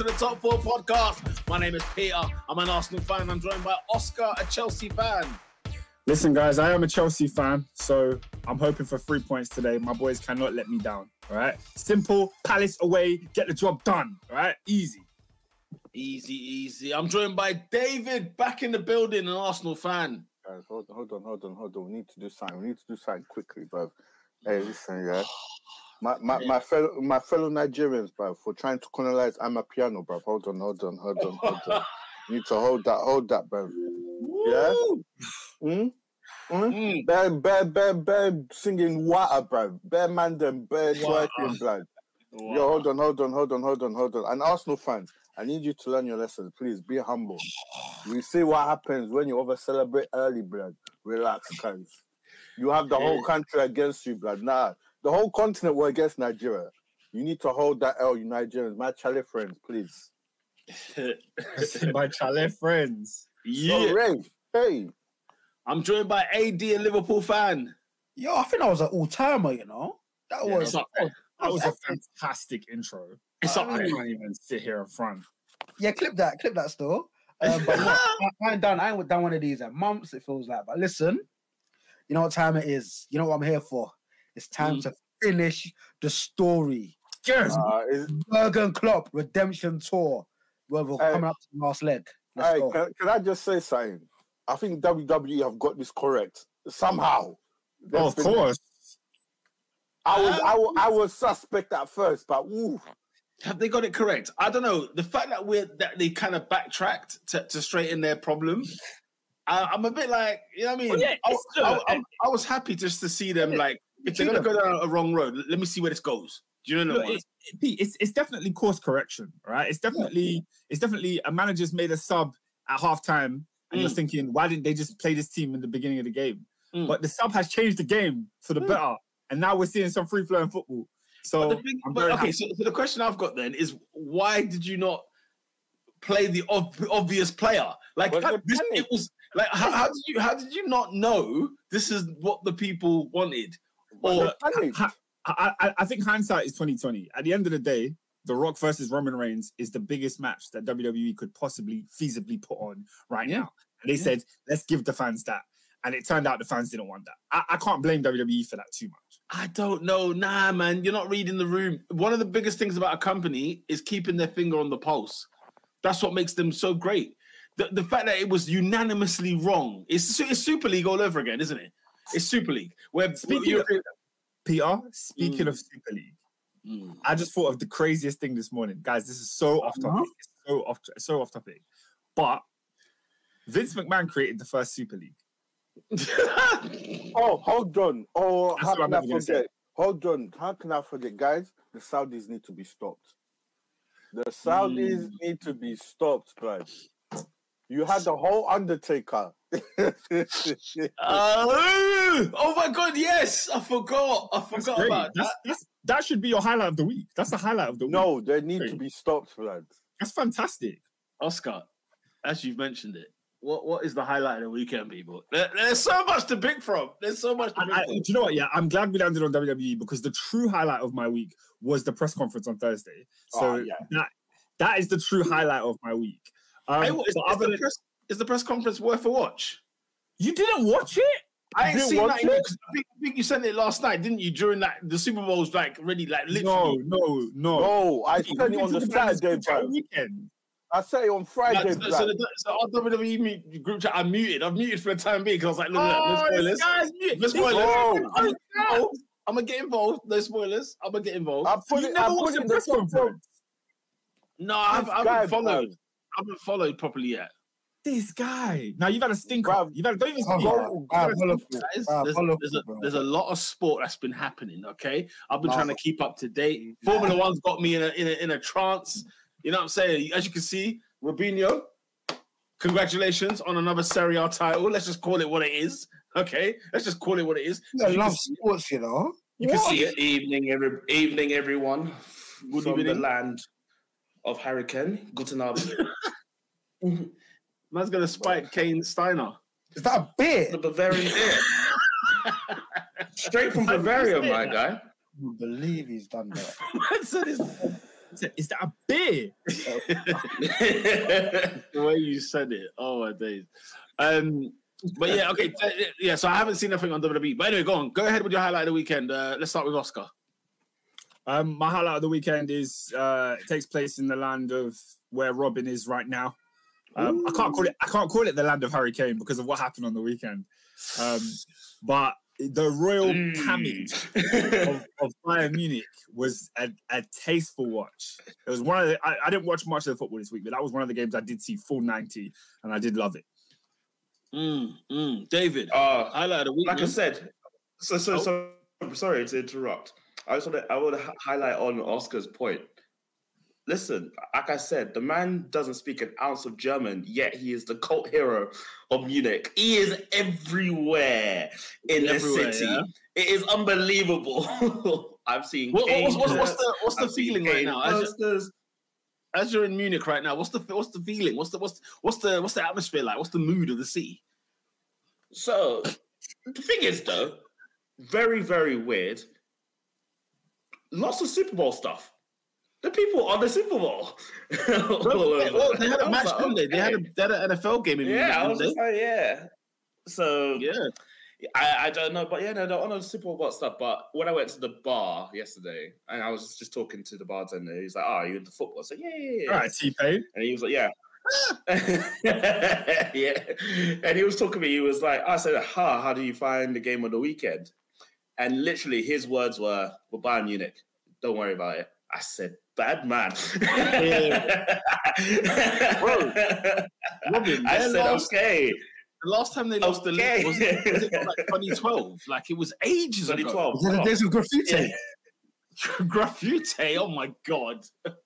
to the Top Four podcast. My name is Peter. I'm an Arsenal fan. I'm joined by Oscar, a Chelsea fan. Listen, guys, I am a Chelsea fan, so I'm hoping for three points today. My boys cannot let me down. All right, simple. Palace away, get the job done. All right, easy. Easy, easy. I'm joined by David, back in the building, an Arsenal fan. Guys, hold on, hold on, hold on, hold on. We need to do something. We need to do something quickly, bro. Hey, listen, yeah. My my, my fellow my fellow Nigerians, bro, for trying to colonize Amapiano, bro. Hold on, hold on, hold on, hold on. You need to hold that, hold that, bro. Yeah. Hmm? Mm? Mm. Bear, bear, bear, bear singing water, bro. Bear man them, bear Water. twerking, blood. Yo, hold on, hold on, hold on, hold on, hold on. And Arsenal fans, I need you to learn your lessons. Please be humble. We see what happens when you over celebrate early, blood. Relax, guys. You have the whole country against you, blood. Nah, the whole continent were against Nigeria. You need to hold that L, you Nigerians. My Charlie friends, please. My chalet friends. yeah. So, Ray, hey, I'm joined by AD, a Liverpool fan. Yo, I think I was an all timer, you know? That Yeah, was it's up That was a fantastic intro. It's I up I can't even sit here in front. yeah, clip that, clip that still. Um, but no, I, I ain't done I ain't done one of these in months, it feels like. But listen, you know what time it is. You know what I'm here for. It's time Mm. to finish the story. Cheers. uh, is, Bergen Klopp Redemption Tour. Where we're Hey. coming up to the last leg. Hey, can, can I just say something? I think WWE have got this correct somehow. Oh, of There's course. I was, I was, I was suspect at first, but ooh, Have they got it correct? I don't know. The fact that we're that they kind of backtracked to, to straighten their problem, I, I'm a bit like, you know what I mean? Well, yeah, I, I- I- I was happy just to see them like, if they're gonna go down a wrong road, let me see where this goes. Do you know Look, what? it's, Pete, it's it's definitely course correction, right? It's definitely it's definitely a manager's made a sub at halftime, and you're Mm. thinking, why didn't they just play this team in the beginning of the game? Mm. But the sub has changed the game for the Mm. better, and now we're seeing some free flowing football. So thing- but okay, so, so the question I've got then is why did you not play the ob- obvious player? Like Was it this, it was like how, how did you how did you not know this is what the people wanted? Or Look, panicked. ha- I, I, I think hindsight is 2020. At the end of the day, The Rock versus Roman Reigns is the biggest match that WWE could possibly feasibly put on right Yeah. now. And they Yeah. said, let's give the fans that. And it turned out the fans didn't want that. I, I can't blame WWE for that too much. I don't know. Nah, man, you're not reading the room. One of the biggest things about a company is keeping their finger on the pulse. That's what makes them so great. The, the fact that it was unanimously wrong. It's, it's Super League all over again, isn't it? It's Super League. Where Speaking of- PR, speaking Mm. of Super League, Mm. I just thought of the craziest thing this morning. Guys, this is so off topic. It's so off so off topic. But Vince McMahon created the first Super League. Oh, hold on. Oh, That's how what can I never say. forget? Hold on. How can I forget, guys? The Saudis need to be stopped. The Saudis Mm. need to be stopped, guys. You had the whole Undertaker. Oh, oh my god, yes! I forgot. I forgot great. about that. that's, that should be your highlight of the week. That's the highlight of the week. no, they need to Great. be stopped, blood. That's fantastic. Oscar, as you've mentioned it, what, what is the highlight of the weekend, people? There- there's so much to pick from. There's so much to pick I, from. do you know what? Yeah, I'm glad we landed on WWE because the true highlight of my week was the press conference on Thursday. So Oh, yeah. that that is the true highlight of my week. Um, Hey, what- is, but is other the press, is the press conference worth a watch? you didn't watch it? I ain't didn't seen watch that. it? 'cause I think, I think you sent it last night, didn't you? During that, the Super Bowl's like really, like No, literally. no, no. No, I We sent it on the talked about this Saturday, bro. Weekend. I said it on Like, Friday, so, blood. so, the, so our WWE group chat, I'm muted. I've muted for the time being because I was like, look, look, no Oh, spoilers. this guy's mute. No spoilers. Oh. I'm gonna get involved. I'm gonna get involved. No spoilers. I'm gonna get involved. I put You it. never I put watched it the in the press top conference. no, I haven't, I haven't followed. blood. I haven't followed properly yet. This guy. Now you've had a stinker. Bruv. You've had don't even Oh, speak. Go- You've had a follow- stinker. Guys, Ah, there's, there's, a, bro. there's a lot of sport that's been happening. Okay, I've been No. trying to keep up to date. Formula One's got me in a, in a in a trance. You know what I'm saying? As you can see, Rubinho, congratulations on another Serie A title. Let's just call it what it is. Okay, let's just call it what it is. I You love see- sports, you know. You can see it. evening, every evening, everyone Good from the land of Hurricane. Guten Abend. Man's gonna spike Kane Steiner. Is that a beer? the Bavarian beer. Straight from Bavaria, my guy. I believe he's done that. Man said it's- He said, Is that a beer? the way you said it. Oh my days. Um, but yeah, okay, yeah. So I haven't seen nothing on WWE. But anyway, go on. Go ahead with your highlight of the weekend. Uh, let's start with Oscar. Um, my highlight of the weekend is uh, it takes place in the land of where Robin is right now. Um, I can't call it. I can't call it the land of Hurricane because of what happened on the weekend. Um, but the royal Mm. camage of, of Bayern Munich was a, a tasteful watch. It was one of the. I, I didn't watch much of the football this week, but that was one of the games I did see full ninety, and I did love it. Mm, mm. David, Uh, highlight of the week. like I said, so so so. Sorry to interrupt. I just want to I want to highlight on Oscar's point. Listen, like I said, the man doesn't speak an ounce of German, yet he is the cult hero of Munich. He is everywhere in the city. yeah? It is unbelievable. I've seen. What- what- what's- what's- what's the- what's the I've feeling right now? As as you're in Munich right now, what's the what's the feeling? What's the what's what's the what's the atmosphere like? What's the mood of the city? So the thing is, though, very very weird. Lots of Super Bowl stuff. The people on the Super Bowl. Well, they had a match, didn't they? They had, a, they had an NFL game in Yeah, I was just like, yeah. So yeah. I, I don't know, but yeah, no, no, on the Super Bowl stuff. But when I went to the bar yesterday, and I was just talking to the bartender, he's like, "Oh, you into football?" Said, "Yeah, yeah, yeah." All right, T Pain. And he was like, "Yeah." Ah. yeah, and he was talking to me. He was like, "I said, ha, how do you find the game on the weekend?" And literally, his words were, "We're Bayern Munich. Don't worry about it." I said, "Bad man." Robin, I their said, last- "Okay." The last time they lost the league was, it, was it like 2012? Like it was ages ago. 2012. The days of graffiti. Yeah. Graffiti. Oh my god.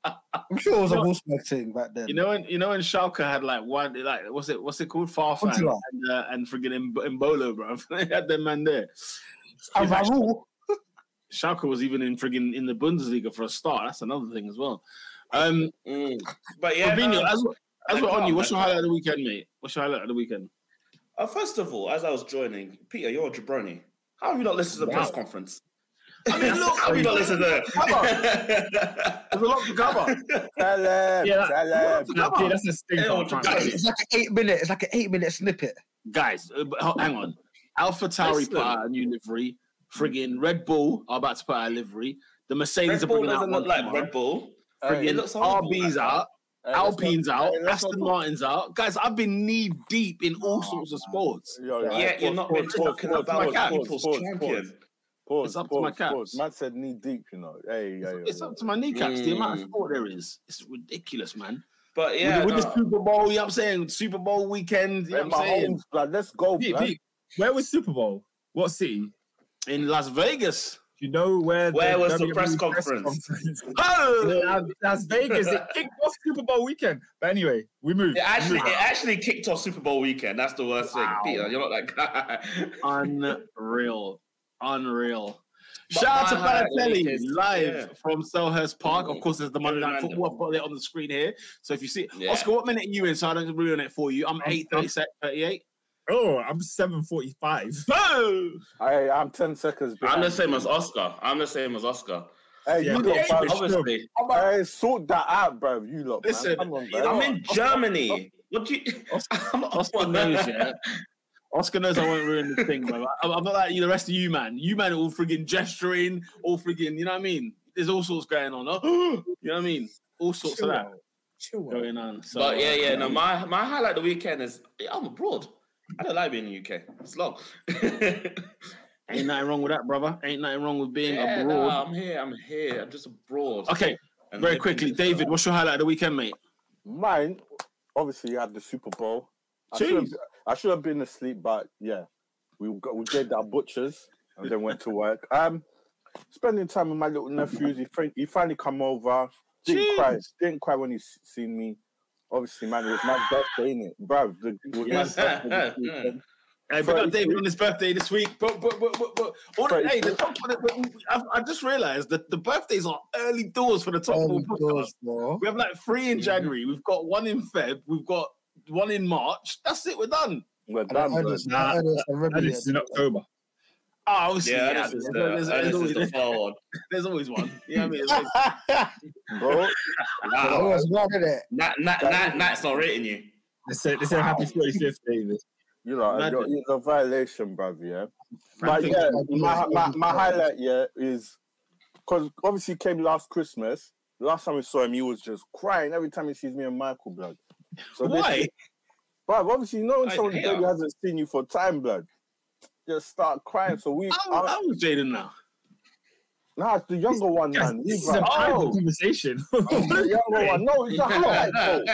I'm sure it was a Wolfsburg thing back then. You know when you know when Schalke had like one like what's it what's it called Farfan Huntelaar. and uh, and friggin' Mb- Embolo, bro. they had them man there. and Raul, Schalke was even in friggin' in the Bundesliga for a start. That's another thing as well. Um, Mm. But yeah, Fabinho, no, as, as we're on on, you, what's your highlight of the weekend, mate? What's your highlight of the weekend? uh, first of all, as I was joining, Peter, you're a jabroni. How have you not listened to the press conference? I mean, look, how have you not listened to There's a lot to cover. Tell him, Yeah, tell him. No, P, that's a stinker. Yeah, I'm trying to guys, say. it's like an eight minute. It's like an eight minute snippet. Guys, uh, hang on. Alpha Tauri put out a new livery. Friggin' Red Bull are about to put out a livery. The Mercedes Red are Bull bringing out doesn't one look like. Red Bull. Hey, Friggin' It looks RB's man. out. hey, Alpine's not- out, hey, Aston not- Martin's out. Guys, I've been knee deep in all Oh, sorts of sports. Yo, yo, Yeah, pause, you're not pause, been pause, talking pause, about pause, people's pause, champion. Pause, It's up to my pause, caps. pause. Man said knee deep, you know. Hey, yeah, yeah, It's yeah. up to my kneecaps. The amount of Mm. sport there is, it's ridiculous, man. But yeah, with, with the. Super Bowl, you know what I'm saying? Super Bowl weekend, you know Hey, what I'm saying? Mahomes, blood, let's go, P, blood. P, where was Super Bowl? What city? In Las Vegas. Do you know where? Where was the press conference? conference- Oh! Las, Las Vegas. It kicked off Super Bowl weekend. But anyway, we moved. It actually, We moved. it actually kicked off Super Bowl weekend. That's the worst Wow. thing. Peter, you're not that guy. Unreal. Unreal. But Shout out to my highlight of the Balotelli live yeah. from Selhurst Park. Of course, there's the Monday Night Football. I've got it on the screen here. So if you see, Yeah. Oscar, what minute are you in? So I don't ruin it for you. I'm I'm- 8 38. Oh, I'm 745. Oh! Hey, I'm 10 seconds I'm the same as Oscar. I'm the same as Oscar. Hey, Yeah, you but lot, hey, bruv. it's Obviously, Hey, sort that out, bro. You lot, Listen, man. Come on, bro. I'm in Oscar- Germany. What do you? I'm Oscar knows, yeah. Oscar knows I won't ruin the thing, bro. I'm, I'm not like you, the rest of you, man. You, man, are all friggin' gesturing, all friggin', you know what I mean? There's all sorts going on. Oh, you know what I mean? All sorts of that Chill going on. So, But yeah, uh, yeah. No, my my highlight of the weekend is yeah, I'm abroad. I don't like being in the UK. It's long. Ain't nothing wrong with that, brother. Ain't nothing wrong with being yeah, no, abroad. I'm here. I'm here. I'm just abroad. Okay, And very quickly, David, what's your highlight of the weekend, mate? Mine, obviously, you had the Super Bowl. I should, have, I should have been asleep, but yeah, we got we did our butchers and then went to work. Um, spending time with my little nephews. He, he finally come over. Didn't cry. Didn't cry when he seen me. Obviously, man, it was my birthday, innit, bro? The, it was my Yes. birthday this. Hey, big up David on his birthday this week. But but but but, but all the, hey, the top, but, but I, I just realised that the birthdays are early doors for the top Oh, ball podcast. doors, bro. We have like three in mm. January. We've got one in Feb. We've got one in March. That's it. We're done. We're I done, heard bro. this- I Nah, heard this That already, is in. October. Oh, obviously, Yeah, yeah. Ernest is there's, the, there's- there's Ernest is always, the one. there's always one. Yeah, I mean, it's like, Bro, There Wow. was one in it. Nat, Nat, Nat, Nat's not rating you. They said they said happy 45th, David. you know, it's a violation, bruv, yeah. But yeah, my, my, my highlight, yeah, is because obviously he came last Christmas. Last time we saw him, he was just crying every time he sees me and Michael, blood. So Why? Bruv, obviously, you know when someone hate baby hasn't seen you for time, blood, just start crying. So we, How, uh, how was Jaden now? nah, it's the younger one, Yes, man. this Leave is a private Oh, conversation. the younger one. No, it's a highlight, bro.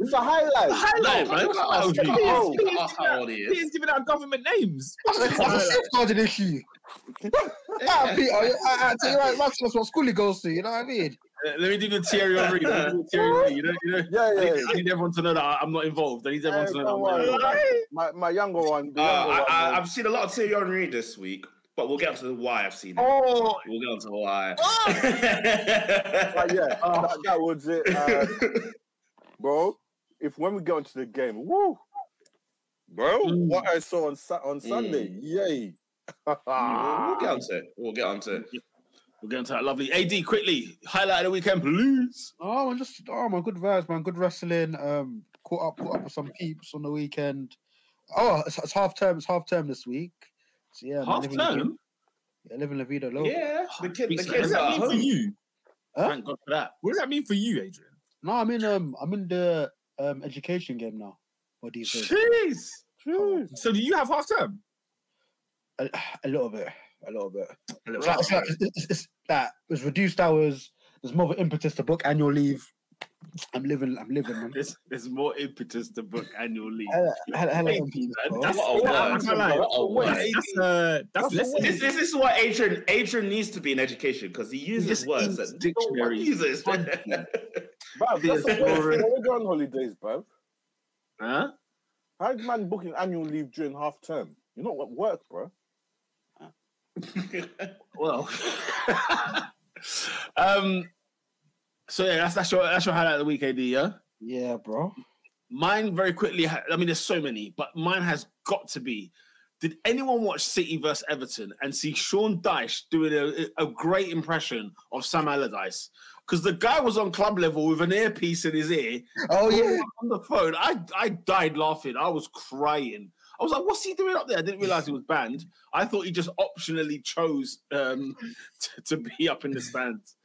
It's a highlight. Highlight, man. What's wrong with you? Oh. Ask how old he He is. is giving out government names. That's a safeguarding issue. Ah, Peter, I, I, I tell you right, that's just what school he goes to. You know what I mean? Uh, Let me do the Thierry Henry. Do Thierry Henry. You know, you know. Yeah, I yeah. need, I need everyone to know that I'm not involved. I need everyone Hey, to know that I'm not worry. involved. My, my younger one. The Uh, younger I, I, I've seen a lot of Thierry Henry this week, but we'll get onto the why I've seen it. Oh, We'll get onto why. But yeah, that, that was it, uh, bro. If when we get into the game, woo, bro, Mm. what I saw on Sa- on Sunday, yay! we'll we'll get onto it. We'll get onto it. We're going to that lovely AD quickly. Highlight of the weekend, please. Oh, man, just oh man, good vibes, man. Good wrestling. Um, caught up, caught up with some peeps on the weekend. Oh, it's, it's half term. It's half term this week. So yeah, Half living la vida- term. Yeah, living la vida loca. Yeah, the, kid, the What What kids does that are mean at for you? Huh? Thank God for that. What does that mean for you, Adrian? No, I'm in um, I'm in the um education game now. What do you think? Jeez. Jeez. So do you have half term? A, a little bit, a little bit. A little It's, like, it's, it's, it's, it's that it's reduced hours. There's more of an impetus to book annual leave. I'm living. I'm living. Man. There's, there's more impetus to book annual leave. That's uh, This, this, this is what Adrian Adrian needs to be in education because he uses just words eats that dictionaries. uses. Bruv, that's There's the worst already- thing when we go on holidays, bro. Huh? How's man booking annual leave during half term? You're not at work, bro. Well, um, so yeah, that's that's your that's your highlight of the week, AD. Yeah, Yeah, bro. mine very quickly. ha- I mean, there's so many, but mine has got to be. Did anyone watch City versus Everton and see Sean Dyche doing a, a great impression of Sam Allardyce? Because the guy was on club level with an earpiece in his ear Oh yeah. on the phone. I I died laughing. I was crying. I was like, "What's he doing up there?" I didn't realize he was banned. I thought he just optionally chose um, to, to be up in the stands.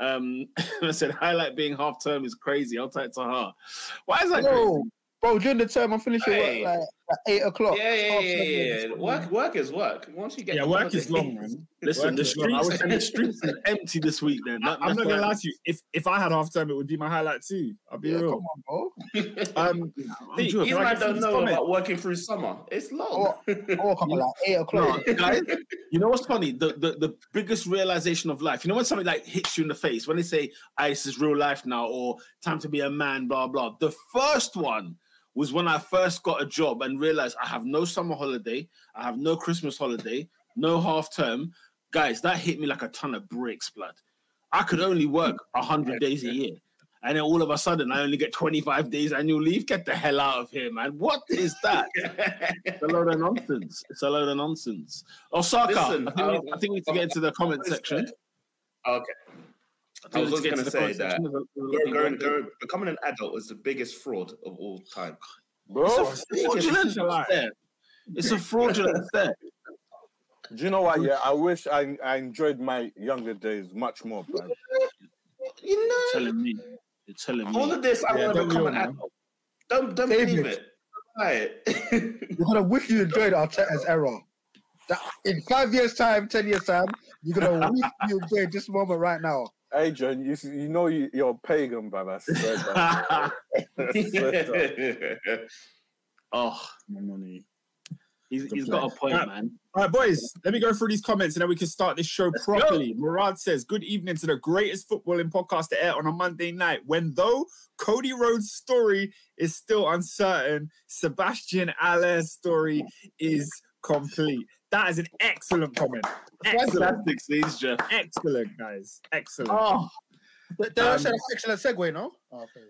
Um, I said, "Highlight being half term is crazy." I'll take it to heart. Why is that Bro, crazy? bro, during the term, I'm finishing Hey. work like eight o'clock. Yeah, yeah, yeah, yeah, yeah. Work, work is work. Once you get Yeah, work is holiday- long, man. Listen, the Work long. Streets, the streets are empty this week. Then That- I'm not gonna lie to you. If if I had half term, it would be my highlight too. I'll be Yeah, real. come on, bro. Um, I'm These joking. These Can I man get don't know comment? about working through summer. It's long. I woke up at like eight o'clock. No, guys, you know what's funny? The, the the biggest realization of life. You know when something like hits you in the face when they say, "Ah, this is real life now," or "Time to be a man," blah blah. The first one was when I first got a job and realized I have no summer holiday, I have no Christmas holiday, no half term. Guys, that hit me like a ton of bricks, blood. I could only work hundred days a year. And then all of a sudden, I only get 25 days annual leave. Get the hell out of here, man. What is that? It's a load of nonsense. It's a load of nonsense. Osaka, Listen, I, think we, I think we need to get into the comment section. Okay. I, think we I was need gonna say that section. There's a- there's a lot of Go- people go- on there. go- becoming an adult is the biggest fraud of all time. Bro, It's a fraudulent step. It's a fraudulent step. do you know what? Yeah, I wish I, I enjoyed my younger days much more, bro. You know, telling me. You're telling me. all of this, I Yeah, want to don't become an adult. Don't don't David. believe it. Right. You're gonna wish you enjoyed Arteta's error. That, in five years' time, ten years' time, you're gonna wish you enjoyed this moment right now. Adrian, you, you know you, you're pagan, brother. I bro. I oh, my money. he's, Good he's play. got a point, Right. man. All right, boys, let me go through these comments and then we can start this show Let's go. properly. Murad says, Good evening to the greatest footballing podcast to air on a Monday night. When though Cody Rhodes' story is still uncertain, Sebastien Haller's story is complete. That is an excellent comment. Excellent. Fantastic scenes, Jeff. Excellent, guys. Excellent. Oh, Th- That's Um, an excellent segue, no? Oh, okay.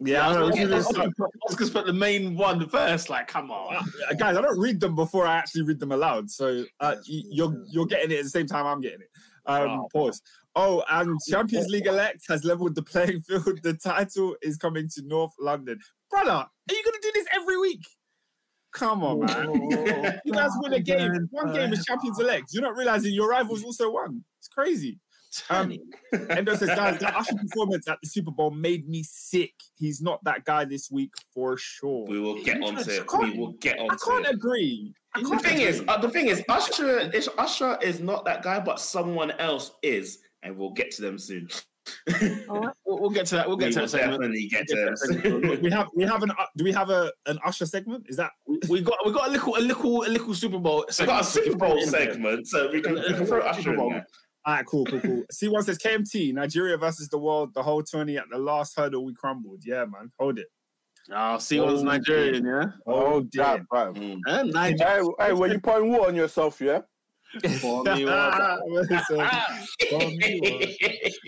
Yeah, I don't know. Oscar's put- Oscar's put the main one first. Like, come on. Uh, guys, I don't read them before I actually read them aloud. So uh, y- you're you're getting it at the same time I'm getting it. Um, Oh. pause. Oh, and Champions League elect has leveled the playing field. The title is coming to North London, brother. Are you gonna do this every week? Come on, man. You guys win a game. One game is Champions elect. You're not realizing your rivals also won. It's crazy. Um, Endo says, guys, the Usher performance at the Super Bowl made me sick. He's not that guy this week for sure. We will get onto it. We will get on to. I can't it. agree. I The can't thing is, uh, the thing is, Usher is Usher is not that guy, but someone else is, and we'll get to them soon. All right, we'll, we'll get to that. We'll we get to that segment. definitely get to We'll get to that we have we have an uh, do we have a an Usher segment? Is that We- We got we got a little a little a little Super Bowl. We got a Super Bowl segment, so we can, we can throw Usher in there. all right? Cool, cool, cool. C1 says KMT Nigeria versus the world. The whole twenty at the last hurdle we crumbled. Yeah, man, hold it. Oh, see what's Oh, Nigerian, yeah. Oh, dear. damn, bro. Mm. Eh, Hey, Nigeria. hey, when you pouring water on yourself, yeah? For me, what? Listen,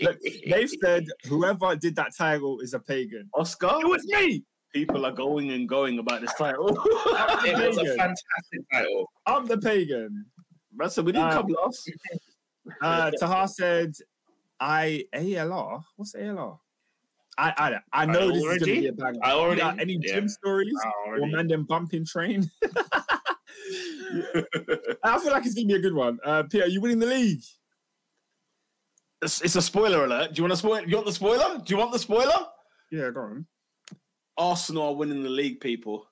Look, they've said whoever did that title is a pagan. Oscar, It was me. people are going and going about this title. it was a fantastic title. I'm the pagan. So we didn't Uh, come last. Uh, Taha said, "I ALR. What's ALR? I I I know this is going to be a banger. I already- any yeah. gym stories I or already- man them bumping train? I feel like it's going to be a good one. Uh, Peter, you winning the league? It's, it's a spoiler alert. Do you want to spoil? You want the spoiler? Do you want the spoiler? Yeah, go on. Arsenal are winning the league, people.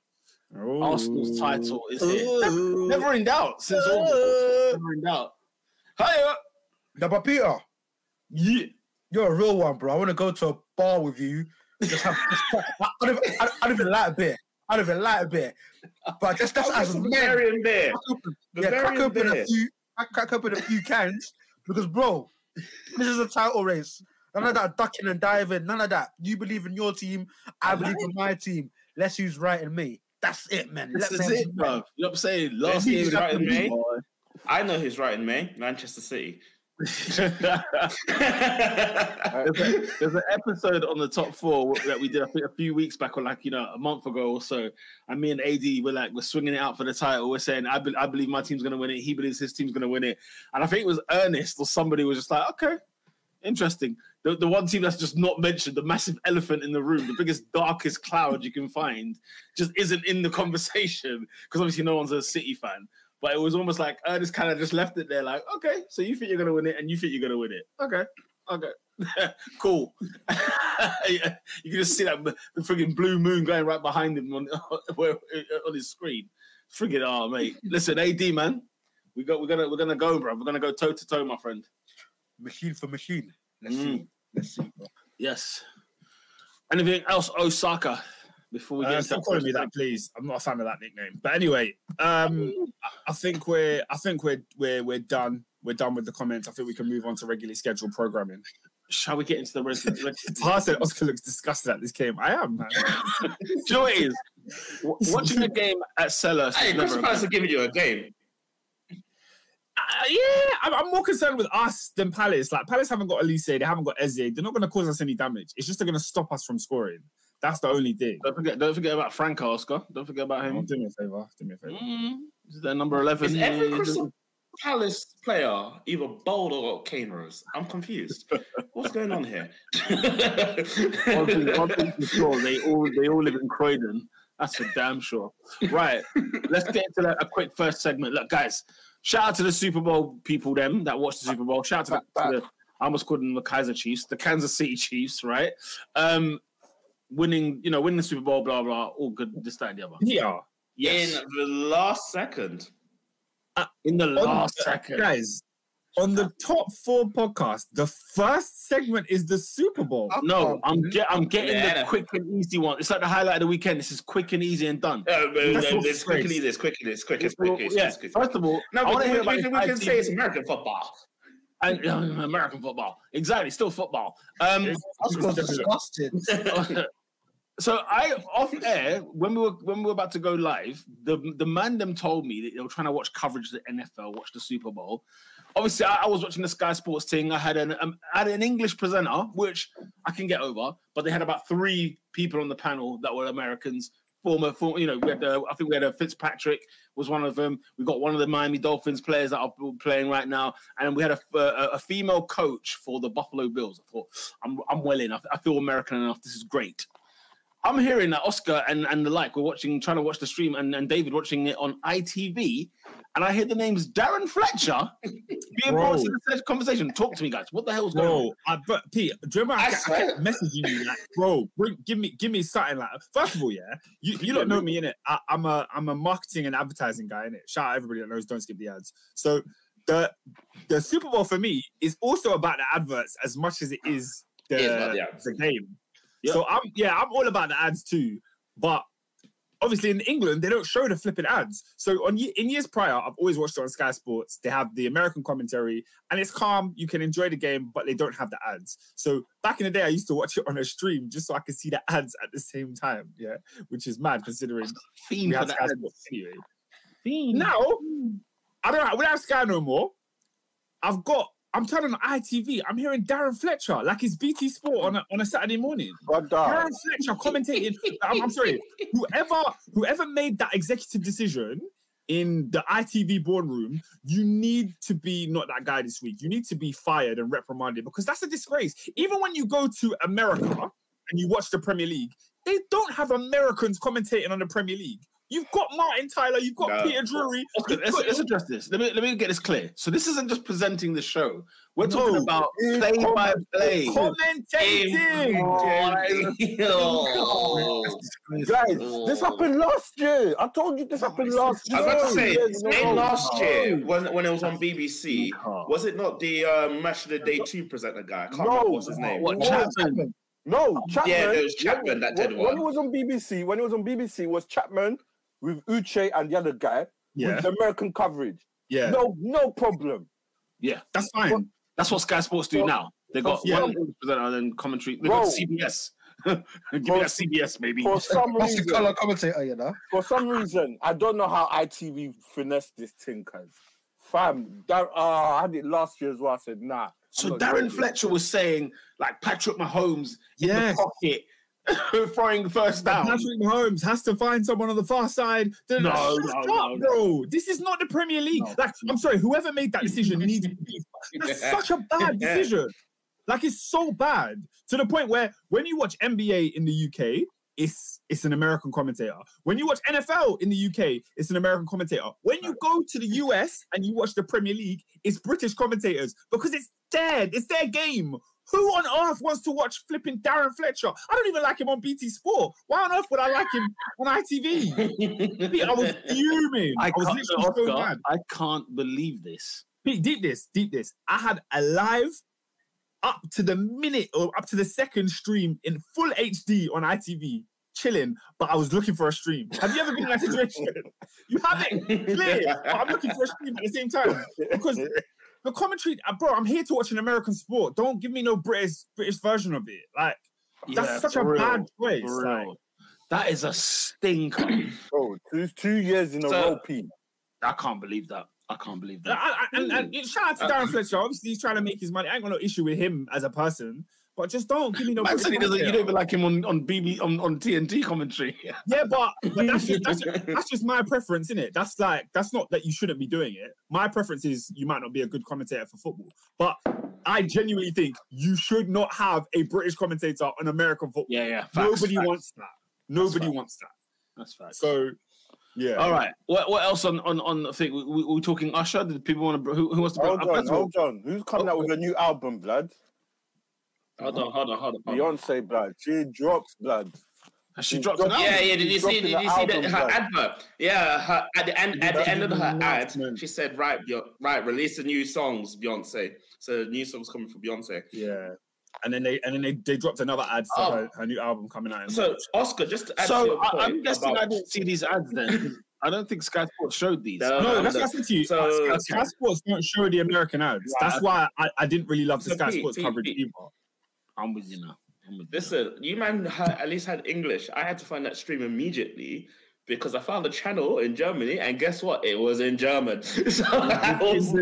Oh. Arsenal's title is here. Never, never in doubt since August. Never in doubt. Hiya. No, but Peter, Yeah. you're a real one, bro. I want to go to a bar with you. Just have, just, I, I, don't, even- I, I don't even like a beer. I don't even like a beer. But just that's as men. Bavarian beer. Yeah, crack Bavarian open beer. a few, crack, open a few cans because, bro, this is a title race. None of that ducking and diving. None of that. You believe in your team. I believe in my team. Let's who's right in me. That's it, man. This Let is it, bro. You know what I'm saying? Last Who's game right in boy. I know who's right in me. Manchester City. There's, a, there's an episode on the top four that we did think a few weeks back or like you know a month ago or so. And me and AD were like we're swinging it out for the title. We're saying I, be- I believe my team's going to win it. He believes his team's going to win it. And I think it was Ernest or somebody was just like okay interesting. The, the one team that's just not mentioned the massive elephant in the room the biggest darkest cloud you can find just isn't in the conversation because obviously no one's a City fan but it was almost like Ernest kind of just left it there, like, okay, so you think you're gonna win it, and you think you're gonna win it. Okay, okay, cool. Yeah, you can just see that the frigging blue moon going right behind him on on his screen. Friggin' oh mate. Listen, AD man, we got we're gonna we're gonna go, bro. We're gonna go toe to toe, my friend. Machine for machine. Let's Mm. see. Let's see, bro. Yes. Anything else, Osaka? Before we get Uh, into stop calling me that, please. I'm not a fan of that nickname. But anyway, um, I- I think we're I think we're we're we're done. We're done with the comments. I think we can move on to regularly scheduled programming. Shall we get into the rest? Do Tahar said Oscar looks disgusted at this game. I am, man. you know what it is? W- Watching the game at Sellers. hey, is never Crystal Palace are giving you a game. Uh, yeah, I'm, I'm more concerned with us than Palace. Like Palace haven't got Olise, they haven't got Eze. They're not going to cause us any damage. It's just they're going to stop us from scoring. That's the only thing. Don't forget, don't forget about Frank Oscar. Don't forget about Oh, him. do me a favor. Do me a favor. Mm, this is their number eleven. Is every uh, Crystal Palace player either bold or Kane Rose? I'm confused. What's going on here? one, thing, one thing for sure, they all they all live in Croydon. That's for damn sure. Right, let's get into that, a quick first segment. Look, guys, shout out to the Super Bowl people, them that watched the Super Bowl. Shout out to, the, to the I almost called them the Kaiser Chiefs, the Kansas City Chiefs, right? Um, winning, you know, winning the Super Bowl, blah blah, all good. This, that, and the other. Yeah. Yes, In the last second. in the On- last second. Guys, on the top four podcast, the first segment is the Super Bowl. No, I'm get, I'm getting Yeah. the quick and easy one. It's like the highlight of the weekend. This is quick and easy and done. Uh, That's uh, what it's quick and easy. It's quick and it's quick. It's Well, quick. It's yeah. quick. First of all, No, I want to we, hear about we, we can say it's. American football. and uh, American football. Exactly, still football. Um, Oscar's disgusted. so I off air when we were when we were about to go live, the the man them told me that they were trying to watch coverage of the NFL, watch the Super Bowl. obviously I, I was watching the Sky Sports thing. I had an um, I had an English presenter, which I can get over, but they had about three people on the panel that were Americans. Former, former you know, we had uh, I think we had a Fitzpatrick was one of them. We got one of the Miami Dolphins players that are playing right now, and we had a, a, a female coach for the Buffalo Bills. I thought I'm I'm well enough. I feel American enough. This is great. I'm hearing that Oscar and, and the like, we're watching, trying to watch the stream, and, and David watching it on ITV, and I hear the names Darren Fletcher being brought to the conversation. Talk to me, guys. What the hell's going Bro, on? I, but Pete, do you remember I, I kept- I kept messaging you like, bro, bring, give me, give me something like. First of all, yeah, you, you don't know me in it. I'm a, I'm a marketing and advertising guy in it. Shout out everybody that knows. Don't skip the ads. So the, the Super Bowl for me is also about the adverts as much as it is the, It is the the game. Yeah. So I'm, yeah, I'm all about the ads too, but. Obviously, in England, they don't show the flipping ads. So, on in years prior, I've always watched it on Sky Sports. They have the American commentary, and it's calm. You can enjoy the game, but they don't have the ads. So back in the day, I used to watch it on a stream just so I could see the ads at the same time. Yeah, which is mad considering Fiend we for have the Sky ads. Sports anyway. Fiend. Now I don't. We don't have Sky no more. I've got. I'm turning on ITV. I'm hearing Darren Fletcher like it's BT Sport on a, on a Saturday morning. Brother, Darren Fletcher commentating. I'm, I'm sorry. Whoever whoever made that executive decision in the ITV boardroom, you need to be not that guy this week. You need to be fired and reprimanded because that's a disgrace. Even when you go to America and you watch the Premier League, they don't have Americans commentating on the Premier League. You've got Martin Tyler, you've got No. Peter Drury. Oscar, you've let's, got- let's address this. Let me let me get this clear. So this isn't just presenting the show. We're No. talking about It's play by play. commentating. Oh, guys, this happened last year. I told you this happened last year. I was about to say, Years Spain last year when when it was on BBC, was it not the um, Match of the Day two presenter guy? I can't No. remember what's his name. What No, Chapman? No, Chapman. Yeah, it was Chapman that did when, one. When it was on BBC, when it was on BBC, was Chapman with Uche and the other guy Yeah, with the American coverage. yeah, No, no problem. Yeah, that's fine. that's what Sky Sports do Well, now. They got yeah. one presenter and then commentary. They got CBS. Give me Bro. that CBS, maybe. For some That's the reason, color commentator, you know. for some reason, I don't know how ITV finessed this thing, cuz. Fam, that, uh, I had it last year as well. I said, nah. So Darren this. Fletcher was saying like Patrick Mahomes in the pocket, throwing first down. Patrick Mahomes has to find someone on the far side. No, no, up, no, no. bro. This is not the Premier League. No. Like, I'm sorry, whoever made that decision needs to be. That's such a bad decision. Like, it's so bad to the point where when you watch NBA in the UK, it's it's an American commentator. When you watch NFL in the UK, it's an American commentator. When you go to the US and you watch the Premier League, it's British commentators because it's dead. It's their game. Who on earth wants to watch flipping Darren Fletcher? I don't even like him on BT Sport. Why on earth would I like him on ITV? I was fuming. I, I was literally so Oscar, mad. I can't believe this. Pete, deep this, deep this. I had a live up to the minute or up to the second stream in full HD on ITV, chilling, but I was looking for a stream. Have you ever been in that situation? You have it clear, but I'm looking for a stream at the same time because the commentary, uh, bro. I'm here to watch an American sport. Don't give me no British British version of it. Like that's Yeah, such a real, bad choice. Like. That is a stinker. Bro, two, two years in a So- row, P. I can't believe that. I can't believe that. I- and, and, and shout out to Darren Fletcher. Obviously, he's trying to make his money. I ain't got no issue with him as a person, but just don't give me no. Man said he doesn't. You don't even like him on on BB on, on TNT commentary. Yeah, but, but that's just that's, that's just my preference, isn't it? That's like that's not that you shouldn't be doing it. My preference is you might not be a good commentator for football, but I genuinely think you should not have a British commentator on American football. Yeah, yeah. Facts, Nobody facts. wants that. Nobody wants that. That's fact. So, yeah. all right. What what else on on on the thing? We, we, we talking Usher? Did people want to? Who, who wants to? Hold uh, on, first of all, hold on. Who's coming out with a new album, blood? Hold on, hold on, hold on. hold on. Beyonce, blood. She drops, blood. She She dropped an album? Yeah, yeah. Did you see? dropping Did you see the, album, her guys. advert? Yeah, her, at the end, at the end of her ad, announcement. she said, "Right, Bey- right, release the new songs, Beyonce." So new songs coming from Beyonce. Yeah. And then they and then they, they dropped another ad for Oh. her, her new album coming out. in So March. Oscar, just to add to So your I, point I'm guessing about- I didn't see these ads then. I don't think Sky Sports showed these. No, no, that's the- what I said to you. so- Sky, Sky Sports don't show the American ads. Right, That's why I, I didn't really love the So Sky Pete, Sports Pete, coverage Pete. either. I'm with you now. I'm with you now. Listen, you man had, at least had English. I had to find that stream immediately because I found the channel in Germany, and guess what? It was in German. So I was,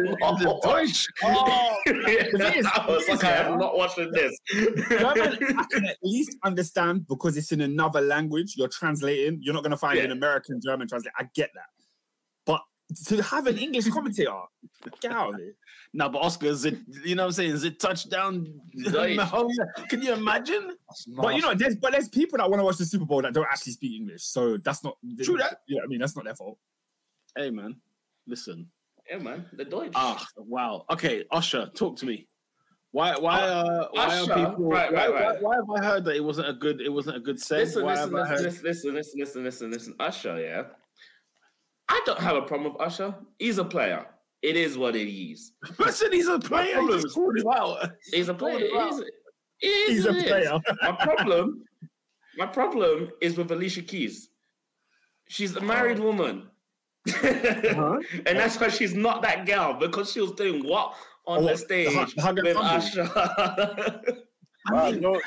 Deutsch. Oh, is, I was like, I yeah. am not watching this. German, I can at least understand because it's in another language. You're translating. You're not going to find Yeah. an American German translate. I get that, but to have an English commentator, get out of here. No, but Oscar, is it, you know what I'm saying? Is it touchdown? Deutsch. No, Can you imagine? But you know, there's but there's people that want to watch the Super Bowl that don't actually speak English, so that's not True that. Yeah, I mean that's not their fault. Hey, man, listen. yeah, man, the Deutsch. Ah, wow. Okay, Usher, talk to me. Why? Why? Uh, why Usher, are people? right, why, right, right. Why, why have I heard that it wasn't a good? It wasn't a good set. listen, why listen, have listen, listen, listen, listen, listen, listen, Usher, yeah. I don't have a problem with Usher. He's a player. It is what it is. Listen, he's a player. problem He's is- called him out. He's a player. It is, it is He's a what it is. player. My problem, my problem is with Alicia Keys. She's a married woman. Uh-huh. and that's why she's not that girl because she was doing what on Oh, the the stage hug- the hug and with fumble. Usher. Bro, no,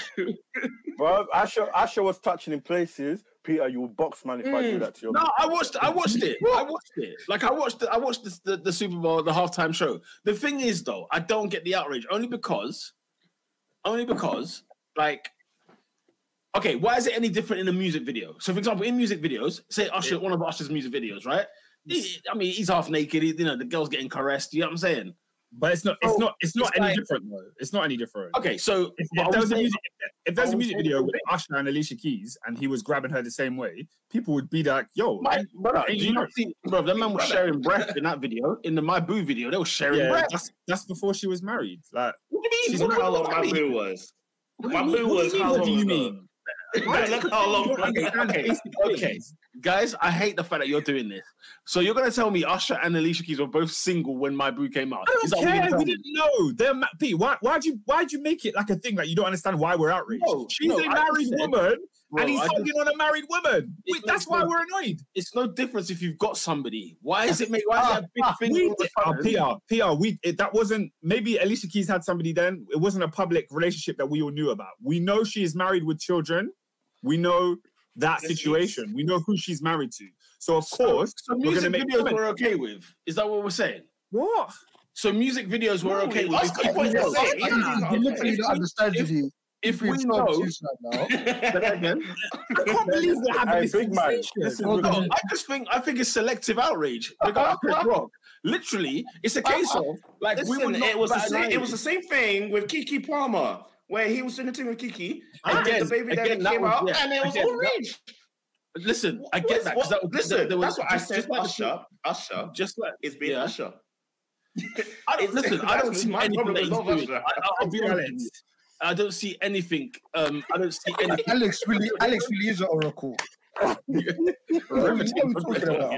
bro, Usher, Usher was touching in places. Peter, you would box man if I do Mm. that to you. No, I watched. I watched it. I watched it. Like I watched. The, I watched the, the the Super Bowl, the halftime show. The thing is, though, I don't get the outrage only because, only because, like, okay, why is it any different in a music video? So, for example, in music videos, say Usher, one of Usher's music videos, right? He- I mean, he's half naked. He, you know, the girl's getting caressed. You know what I'm saying? But it's not. It's Oh, not. It's not it's any like- different though. It's not any different. Okay, so If, but if there was was a music, if there's I a was music video with Usher and Alicia Keys, and he was grabbing her the same way, people would be like, "Yo, My, brother, do you you not know- see, bro? That man was sharing breath in that video. In the My Boo video, they were sharing yeah, breath. that's that's before she was married. Like, What do you mean? She's What not do how long my boo was. My boo What do was you mean? how What do you ago? Look how long. Okay, okay. Guys, I hate the fact that you're doing this. So you're gonna tell me Usher and Alicia Keys were both single when My Boo came out? I don't that care. We didn't know. They're ma- Pete. Why? Why'd you? Why'd you make it like a thing that you don't understand why we're outraged? No, She's no, a married woman, Bro, and he's just- on a married woman. Wait, that's makes why we're annoyed. it's no difference if you've got somebody. Why is it make? Why is it a big ah, ah, thing? We did, oh, time? PR, PR. We it, that wasn't maybe Alicia Keys had somebody then. It wasn't a public relationship that we all knew about. We know she is married with children. We know that situation. We know who she's married to. So of course, So we're music gonna make videos comments. we're okay with. Is that what we're saying? what? So music videos we're okay with. Oscar If we points the same. if- Yeah. You literally if don't we- understand, if- Judy. If You're we so know, right now. Say that again. I can't believe we're having Hey, this big man, conversation. listen, No. I just think I think it's selective outrage. They got Chris Literally, it's a case of like we Listen, would not it was the same. It was the same thing with Keke Palmer, where he was in the team with Keke, and Again, the baby again, daddy that came was- out, yeah, and it was again, all that- rage. Listen, I What- get that. 'cause what- that was, listen, there- there was- that's what I said. just like the Usher, Usher Just like is being yeah. Usher. I don't, listen, I don't see my anything that he's doing. I, I, I'll be honest with you. Alex. I don't see anything. Um, I don't see anything. Alex really, Alex really is an oracle. What are you talking about?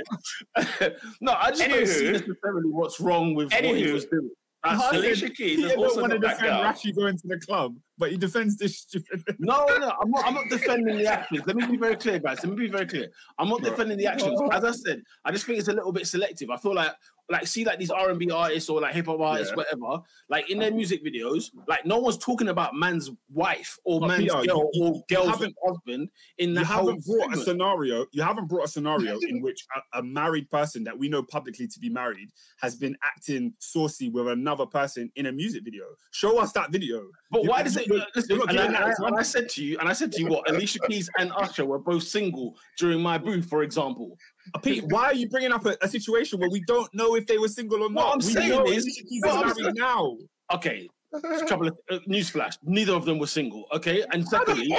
no, I just don't see necessarily what's wrong with what he was doing. That's Huh? Alicia Keys He also want to defend. Rashi going to the club, but he defends this stupid. No, no, no. I'm not. I'm not defending the actions. Let me be very clear, guys. Let me be very clear. I'm not defending the actions. As I said, I just think it's a little bit selective. I feel like, like, see, like these R and B artists or like hip hop artists, Yeah. whatever. Like in their music videos, like no one's talking about man's wife or But man's Peter, girl you- or girl's husband in the You haven't brought a scenario. You haven't brought a scenario in which a, a married person that we know publicly to be married has been acting saucy with another person in a music video. Show us that video. But You- why does it? listen, and I, giving that and I- and I said to you, and I said to you, what Alicia Keys and Usher were both single during my booth, for example. Pete, why are you bringing up a, a situation where we don't know if they were single or not? What? I'm we saying is- Alicia Keys what is I'm married now. Okay, a couple of uh, newsflash. Neither of them were single. Okay, and secondly,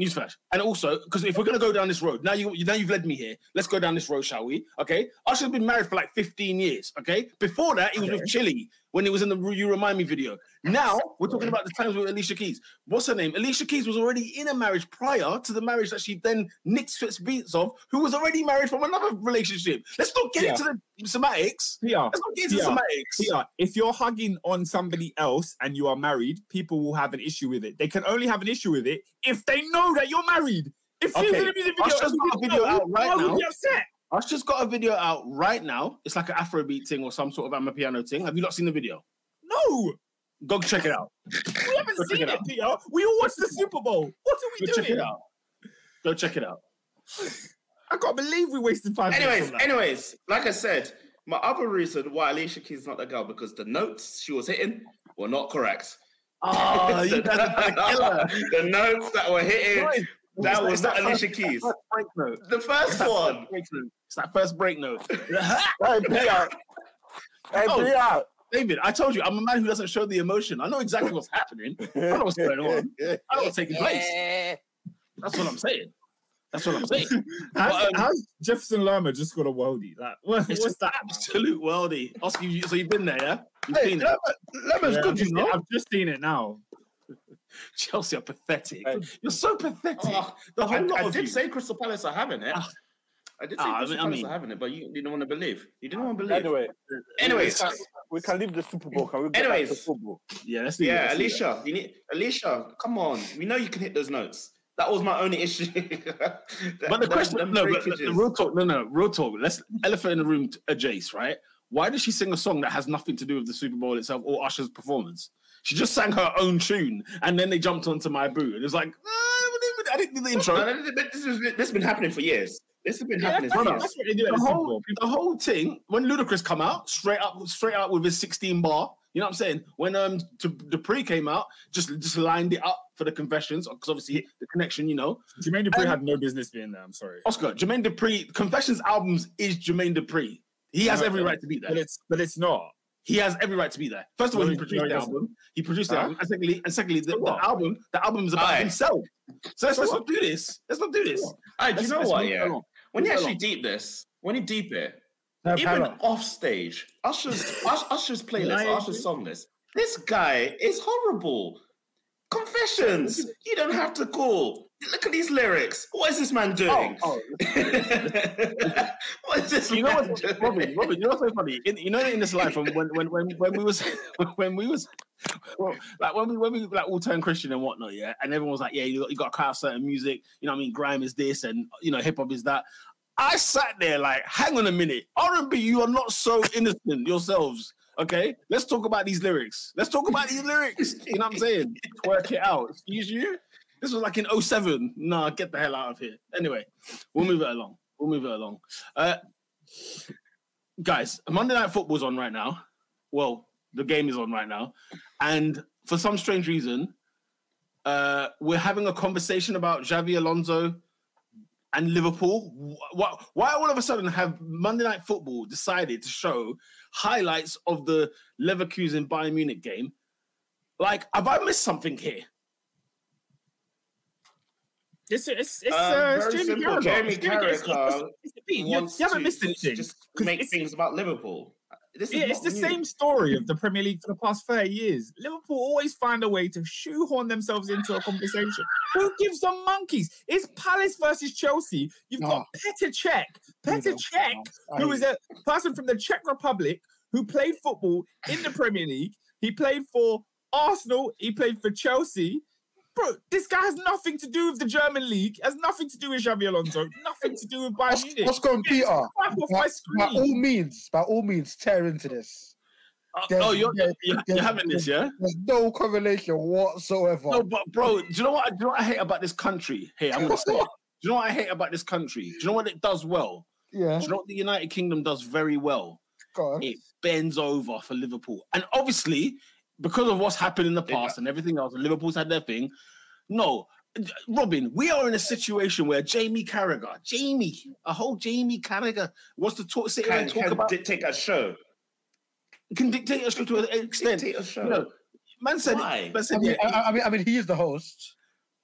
newsflash. And also, because if we're gonna go down this road, now you now you've led me here. Let's go down this road, shall we? Okay, Usher's been married for like 15 years. Okay, before that, he was with Chilli when he was in the "You Remind Me" video. Now we're talking about the times with Alicia Keys. What's her name? Alicia Keys was already in a marriage prior to the marriage that she then nicks Swizz Beatz of, who was already married from another relationship. Let's not get Yeah. into the semantics. Peter, Let's not get into Yeah. semantics. Peter, if you're hugging on somebody else and you are married, people will have an issue with it. They can only have an issue with it if they know that you're married. If she's Okay, in a music video, Usher's got a video out right why would now. we be upset? I've just got a video out right now. It's like an Afrobeat thing or some sort of Amapiano thing. Have you not seen the video? No, Go check it out. we haven't Go seen it it, out. Peter. We all watched the Super Bowl. What are we Go check doing? it out. Go check it out. I can't believe we wasted five Anyways, minutes. anyways, like I said, my other reason why Alicia Keys not the girl because the notes she was hitting were not correct. Oh, you guys are gonna the notes that were hitting, Right. that It's was that not first- Alicia Keys. first break note. The first one. Break note. It's that first break note. Hey, Peter. Hey, Oh. Peter. David, I told you, I'm a man who doesn't show the emotion. I know exactly what's happening. I know what's going on. I know what's taking place. That's what I'm saying. That's what I'm saying. How's, But, um, how's Jefferson Lerma just got a worldie? Like, what, It's what's that? absolute worldie. Oscar, you, so you've been there, yeah? You've Hey, seen it. Lemon- Lemon's Yeah, good, I've, you just, know. I've just seen it now. Chelsea are pathetic. Hey. You're so pathetic. Oh, the I, whole lot I of did you. say Crystal Palace are having it. I did say Ah, I Crystal mean- I Palace mean- are having it, but you didn't want to believe. You didn't want to believe. Anyway, Anyways. we can, we can leave the Super Bowl. Can we get Anyways. back to football? yeah, let's leave it, Yeah, let's leave it. Alicia, you need Alicia. Come on, we know you can hit those notes. That was my only issue. But the question, no, but the, the real talk, no, no, real talk. Let's elephant in the room, uh, Jace, right? Why did she sing a song that has nothing to do with the Super Bowl itself or Usher's performance? She just sang her own tune, and then they jumped onto my boot, and it's like, ah, I didn't do the intro. this, has been, this has been happening for years. This has been Yeah, happening that's, for no, years. that's what they do at the the whole, the whole thing when Ludacris come out straight up, straight out with his 16 bar. You know what I'm saying? When um to, Dupri came out, just just lined it up for the confessions because obviously the connection, you know. Jermaine Dupri Um, had no business being there. I'm sorry. Oscar Jermaine Dupri Confessions albums is Jermaine Dupri. He has No, every no, right to be there, But there. it's but it's not. He has every right to be there. First of all, No, he he- produced the album. He produced the Huh? album, and secondly, and secondly, the, the album, the album is about Aye. himself. So let's, So let's not do this. Let's not do this. Hey, do you know let's what? Yeah, along. When you actually deep this, when you deep it, No, even off stage, Usher's Usher's playlist, Usher's song list. This guy is horrible. Confessions. You don't have to call. Look at these lyrics. What is this man oh, doing? Oh, what is this you know man what, doing? Robin? Robin, you know what's so funny? In, you know, in this life, when when when when, when we was when we was well, like when we when we like all turned Christian and whatnot, yeah, and everyone was like, yeah, you got, you got to cut out certain music. You know, what I mean, grime is this, and you know, hip hop is that. I sat there like, hang on a minute, R and B, you are not so innocent yourselves. Okay, let's talk about these lyrics. Let's talk about these lyrics. You know what I'm saying? Work it out. Excuse you. This was like in 07. Nah, get the hell out of here. Anyway, we'll move it along. We'll move it along. Uh, guys, Monday Night Football's on right now. Well, the game is on right now. And for some strange reason, uh, we're having a conversation about Xabi Alonso and Liverpool. Why, why all of a sudden have Monday Night Football decided to show highlights of the Leverkusen Bayern Munich game? Like, have I missed something here? It's it's it's, Um, uh, it's very Jamie simple. Carragher. Jamie It's Jamie- it's- Carragher it's- it's- you, you wants haven't to missed anything. Just 'Cause make things about Liverpool. This is Yeah, it's the new. same story of the Premier League for the past 30 years. Liverpool always find a way to shoehorn themselves into a conversation. Who gives them monkeys? It's Palace versus Chelsea. You've got Petr Cech. Petr Cech, who is a person from the Czech Republic who played football in the Premier League. He played for Arsenal. He played for Chelsea. Bro, this guy has nothing to do with the German league. Has nothing to do with Xabi Alonso. Nothing to do with Bayern Munich. Oscar and Peter, Wipe off my by, by all means, by all means, tear into this. Oh, There's- oh, you're, there's- you're, you're having this, yeah? There's no correlation whatsoever. No, but bro, do you know what? Do you know what I hate about this country? Hey, I'm gonna say. Do you know what I hate about this country? Do you know what it does well? yeah, Do you know what the United Kingdom does very well? go on. It bends over for Liverpool, and obviously because of what's happened in the Yeah. past and everything else, and Liverpool's had their thing. No, Robin, we are in a situation where Jamie Carragher, Jamie, a whole Jamie Carragher wants to talk, sit here Can, and talk can about, dictate a show. can dictate us to an extent. Dictate a show. You know, man said, Why? man I mean, yeah, I, I mean, I mean, he is the host.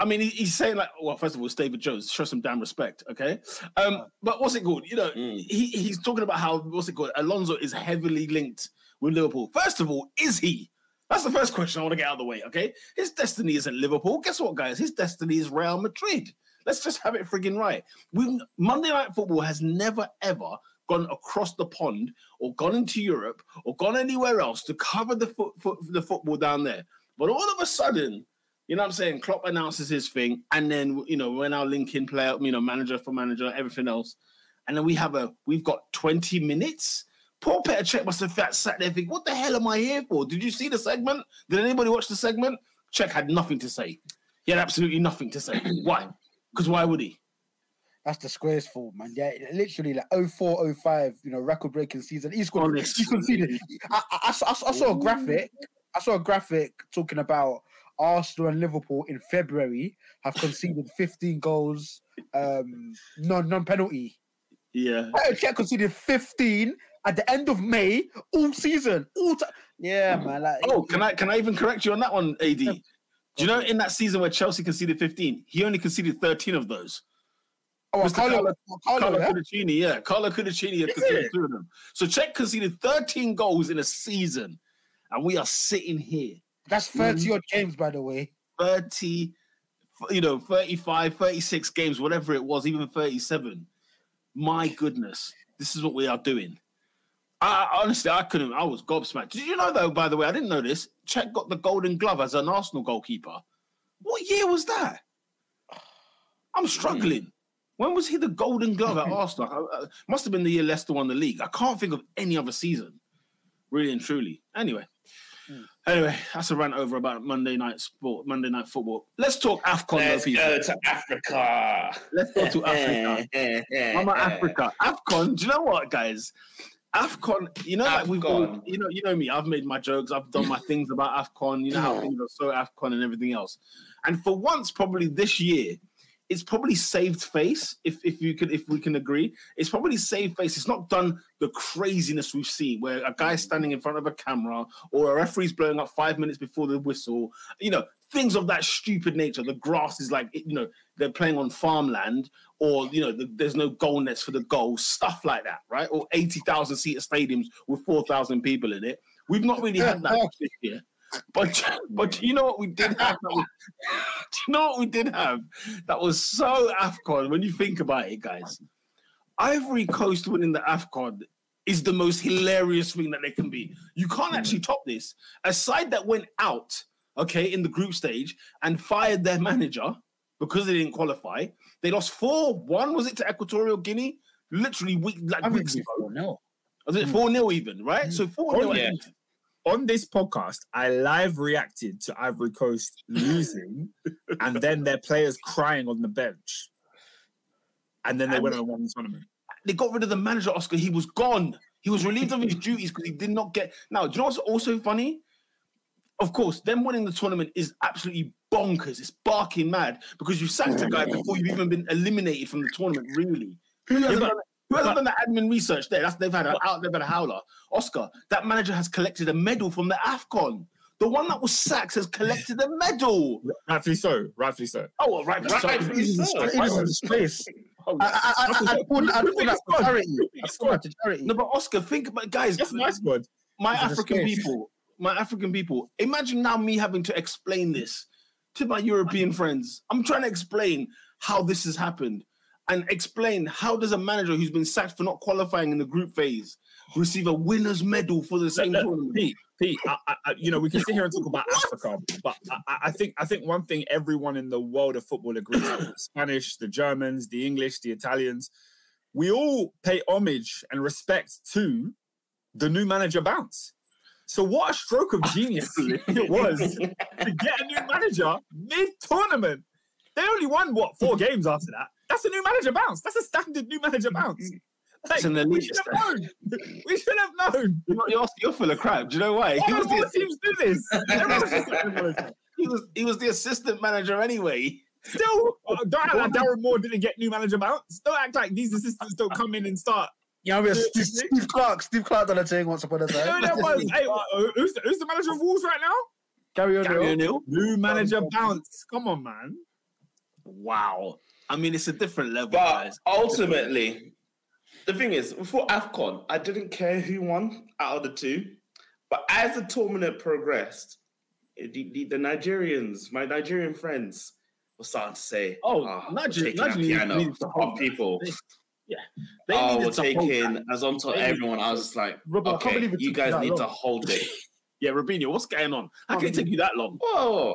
I mean, he- he's saying like, well, first of all, it's David Jones, show some damn respect, okay? Um, but what's it called? You know, Mm. he, he's talking about how what's it called? Alonso is heavily linked with Liverpool. First of all, is he? That's the first question I want to get out of the way, okay? His destiny isn't Liverpool. Guess what, guys? His destiny is Real Madrid. Let's just have it frigging right. We Monday Night Football has never ever gone across the pond or gone into Europe or gone anywhere else to cover the foot, foot, the football down there. But all of a sudden, you know what I'm saying? Klopp announces his thing, and then you know we're now linking player, you know, manager for manager, everything else, and then we have a we've got 20 minutes. Poor Petr Cech must have sat- sat there thinking, "What the hell am I here for?" Did you see the segment? Did anybody watch the segment? Cech had nothing to say. He had absolutely nothing to say. Why? Because why would he? That's disgraceful, man. Yeah, literally like 04, 05, you know, record breaking season. He scored, he Honestly. conceded. I, I, I, saw- I I saw a graphic. I saw a graphic talking about Arsenal and Liverpool in February have conceded 15 goals, um, non non penalty. Yeah. Cech conceded 15 at the end of May, all season, all time. Yeah, man. Like, Oh, can I can I even correct you on that one, AD? Do you know in that season where Chelsea conceded 15, he only conceded 13 of those. oh, Mr. Carlo, Carlo- Carlo, Carlo yeah? Cudicini, yeah. Carlo Cudicini had conceded two of them. So Cech conceded 13 goals in a season, and we are sitting here That's 30 odd games, by the way. 30, you know, 35, 36 games, whatever it was, even 37. My goodness, this is what we are doing. I, I- honestly, I couldn't. I was gobsmacked. Did you know, though, by the way, I didn't know this. Cech got the golden glove as an Arsenal goalkeeper. What year was that? I'm hmm. struggling. When was he the golden glove at Arsenal? I- I- must have been the year Leicester won the league. I can't think of any other season, really and truly. Anyway, hmm. anyway, that's a rant over about Monday night sport, Monday night football. Let's talk Afcon, though, Let's people. go to Africa. Let's go to Africa. I'm Africa. Afcon. Do you know what, guys? Afcon. You know, like we've all, you know, you know me. I've made my jokes. I've done my things about Afcon. You know how mm. things are so Afcon and everything else. And for once, probably this year, it's probably saved face. If if you could, if we can agree, it's probably saved face. It's not done the craziness we've seen, where a guy's standing in front of a camera or a referee's blowing up five minutes before the whistle. You know, things of that stupid nature. The grass is like, you know, they're playing on farmland, or you know, the, there's no goal nets for the goals, stuff like that, right? Or eighty thousand seater stadiums with four thousand people in it. We've not really had that this year. But but you know what we did have? That was, do you know what we did have? That was so Afcon when you think about it, guys. Ivory Coast winning the Afcon is the most hilarious thing that they can be. You can't mm. actually top this. A side that went out, okay, in the group stage and fired their manager because they didn't qualify. They lost four one. Was it to Equatorial Guinea? Literally week like I weeks ago. no. Was it mm. four 0 even? Right. Mm. So four 0 Oh, yeah. on this podcast, I live reacted to Ivory Coast losing and then their players crying on the bench. And then they And- went and won the tournament. they got rid of the manager, Oscar. He was gone. He was relieved of his duties because he did not get. Now, do you know what's also funny? Of course, them winning the tournament is absolutely bonkers. It's barking mad because you sacked a guy before you've even been eliminated from the tournament. Really, who hasn't, done, who hasn't done the admin research there? That's they've had a out. They've had a howler. Oscar, that manager has collected a medal from the Afcon. The one that was sacked has collected a medal. Rightfully so. Rightfully so. Oh, well, right, Rightfully so. It is a disgrace. Oh, I, I, I, I, I'd call I'd call that for charity. I'd call that to charity. No, but Oscar, think about guys. That's my squad. my It's a African disgrace. people, my African people. Imagine now me having to explain this to my European friends. I'm trying to explain how this has happened and explain how does a manager who's been sacked for not qualifying in the group phase receive a winner's medal for the same Look, tournament? Pete, Pete, I, I, you know, we can sit here and talk about Africa, but I, I- think I think one thing everyone in the world of football agrees: the Spanish, the Germans, the English, the Italians, we all pay homage and respect to the new manager bounce. So what a stroke of genius it was to get a new manager mid-tournament. They only won what four games after that. That's a new manager bounce. That's a standard new manager bounce. Like, It's an we should have known. We should have known. You're, you're, full of crap. Do you know why? He Why was, do the, teams do this? Everyone's just like, "Everyone's-" he, was, he was the assistant manager anyway. Still, uh, don't act like Darren Moore didn't get new manager bounce. Don't act like these assistants don't come in and start. You know, what I mean? Steve, Steve Clarke, Steve Clarke done a thing once upon a You know, time. that was, hey, uh, who's, the, who's the manager of Wolves right now? Gary Gary O'Neill. O'Neill. New manager bounce. Come on, man. Wow. I mean, it's a different level, But guys. ultimately, the thing is, before AFCON, I didn't care who won out of the two. But as the tournament progressed, the, the, the Nigerians, my Nigerian friends, were starting to say, Oh, "Ah, Niger- we're taking our Nigeria piano needs to off that. People. They oh, needed to hold taking as on to They everyone. I was just like, Robert, can't okay, believe you guys that need to hold it. Yeah, Robinho, what's going on? How can it take you that long? Whoa.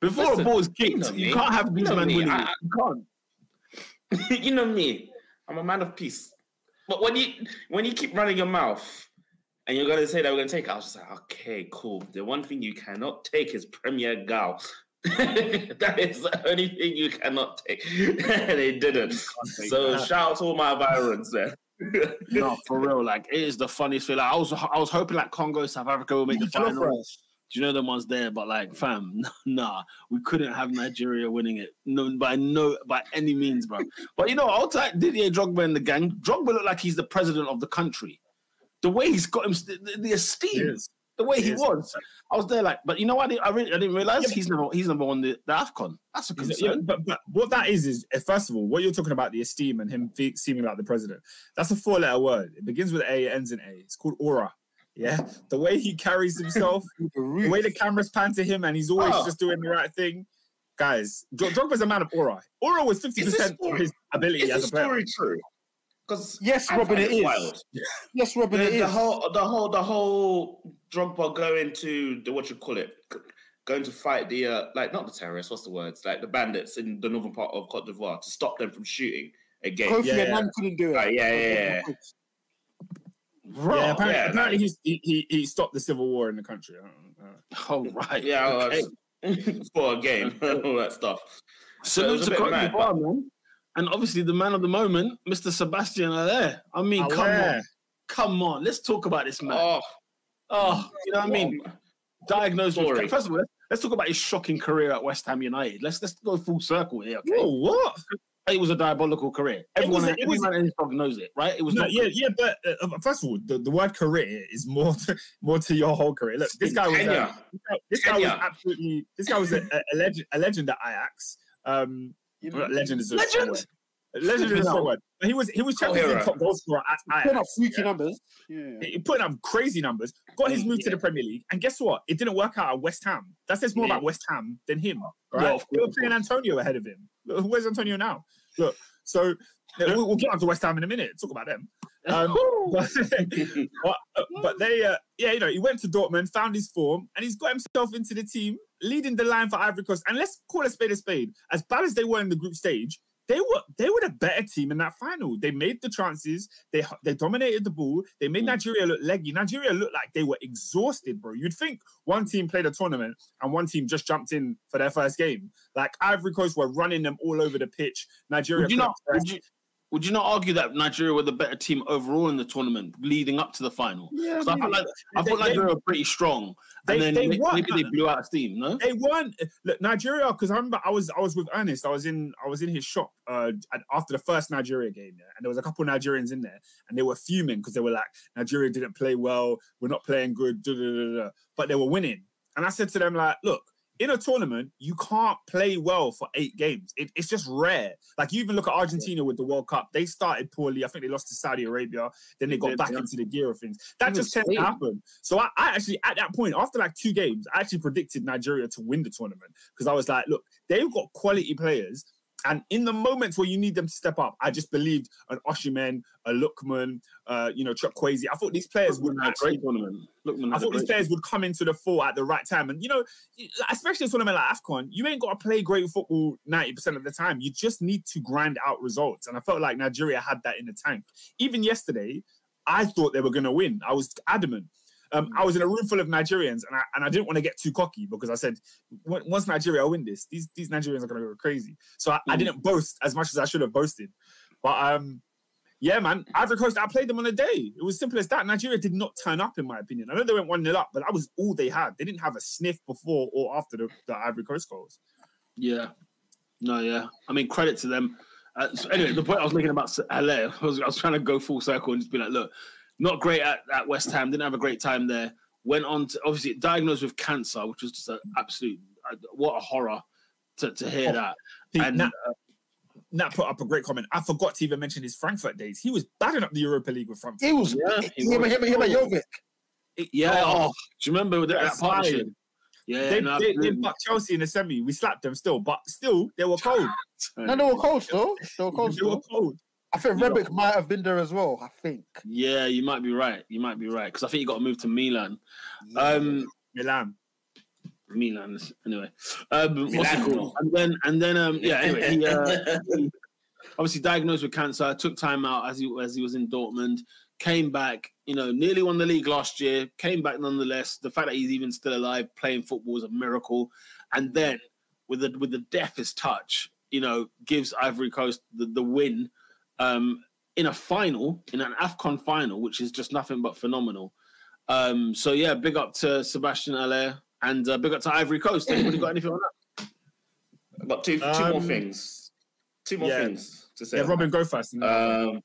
Before Listen, a ball is you kicked, know you, can't have You these know men winning. I- you can't. you know me. I'm a man of peace. But when you when you keep running your mouth and you're gonna say that we're gonna take it, I was just like, okay, cool. The one thing you cannot take is Premier Gal. that is the only thing you cannot take. they didn't. So shout out to all my virons there. no, for real. Like it is the funniest thing. Like, I was, I was hoping like Congo, South Africa will make the final. Do you know the ones there? But like, fam, nah, we couldn't have Nigeria winning it. No, by no, by any means, bro. But you know, I'll take Didier Drogba and the gang. Drogba looked like he's the president of the country. The way he's got him, the, the esteem, the way he, he was. I was there, like, but you know what? I didn't, I, really, I didn't realize yeah, he's never, he's never won the, the Afcon. That's a concern. Yeah, but, but what that is is, eh, first of all, what you're talking about the esteem and him seeming like the president. That's a four-letter word. It begins with A, it ends in A. It's called aura. Yeah, the way he carries himself, the way the cameras pan to him, and he's always oh. just doing the right thing. Guys, Drogba's a man of aura. Aura was fifty percent of his ability is as a player. story true? Because yes, Robin, it is. Wild. Yes, Robin, the, it the is. whole, the whole, the whole Drogba going to the what you call it, going to fight the uh, like not the terrorists. What's the words? Like the bandits in the northern part of Cote d'Ivoire to stop them from shooting again. Kofi yeah, Annan couldn't do it. Right, yeah, yeah. yeah. Yeah, apparently, yeah, apparently he's, he, he he stopped the civil war in the country. Oh right, yeah, okay. for a game, all that stuff. Salute so to Cote d'Ivoire, man. And obviously, the man of the moment, Mr. Sebastien Haller. I mean, Haller. come on, come on, let's talk about this man. Oh, oh you know what I mean? Diagnosed with first of all, let's talk about his shocking career at West Ham United. Let's let's go full circle here. Okay? Whoa, what? it was a diabolical career. Everyone, was, every man in his dog knows it, right? It was no, not yeah, good. yeah. But uh, first of all, the, the word career is more to, more to your whole career. Look, this guy was uh, this, guy, was absolutely this guy was a, a, legend, a legend at Ajax. Um, you know, legend is a legend. Legend is a. He was he was Champions League top goal scorer at Ajax. Putting up freaky yeah. numbers. Yeah. He put up crazy numbers. Got his move yeah. to the Premier League, and guess what? It didn't work out at West Ham. That says more yeah. about West Ham than him. Right? Yeah, they were playing Antonio ahead of him. Where's Antonio now? Look, so we'll, we'll, get on to West Ham in a minute. Talk about them. Um, but, but, but, they, uh, yeah, you know, he went to Dortmund, found his form, and he's got himself into the team, leading the line for Ivory Coast. And let's call a spade a spade. As bad as they were in the group stage, they were they were the better team in that final. They made the chances. They they dominated the ball. They made mm. Nigeria look leggy. Nigeria looked like they were exhausted, bro. You'd think one team played a tournament and one team just jumped in for their first game. Like Ivory Coast were running them all over the pitch. Nigeria. Would you not? Would you, would you not argue that Nigeria were the better team overall in the tournament leading up to the final? Yeah, I, felt like I thought Nigeria were pretty strong, and then they maybe they blew out steam. No, they weren't. Look, Nigeria, because I remember I was I was with Ernest. I was in I was in his shop uh, after the first Nigeria game, yeah, and there was a couple of Nigerians in there, and they were fuming because they were like, Nigeria didn't play well. We're not playing good, da, da, da, but they were winning. And I said to them like, look in a tournament, you can't play well for eight games. It, it's just rare. Like you even look at Argentina with the World Cup. They started poorly. I think they lost to Saudi Arabia. Then they got back into the gear of things. That just tends to happen. So I, I, actually, at that point, after like two games, I actually predicted Nigeria to win the tournament because I was like, look, they've got quality players. And in the moments where you need them to step up, I just believed an Osimhen, a Lookman, uh, you know, Chukwueze. I thought these players would actually, I thought these players would come into the fore at the right time. And you know, especially a tournament like AFCON, you ain't got to play great football 90% of the time. You just need to grind out results. And I felt like Nigeria had that in the tank. Even yesterday, I thought they were going to win. I was adamant. Um, I was in a room full of Nigerians, and I and I didn't want to get too cocky because I said, once Nigeria win this, these these Nigerians are going to go crazy. So I, mm. I, didn't boast as much as I should have boasted. But um, yeah, man, Ivory Coast, I played them on a day. It was simple as that. Nigeria did not turn up, in my opinion. I know they went one 0 up, but that was all they had. They didn't have a sniff before or after the, the Ivory Coast goals. Yeah, no, yeah. I mean, credit to them. Uh, so anyway, the point I was making about Haller, I was, I was trying to go full circle and just be like, look, not great at, at West Ham. Didn't have a great time there. Went on to obviously diagnosed with cancer, which was just an absolute uh, what a horror to, to hear oh, that. and Nat, uh, Nat put up a great comment. I forgot to even mention his Frankfurt days. He was battering up the Europa League with Frankfurt. He was. Yeah, he him, was. Him, him, him, Jovic. Yeah. Oh, do you remember that, that partnership? Yeah, they, no, they, they Chelsea in the semi. We slapped them still, but still they were cold. no, they were cold still. They were cold. They were cold. I think Rebic might have been there as well. I think. Yeah, you might be right. You might be right because I think you got to move to Milan. Um, Milan. Milan. Anyway, um, what's it called? And then, and then, um, yeah. Anyway, he, uh, he obviously diagnosed with cancer. Took time out as he as he was in Dortmund. Came back. You know, nearly won the league last year. Came back nonetheless. The fact that he's even still alive, playing football, is a miracle. And then with the with the deafest touch, you know, gives Ivory Coast the, the win um, in a final, in an AFCON final, which is just nothing but phenomenal. Um, so yeah, big up to Sebastien Haller and uh, big up to Ivory Coast. Anybody got anything on that? Got two two more Um, things. Two more yeah. things to say. Yeah, on Robin, that. go first. Um,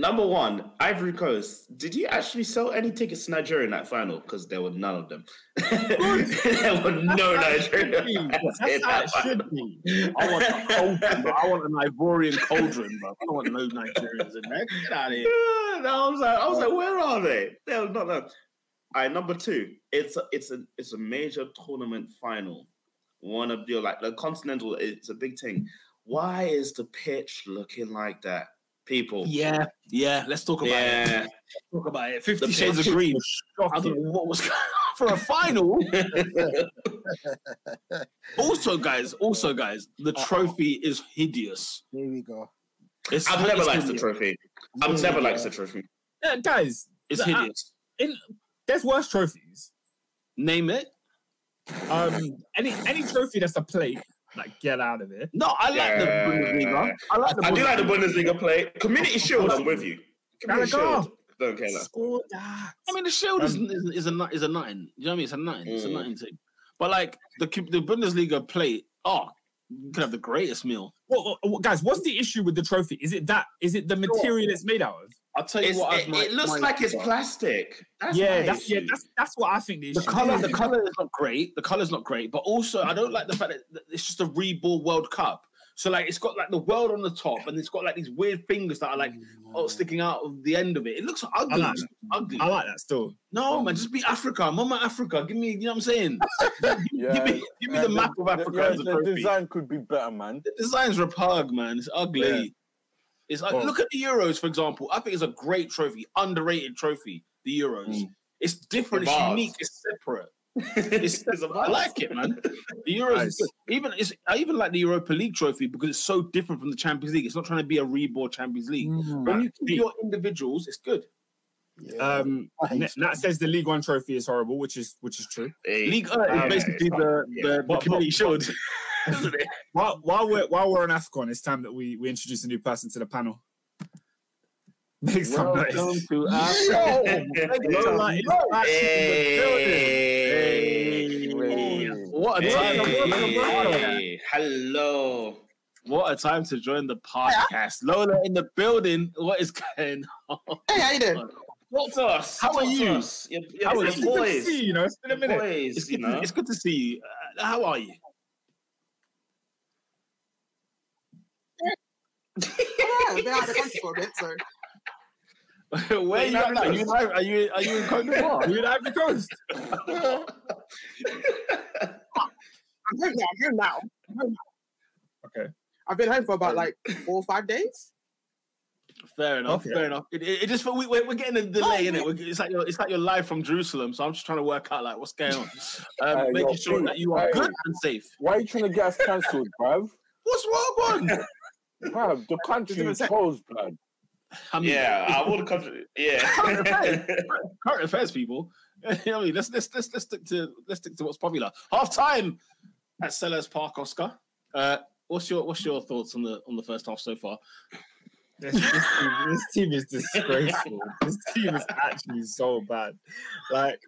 number one, Ivory Coast. Did you actually sell any tickets to Nigeria in that final? Because there were none of them. there were no Nigerian That's how that it should be. I want a cauldron, bro. I want an Ivorian cauldron, bro. I don't want no Nigerians in there. Get out of here. Yeah, no, I was like, I was like, where are they? They're not there. All right, number two, it's a, it's a it's a major tournament final. One of your like the continental, it's a big thing. Why is the pitch looking like that, people? Yeah, yeah. Let's talk about it. yeah. Let's talk about it. Fifty The Shades of Green. I don't know what was going on for a final. also, guys, also, guys, the trophy is hideous. Here we go. It's, I've never liked the hideous. trophy. I've It's never hideous. liked the trophy. Yeah, guys, It's uh, hideous. in, there's worse trophies. Name it. Um, any any trophy that's a plate, like get out of it. No, I like Yeah. the Bundesliga. I like the I do like the Bundesliga. Bundesliga play. Community Shield, I'm with you. Community Shield, don't care. That. Score that. I mean, the Shield is, Um, is, is a nut- is a nine. You know what I mean? It's a nine. It's a Mm. nine thing. But like the the Bundesliga play, oh, you could have the greatest meal. What, what- guys, what's the issue with the trophy? Is it that? Is it the material it's made out of? I'll tell you It's- what. it, my- it looks like it's plastic. That's yeah, my that's yeah, that's that's what I think the the color. is. The color is not great. The color's not great. But also, I don't like the fact that it's just a reball World Cup. So like, it's got like the world on the top, and it's got like these weird fingers that are like oh, sticking out of the end of it. It looks ugly. like ugly. I like that still. No, oh. man, just be Africa. I'm on my Africa. Give me, you know what I'm saying? Yeah, give me, give me yeah, the map of Africa yeah, as a the design could be better, man. The design's repug, man. It's ugly. Yeah. It's like, Well- look at the Euros, for example. I think it's a great trophy, underrated trophy. The Euros. Mm. It's different. The It's unique. It's separate. it's, it's a I like it, man. The Euros Nice. is good. Even it's, I even like the Europa League trophy because it's so different from the Champions League. It's not trying to be a reborn Champions League. When you keep your individuals, it's good. Um, Nat Nat says the League One trophy is horrible, which is which is true. Hey, League uh, Um, is basically the, yeah. the, the But- community shield, isn't it? While while we're while we're on Afcon, it's time that we we introduce a new person to the panel. Make some Welcome noise. to Lola is back in the building. Hey. What a time! Hey, to join the podcast. hey, hello. What a time to join the podcast. Lola in the building. What is going on? Hey, how you doing? Talk to us. How are talk to you? us. Your, your, How are your you? Good to boys. see you, you know, it's been a minute. boys, It's you good, know. to, it's good to see you. Uh, how are you? Yeah, I've been out of the country for a bit, so Where are you at now? Are you, in, Ivory- are you are you in Cote d'Ivoire? You in Ivory Coast? I'm home now. I'm home now. I'm home now. Okay. I've been home for about like four or five days. Fair enough. Okay. Fair enough. It, it, it just we, we're, we're getting a delay in it. It's like you're, it's like you're live from Jerusalem, so I'm just trying to work out like what's going on, um, Hey, making sure Pete, that you are hey. good and safe. Why are you trying to get us cancelled, bruv? What's wrong, man? Bruv, the country is closed, blood. I mean, yeah, I would country. Yeah. current affairs, people. You know what I mean, let's let's let's let's stick to let's stick to what's popular. Half time at Selhurst Park, Oscar. Uh, what's your what's your thoughts on the on the first half so far? This, team, this team is disgraceful. this team is actually so bad. Like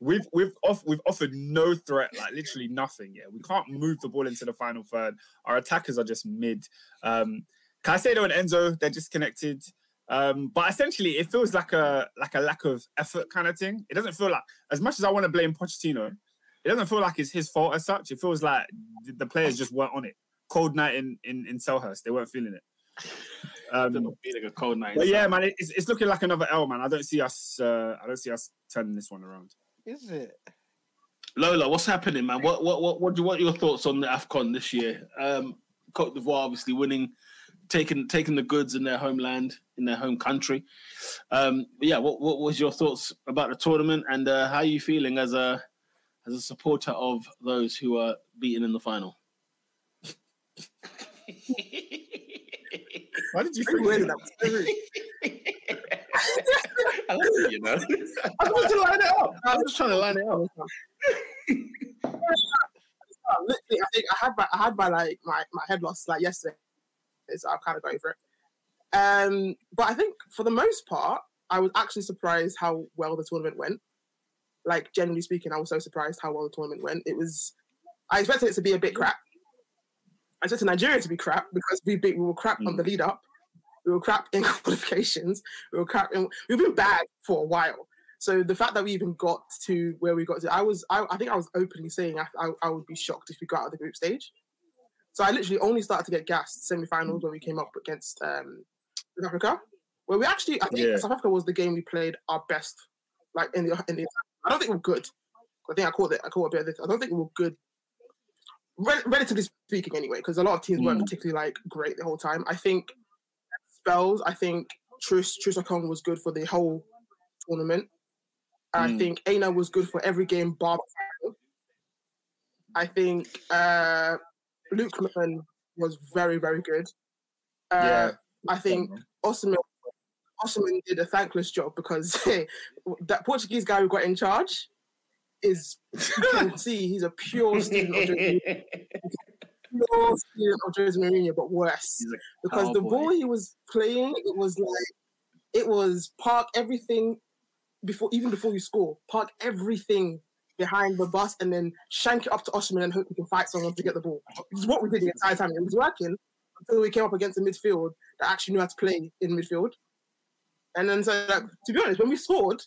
we've we've off we've offered no threat, like literally nothing. Yeah, we can't move the ball into the final third. Our attackers are just mid. Um, Caicedo and Enzo, they're disconnected. Um, but essentially, it feels like a like a lack of effort kind of thing. It doesn't feel like as much as I want to blame Pochettino, it doesn't feel like it's his fault as such. It feels like the- the players just weren't on it. Cold night in in, in Selhurst, they weren't feeling it. Um, Doesn't feel like a cold night. but yeah, man, it's, it's looking like another L, man. I don't see us. Uh, I don't see us turning this one around. Is it? Lola, what's happening, man? What what what what do you what are your thoughts on the Afcon this year? Um, Cote d'Ivoire obviously winning, taking taking the goods in their homeland, in their home country. Um, yeah, what what was your thoughts about the tournament and uh, how are you feeling as a as a supporter of those who are beaten in the final? Why did you weird, that? that was so. I like it, you know. I was to line it up. I was just trying to line it up. literally, I think I had my I had my like my, my head loss like yesterday, so I'm kind of going for it. Um, but I think for the most part, I was actually surprised how well the tournament went. Like generally speaking, I was so surprised how well the tournament went. It was I expected it to be a bit crap. I expected Nigeria to be crap because we we were crap on the lead up. We were crap in qualifications. We were crap. In, we've been bad for a while. So the fact that we even got to where we got to, I was, I, I think I was openly saying I, I, I, would be shocked if we got out of the group stage. So I literally only started to get gassed semi-finals when we came up against um, South Africa, where we actually, I think Yeah. South Africa was the game we played our best, like in the in the. I don't think we we're good. I think I called it. I called it a bit of this. I don't think we we're good. Rel- relatively speaking, anyway, because a lot of teams weren't particularly like great the whole time. I think spells. I think Trus Troost-Ekong was good for the whole tournament. I Mm. think Aina was good for every game bar. I think uh, Luke Mann was very, very good. Uh, Yeah. I think Osimhen, Osimhen did a thankless job because that Portuguese guy who got in charge is, you can see he's a pure student of Jose, pure student of Jose Mourinho, but worse because the ball he was playing, it was like it was park everything before even before you score, park everything behind the bus and then shank it up to Osimhen and hope we can fight someone to get the ball. Is what we did the entire time. It was working until we came up against a midfield that actually knew how to play in midfield. And then so like, to be honest, when we scored,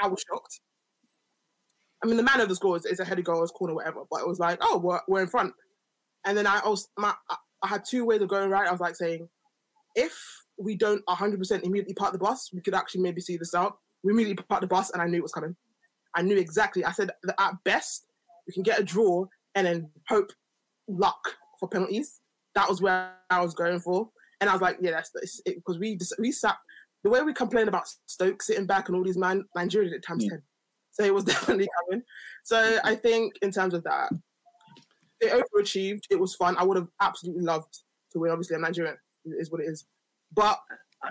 I was shocked. I mean, the man of the score is, is a header goal, corner, whatever. But it was like, oh, we're, we're in front. And then I also my I- had two ways of going right. I was like saying, if we don't 100% immediately park the bus, we could actually maybe see this out. We immediately parked the bus, and I knew it was coming. I knew exactly. I said that at best we can get a draw and then hope luck for penalties. That was where I was going for, and I was like, yeah, that's that's it because we just, we sat the way we complain about Stoke sitting back and all these man Nigeria did it times Yeah. ten, so it was definitely coming. So I think in terms of that, they overachieved. It was fun. I would have absolutely loved to win. Obviously, I'm Nigerian. It is what it is. But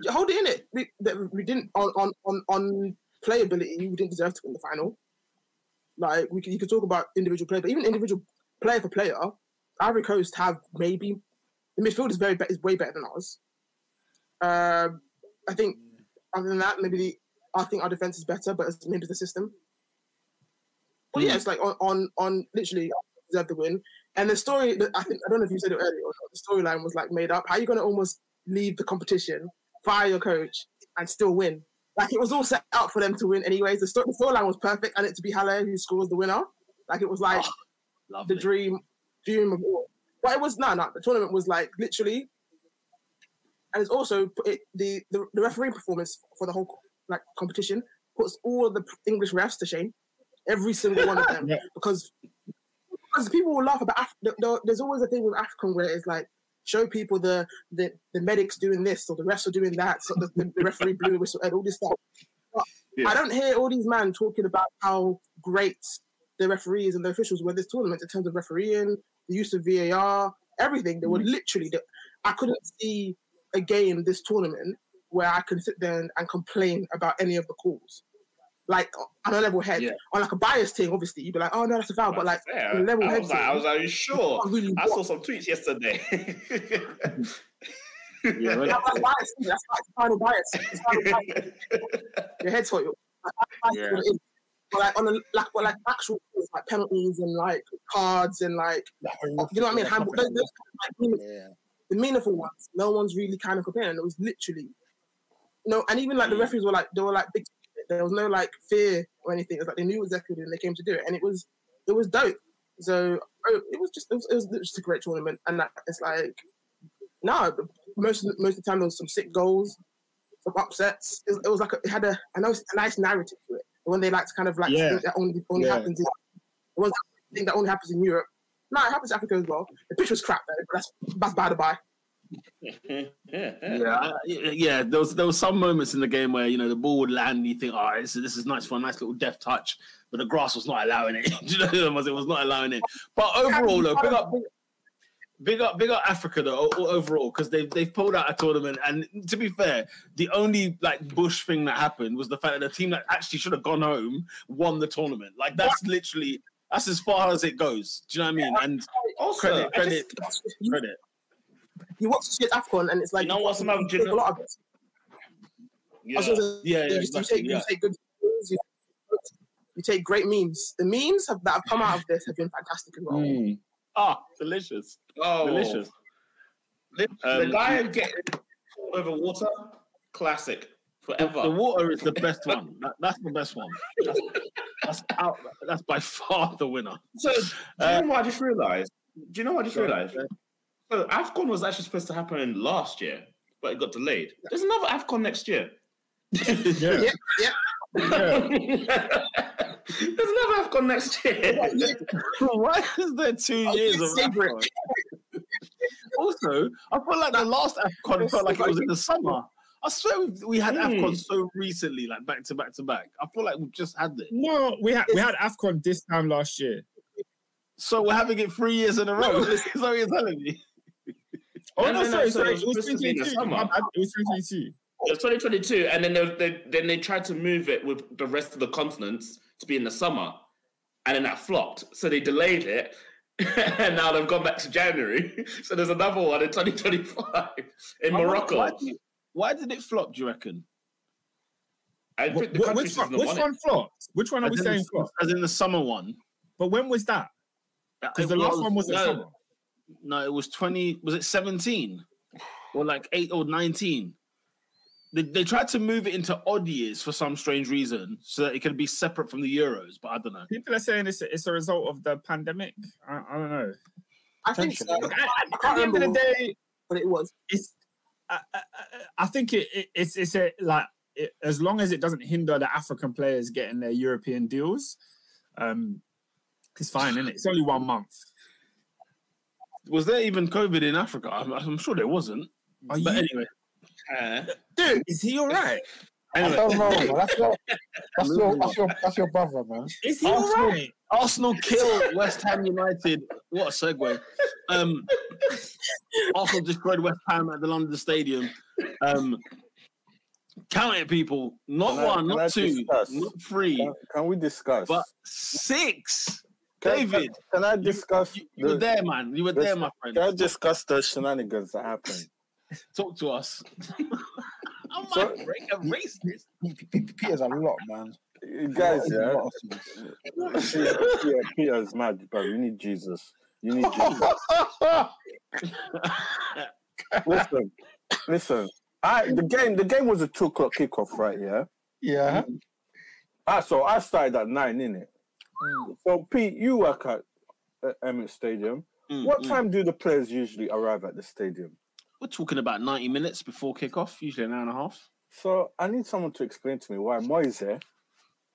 hold it in it. We, we didn't on on on on playability. We didn't deserve to win the final. Like we could, you could talk about individual player, but even individual player for player, Ivory Coast have maybe the midfield is very is way better than ours. Um, I think other than that, maybe the, I think our defense is better, but it's maybe the system. But yeah, it's like on on, on literally deserve the win. And the story, I think I don't know if you said it earlier. Or not, the storyline was like made up. How are you going to almost leave the competition, fire your coach, and still win? Like it was all set out for them to win, anyways. The, sto- the storyline was perfect, and it to be Haller who scores the winner. Like it was like oh, Lovely. the dream, dream of all. But it was no, no. The tournament was like literally, and it's also it, the, the the referee performance for the whole like competition puts all of the English refs to shame, every single one of them, Yeah. because because people will laugh about. Af- there- there- there's always a thing with African where it's like show people the the, the medics doing this or the refs are doing that, so the, the, the referee blew the whistle and all this stuff. But Yeah. I don't hear all these men talking about how great the referees and the officials were this tournament in terms of refereeing, the use of VAR, everything. They were mm-hmm. literally. The, I couldn't see a game this tournament where I can sit there and, and complain about any of the calls. Like on a level head, Yeah. on like a biased thing, obviously you'd be like, "Oh no, that's a foul," but like Yeah, on a level I head was like, I was like, sure. really I saw some tweets yesterday. Yeah, right. That- that's bias. That's like final bias. It's final bias. Your head's for you. Like, Yeah. what it is. But like on a like, but like actual things, like penalties and like cards and like oh, you know what I mean. Handball, those, those kind of, like, meaning- Yeah. the meaningful ones. No one's really kind of comparing. It was literally no, and even like the mm. referees were like they were like big. There was no like fear or anything. It was like they knew exactly when they came to do it, and it was it was dope. So oh, it was just it was, it was just a great tournament, and that, it's like no, most of the, most of the time there was some sick goals, some upsets. It, it was like a, it had a I know a nice narrative to it. When they like to kind of like Yeah. think that only only Yeah. happens in the that that only happens in Europe. No, it happens in Africa as well. The pitch was crap though, but that's that's by the by. Yeah, Yeah, There was there was some moments in the game where you know the ball would land and you think, oh, this is this is nice for a nice little deft touch, but the grass was not allowing it. Do you know, it was it was not allowing it. But overall, though, big up, big up, big up Africa though overall because they've they've pulled out a tournament. And to be fair, the only like bush thing that happened was the fact that the team that actually should have gone home won the tournament. Like that's literally That's as far as it goes. Do you know what I mean? And Also, credit, credit, just- credit. You watch shit AFCON and it's like You know what's another you take a lot of it. yeah. I was gonna say, Yeah, yeah, you, exactly, take, yeah. you take good memes, you, you take great memes. The memes have, that have come out of this have been fantastic as well. Mm. Ah, delicious, Oh, delicious. The, the Um, guy getting pulled over water, classic forever. The water is the best one. That, that's the best one. That's, that's out. That's by far the winner. So, do you Uh, know what I just realized? Do you know what I just Go ahead, realized? go ahead. So, AFCON was actually supposed to happen last year, but it got delayed. There's another AFCON next year. Yeah. Yeah, yeah. There's another AFCON next year. Why is there two I'll years of. AFCON? Also, I feel like the last AFCON felt like it was in the summer. I swear we, we had Hmm. AFCON so recently, like back to back to back. I feel like we've just had it. No, we had we had Afcon this time last year. So we're having it three years in a row. Is that what you're telling me? Oh No, no, no, no, sorry, so sorry. it It was was supposed to be in the 2022. summer. My bad, It was 2022. It was 2022, and then they, they then they tried to move it with the rest of the continents to be in the summer, and then that flopped. So they delayed it, and now they've gone back to January. So there's another one in 2025 in Why- Morocco. Why, did- why did it flop? Do you reckon? I think the wh- which one? Which have won one flopped? Which one are we As in saying the- flopped? As in the summer one. But when was that? Because the It last one was in no, summer. No, it was 20. Was it 17? Or like 8 or 19? They, they tried to move it into odd years for some strange reason so that it could be separate from the Euros, but I don't know. People are saying it's it's a result of the pandemic. I, I don't know. I think so. At, at I can't the end of the day, but it was. it's. I, I, I think it, it, it's it's a like it, as long as it doesn't hinder the African players getting their European deals, um, it's fine, isn't it? It's only one month. Was there even COVID in Africa? I'm, I'm sure there wasn't. Are But you, anyway, Uh, dude? Is he all right? I don't know. man. That's your, that's your, that's your, that's your brother, man. Is he all Arsenal- right? Arsenal kill West Ham United. What a segue. Um, Arsenal destroyed West Ham at the London Stadium. Um, count it, people. Not Can one, I not two, discuss? not three, Can, can we discuss? but six. Can- David, can I discuss? you, you were the- there, man. You were the- there, my friend. Can I discuss the shenanigans that happened? Talk to us. I'm So- break erase this. P- P- P- Peter's a lot, man. You guys, A yeah. lot. Peter, Peter, Peter's mad, bro. You need Jesus. You need Jesus. listen, listen. I the game. The game was a two o'clock kickoff, right? Yeah. Yeah. Ah, so I started at nine, innit? So Pete, you work at uh, Emirates Stadium. Mm, What mm. time do the players usually arrive at the stadium? We're talking about 90 minutes before kickoff, usually an hour and a half. So I need someone to explain to me why Moyes at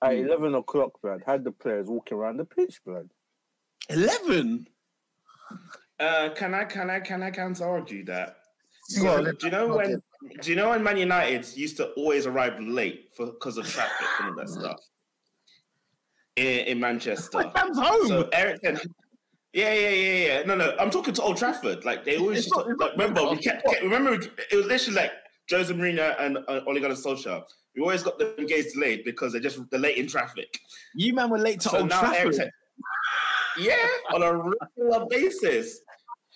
Hmm. eleven o'clock, blood, had the players walking around the pitch, blood. 11? uh, can I can I can I counter argue that? So, gotta do you know when? Do you know when Man United used to always arrive late for because of traffic and all that stuff in, in Manchester? Home. So yeah, yeah, yeah, yeah. No, no, I'm talking to Old Trafford. Like they always used not- like, remember we kept, kept remember it was literally like Jose Mourinho and uh, Ole Gunnar Solskjaer. We always got them games delayed because they're just they're late in traffic. you man were late to So Old now Trafford. Ten, yeah, on a regular basis.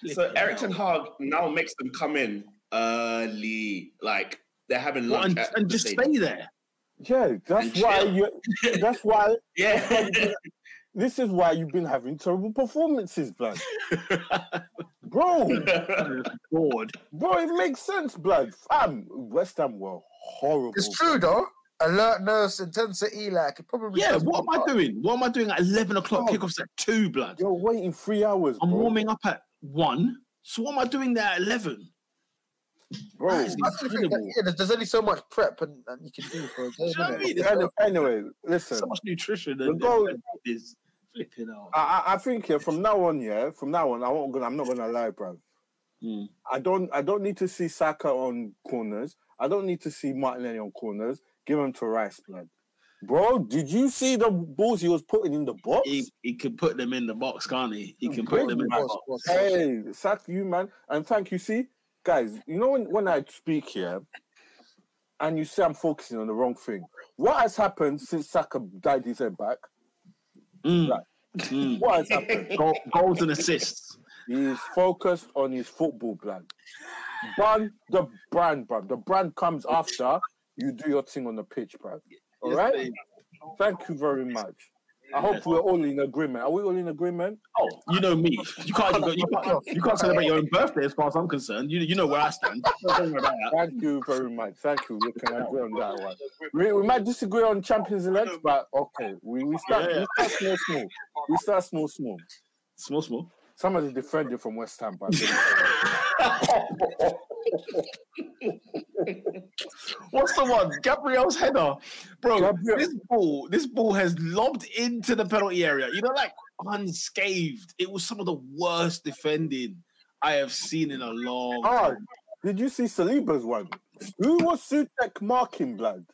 So Erik. Ten Hag now makes them come in early, like they're having lunch and, and the just stadium. stay there. Yeah, that's why you. That's why Yeah, this is why you've been having terrible performances, blood. Bro, Bored. bro, it makes sense, blood. Fam, West Ham were horrible. It's true though. Alertness, intensity, like it probably. Yeah, what am I doing? What am I doing at 11 o'clock? Oh. Kickoff's at 2, blood. You're waiting three hours, I'm bro. warming up at 1. So what am I doing there at 11? Bro. That is I that, yeah, there's, there's only so much prep and, and you can do for a game. you know I mean? It's Anyway, anyway, listen. So much nutrition The and, goal- and is flipping out. I, I I think yeah, from now on, yeah, from now on, I won't gonna, I'm not gonna lie, bro. Mm. I don't, I don't need to see Saka on corners. I don't need to see Martinelli on corners. Give him to Rice, blood. Bro, did you see the balls he was putting in the box? He, he can put them in the box, can't he? He can Great put them in the Boss, box. boss. Hey, sack you, man. And thank you. See, guys, you know when, when I speak here and you say I'm focusing on the wrong thing, what has happened since Saka died his head back? Mm. Right. Mm. What has happened? Goal, goals and assists. He's focused on his football brand. Ban the brand, bro. The brand comes after you do your thing on the pitch, bro. All Yes, right. babe. Thank you very much. I hope we're all in agreement. Are we all in agreement? Oh, you know me. You can't, you can't, you can't celebrate your own birthday as far as I'm concerned. You, you know where I stand. Don't worry about that. Thank you very much. Thank you. We can agree on that one. We, we might disagree on Champions League, but okay. We, we start Yeah. we start small, small. We start small, small. Small, small. Somebody defended from West Ham, but What's the one? Gabriel's header, bro. Gabriel- This ball, this ball has lobbed into the penalty area. You know, like unscathed. It was some of the worst defending I have seen in a long. ah, time. did you see Saliba's one? Who was Soucek marking, blood?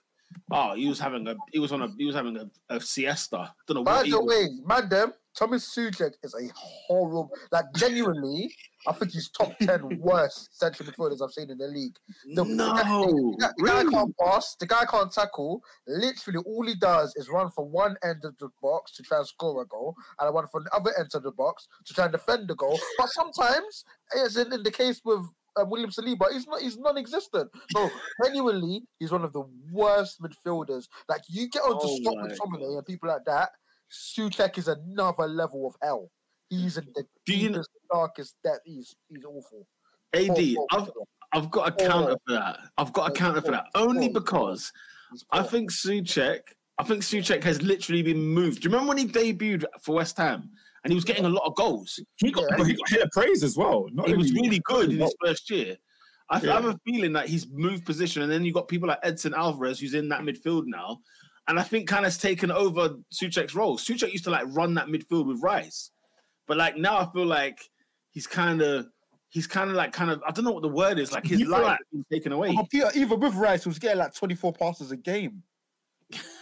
Oh, he was having a. He was on a. He was having a, a siesta. Don't know By what. He the was. way, man, them Thomas Soucek is a horrible. Like genuinely, I think he's top ten worst central midfielders I've seen in the league. The, no, the guy, the guy can't pass. The guy can't tackle. Literally, all he does is run from one end of the box to try and score a goal, and run from the other end of the box to try and defend the goal. But sometimes, as in, in the case with um, William Saliba, he's not. He's non-existent. So genuinely, he's one of the worst midfielders. Like you get onto Oh Scott McTominay and people like that. Soucek is another level of hell. He's in the Do you deepest, darkest depth. He's he's awful. AD, Awful. I've I've got a Oh. counter for that. I've got a counter for that only because I think Soucek. I think Soucek has literally been moved. Do you remember when he debuted for West Ham and he was getting a lot of goals? He got, Yeah. he got hella praise as well. Not He was really good in his first year. I, I Yeah. have a feeling that he's moved position, and then you've got people like Edson Alvarez who's in that midfield now, and I think kind of taken over Soucek's role. Soucek used to like run that midfield with Rice, but like now I feel like he's kind of he's kind of like kind of I don't know what the word is like his life like- has been taken away. Even with Rice, was getting like 24 passes a game.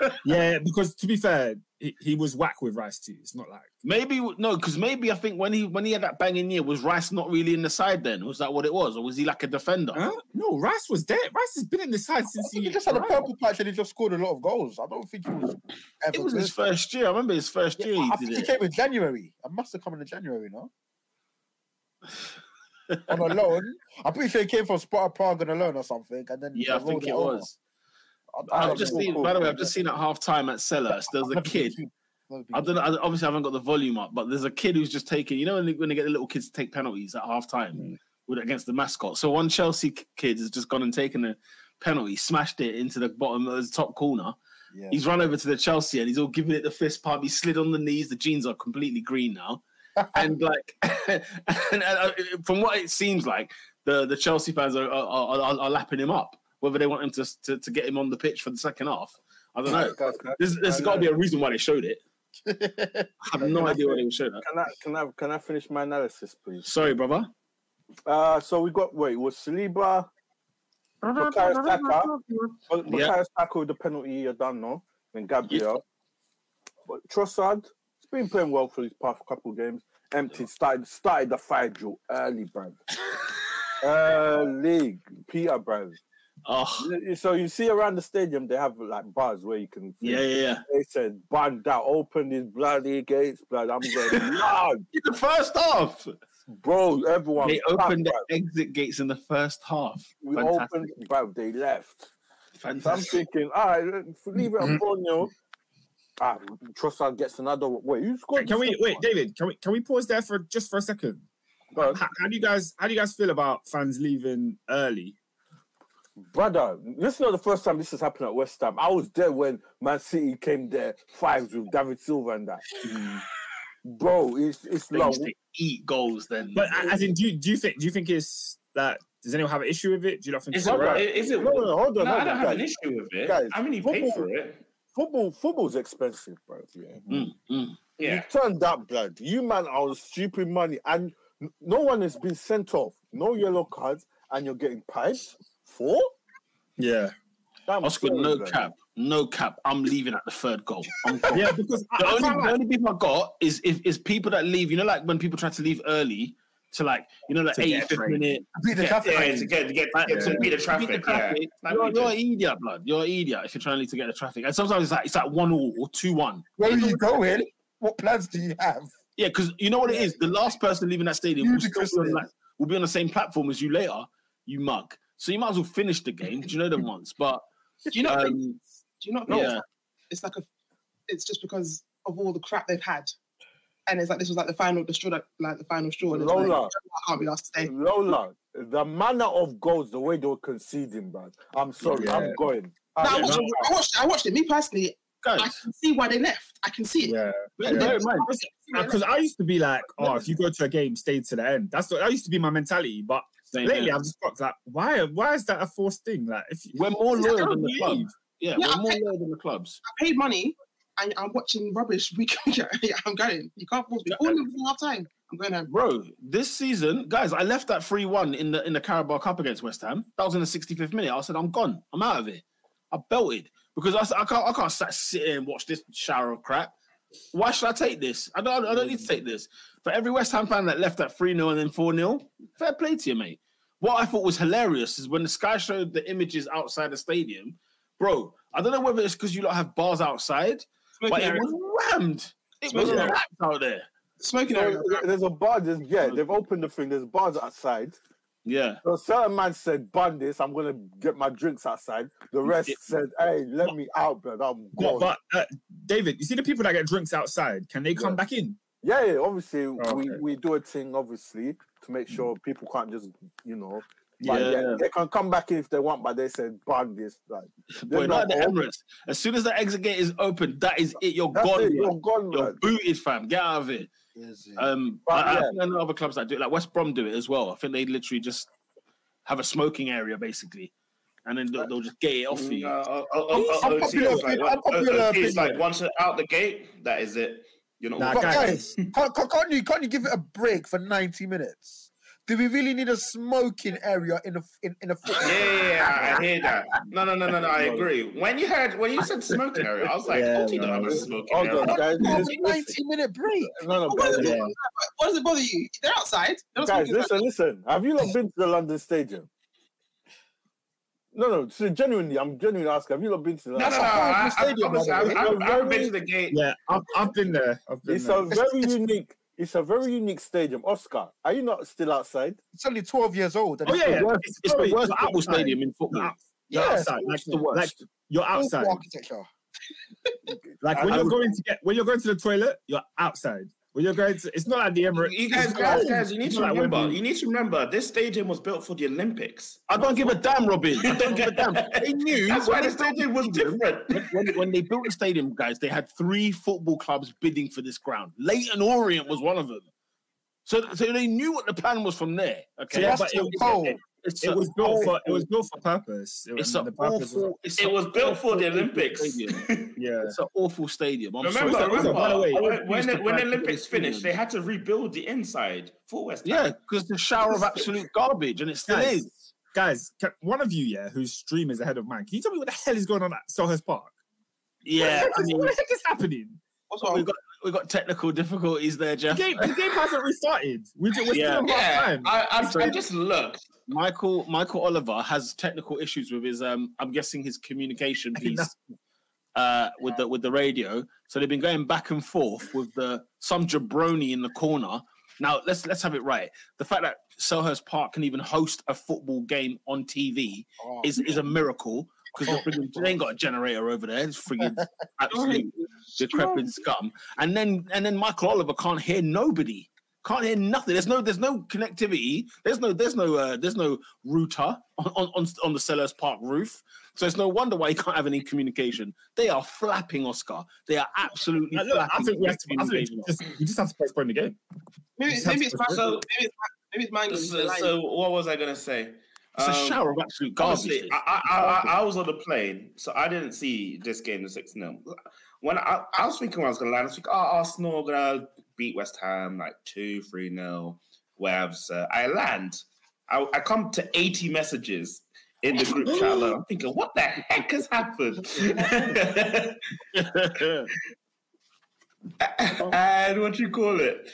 Yeah, because to be fair, he, he was whack with Rice too. It's not like Maybe no, because maybe I think when he when he had that banging year, was Rice not really in the side then? Was that what it was, or was he like a defender? huh? no. Rice was there. Rice has been in the side I since he he just had a purple patch and he just scored a lot of goals. I don't think he was ever It was his first year. I remember his first Yeah, year. I He think did he it. came in January. I must have come in January, no? on a loan. I'm pretty sure he came from Sparta Prague on a loan or something, and then Yeah, I think it over. was. I've just seen. By the way, I've just seen at half time at Sellers. There was a kid. to- never been I don't know. I- Obviously, I haven't got the volume up, but there's a kid who's just taking. You know when they, when they get the little kids to take penalties at half time with against the mascot. So one Chelsea kid has just gone and taken a penalty, smashed it into the bottom of the top corner. Yeah. He's run over to the Chelsea and he's all giving it the fist pump. He slid on the knees. The jeans are completely green now, and like, and, and, uh, from what it seems like, the, the Chelsea fans are are, are, are lapping him up. Whether they want him to, to to get him on the pitch for the second half, I don't know. Guys, can I- There's, there's got to be a reason why they showed it. I have no idea why they would show that. Can I can I can I finish my analysis, please? Sorry, brother. Uh, so we got wait, was Saliba, Bukayo Saka, Yeah. Bukayo Saka with the penalty you're done, no? Then Gabriel, but Trossard, he's been playing well for these past couple games. Empty started started the fire drill early, bruv. Early, Peter, bruv. Oh, So you see around the stadium, they have like bars where you can. yeah, yeah, yeah. They said, "Band that, open these bloody gates, blood." I'm going, loud, In the first half, bro. Everyone, they packed, opened the bruv. exit gates in the first half. We Fantastic. opened, bro. They left. So I'm Fantastic. thinking, all right, leave it on Borneo. Ah, Trossard gets another. one. Wait, you scored? Can we wait, David? Can we can we pause there for just for a second? Go. How, how do you guys how do you guys feel about fans leaving early? Brother? This is not the first time this has happened at West Ham. I was there when Man City came there fives with David Silva and that. Bro, it's it's They long. to eat goals then. But a- as in, do you, do you think do you think it's that? Does anyone have an issue with it? Do you not think Is it's it, alright? is it No, no, hold on, No, hold I don't on, have an issue with it. Guys, I mean, he paid football- for it. Football, football's expensive, bro. Yeah. Mm, mm. Yeah. You turned that blood. You man are on stupid money, and no one has been sent off. No yellow cards, and you're getting piped. Four? Yeah, Damn, Oscar, sorry, no blood. cap, no cap. I'm leaving at the third goal. I'm yeah. Because The I only, can't the only people I got is if is people that leave. You know, like when people try to leave early to like you know, like To 85th train. minute. Beat the traffic. Yeah, to get to get, to, to beat the traffic. Beat the Yeah. traffic. Like You're, you're an idiot, blood. You're an idiot if you're trying to get the traffic. And sometimes it's like it's like one all or two one. Where are you going? what plans do you have? Yeah, because you know what it is. The last person leaving that stadium will, still be on, like, will be on the same platform as you later. You mug. So you might as well finish the game. Do you know them once? But Do you know? um, do you not know? yeah, It's like a. It's just because of all the crap they've had, and it's like this was like the final, the straw, that, like the final straw. And it's like, Lola. I can't be asked to stay. Lola, the manner of goals, the way they were conceding, man. I'm sorry, Yeah. I'm going. No, I, watched, going. I watched. I watched it. Me personally, I can see why they left. I can see it. Yeah. bear- Yeah. bear mind, Because I used to be like, oh, if you go to a game, stay to the end. That's what that used to be my mentality. But same lately, here. I've just got like, why? Why is that a forced thing? Like, if you, we're more loyal than the leave. club. Yeah, Yeah, we're I more pay- loyal than the clubs. I paid money, and I'm watching rubbish week. yeah, I'm going. You can't force me. Four nil before half time. I'm going home. Bro, this season, guys, I left that 3 1 in the in the Carabao Cup against West Ham. That was in the 65th minute. I said, I'm gone. I'm out of it. I belted because I, I can't I can't sat, sit here and watch this shower of crap. Why should I take this? I don't I don't need to take this. For every West Ham fan that left at 3 0 and then 4 0, fair play to you, mate. What I thought was hilarious is when the Sky showed the images outside the stadium, bro. I don't know whether it's because you lot have bars outside, Smoking but it was rammed. It was Smoking area. packed out there. Smoking area. there's a bar. There's, yeah, they've opened the thing. There's bars outside. Yeah. So a certain man said, "Ban this. I'm gonna get my drinks outside." The rest said, "Hey, let me out, bro. I'm but, gone." but uh, David, you see the people that get drinks outside, can they come Yeah. back in? yeah, yeah, obviously we, okay. we do a thing, obviously, to make sure people can't just, you know. But yeah. Yeah. they can come back in if they want, but they said ban this. Like, Boy, they're not not the. Emirates. As soon as the exit gate is open, that is it. You're That's gone. it, you're gone, You're man. booted, fam. Get out of it. Um, But I, I think I know other clubs that do it. Like West Brom do it as well. I think they literally just have a smoking area basically, and then they'll, they'll just get it off for you. Uh, uh, uh, uh, Unpopular OT is like, opinion- uh, unpopular OT is like opinion. once you're out the gate, that is it. You're not. Nah, But guys. guys, can't, can't, can't you can't you give it a break for 90 minutes? Do we really need a smoking area in a in, in a football? Yeah, yeah, yeah, I hear that. No, no, no, no, no. I agree. When you heard when you said smoking area, I was like, Yeah, OT don't no, have a it's- smoking Hold area. on, guys. What Listen, a 90 minute break. No, no, What guys, does, it, Yeah. what does it bother you? They're outside. They're guys, smoking listen, listen. Have you not been to the London Stadium? No, no. So genuinely, I'm genuinely asking. Have you not been to the? No, no, no. I, I've, I've. I've, a I've been to the gate. Yeah, I've, I've been there. I've been It's there. a very unique. It's a very unique stadium. Oscar, are you not still outside? It's only 12 years old. and Oh it's yeah, yeah. worst- It's, It's the worst you're stadium in football. You're, Yeah, outside. Like, it's the worst. like you're awful outside. architecture. Like when I- you're I- going to get when you're going to the toilet, you're outside. When you're going to, it's not like the Emirates. You guys, guys, guys, you need it's to not like remember. Wembley. You need to remember. This stadium was built for the Olympics. I don't give a damn, Robin. I don't give a damn. They knew That's why when the they built stadium was different. when, when, when they built the stadium, guys, they had three football clubs bidding for this ground. Leighton Orient was one of them. So, so they knew what the plan was from there. Okay, Yeah, That's but it, too cold. it, it's it a was built for it was built for purpose. It It's and an the purpose was- awful. It's It was built for the Olympics. yeah. It's an awful stadium. I'm Remember, sorry. Remember, remember by the way, when, when, the, when the Olympics finished, them. they had to rebuild the inside for West Ham. Yeah, because the shower of absolute garbage, and it still Guys, is. Guys, can, one of you, yeah, whose stream is ahead of mine, can you tell me what the hell is going on at Selhurst Park? Yeah, I mean, what the heck is happening? What's we wrong? got we got technical difficulties there, The Jeff. game, the game hasn't restarted. We, we're Yeah. still on half Yeah, time. I, I, So- I just looked. Michael Michael Oliver has technical issues with his um I'm guessing his communication piece uh with the with the radio. So they've been going back and forth with the some jabroni in the corner. Now let's let's have it right. The fact that Selhurst Park can even host a football game on TV Oh, is is a miracle because they ain't got a generator over there. It's friggin' absolute decrepit scum. And then and then Michael Oliver can't hear nobody. Can't hear nothing. There's no there's no connectivity. There's no there's no uh, there's no router on, on on on the Selhurst Park roof. So it's no wonder why he can't have any communication. They are flapping Oscar. They are absolutely Now, look, I flapping. think we have to. I think we just, we just have to postpone the game. Maybe, Just maybe it's postpone mango. Maybe it's, maybe it's mango. So, so what was I gonna say? It's a Um, shower of absolute garbage. Honestly, I, I, I, I was on the plane, so I didn't see this game, the 6 0. When I, I was thinking when I was going to land, I was thinking, oh, Arsenal are going to beat West Ham like 2 3 0. Whereas uh, I land, I, I come to 80 messages in the group chat. alone. I'm thinking, what the heck has happened? and what you call it?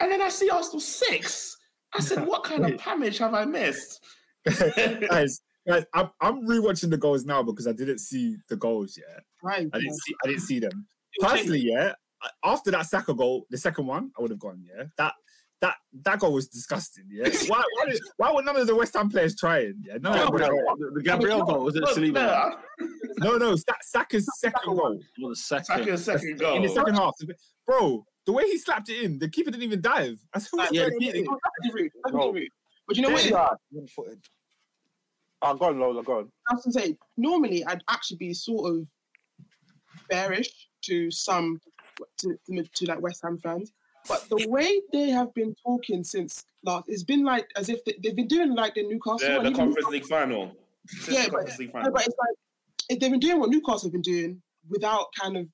And then I see Arsenal 6. I said, what kind of damage have I missed? guys, guys, I'm, I'm rewatching the goals now because I didn't see the goals yet. Right. I didn't see. I didn't see them. Personally, yeah, after that Saka goal, the second one, I would have gone. Yeah, that that that goal was disgusting. Yeah, why why, did, why were none of the West Ham players trying? Yeah, none of them were trying. The, the Gabriel goal was it Look, Saliba? no, No, no, Saka's second goal Well, the second. Saka's second goal. in the second half, bro. The way he slapped it in, the keeper didn't even dive. I said, what's Yeah, going the on keeper- here? That's rude. That's No. rude. But you know what? it is? Yeah, one-footed. Ah, go on, Lola, go on. I was gonna say, normally I'd actually be sort of bearish to some to, to, to like West Ham fans, but the way they have been talking since last, it's been like as if they, they've been doing like the Newcastle. Yeah, and the Conference League final. Yeah, but- Conference League No, final. but it's like if they've been doing what Newcastle have been doing without kind of.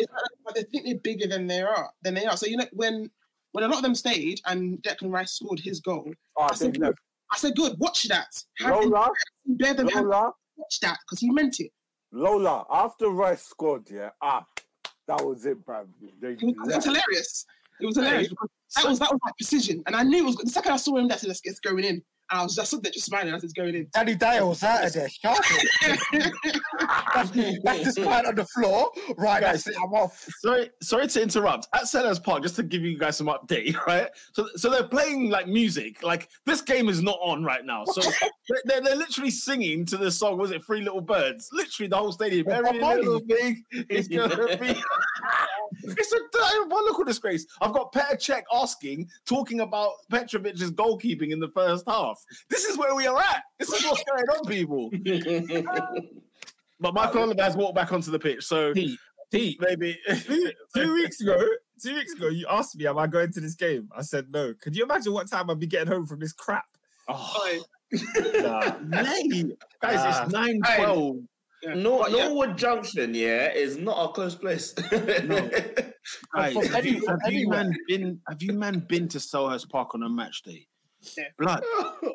It's like, like they think they're bigger than they are. Than they are. So you know when when a lot of them stayed and Declan Rice scored his goal, Ah, I said, they left. I said, "Good, watch that. Have Lola, bear them have Lola, watch that because he meant it. Lola. After Rice scored, yeah, ah, that was it, bruv. They It was, it was hilarious. It was hilarious because that was that was like precision, and I knew it was. The second I saw him, that's it. It's going in, I was just stood there just smiling as it's going in. Danny Dyer was out of there. That's that's the spine on the floor. Right, that's it. I'm off. Sorry, sorry to interrupt. At Selhurst Park, just to give you guys some update, right? So, so they're playing like music. Like this game is not on right now. So they're, they're, they're literally singing to the song. Was it Three Little Birds? Literally the whole stadium. Every little thing is gonna be. it's a diabolical disgrace. I've got Petr Cech asking, talking about Petrovic's goalkeeping in the first half. This is where we are at. This is what's going on, people. But Michael Oliver has walked back onto the pitch, so Pete, Pete, maybe. two, two weeks ago, two weeks ago, you asked me, "Am I going to this game?" I said no. Could you imagine what time I'd be getting home from this crap? Oh. Nah. Guys, Ah. it's nine twelve. Nor- But yeah. Norwood Junction, yeah, is not a close place. Guys, have, you, have you man been? Have you man been to Selhurst Park on a match day? Yeah. Blood.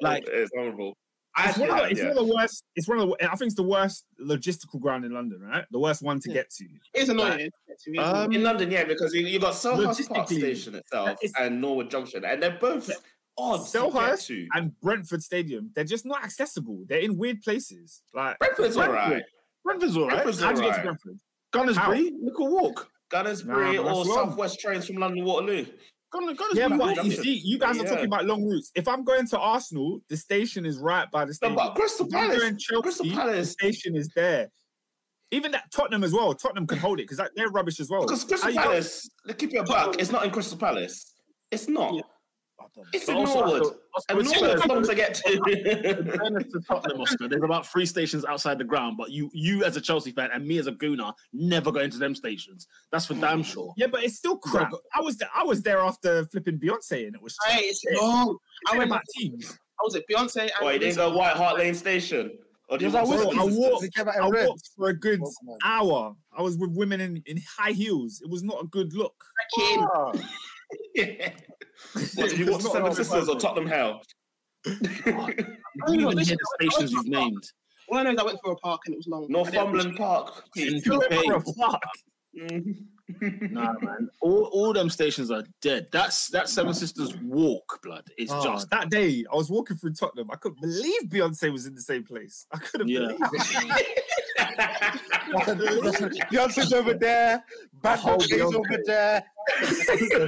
Like- it's horrible. It's one, of the, it's yeah. one of the worst. It's one of the. I think it's the worst logistical ground in London, right? The worst one to Yeah. get to. It's annoying. It's. Um, in London, yeah, because you, you got Selhurst Park Station itself it's- and Norwood Junction, and they're both odd to get Selhurst to. and Brentford Stadium, they're just not accessible. They're in weird places. Like Brentford's all Brentford. right. Brentford's all right. Brentford's how do you get to alright. Brentford? Gunnersbury, look a walk. Gunnersbury Nah, or that's long. Southwest trains from London Waterloo. Gunner, Yeah, Gunnersbury. but Junction. you see, you guys are Yeah. talking about long routes. If I'm going to Arsenal, the station is right by the No, stadium. but Crystal If I'm Palace, going Chelsea, Crystal the Palace, station is there. Even that Tottenham as well. Tottenham can hold it because they're rubbish as well. because How Crystal you got- Palace, they keep your back. It's not in Crystal Palace. It's not. Yeah. It's But in also, Norwood. also, And with Norwood's Spurs, long to get in to. fairness to Tottenham, Oscar, there's about three stations outside the ground, but you, you as a Chelsea fan and me as a gooner, never go into them stations. That's for damn sure. Yeah, but it's still crap. I was there, I was there after flipping Beyonce and it was Hey, it's long. I I went. about I teams. was at Beyonce. And Why you didn't go White Hart Lane Station? Or did I was. Bro, I walked, They came out I walked for a good Pokemon. hour. I was with women in, in high heels. It was not a good look. King. Ah, What, you watch It's Seven Sisters or Tottenham Hale? You even hear the stations you've named. All I know is I went for a park and it was long. Northumberland Park. NPK. Mhm. Nah, man. All, all them stations are dead. That's that Seven Sisters walk, blood. It's Oh, just that day I was walking through Tottenham. I couldn't believe Beyonce was in the same place. I couldn't Yeah. believe it. Beyonce's over there. Bad whole Bunny's Beyonce. over there.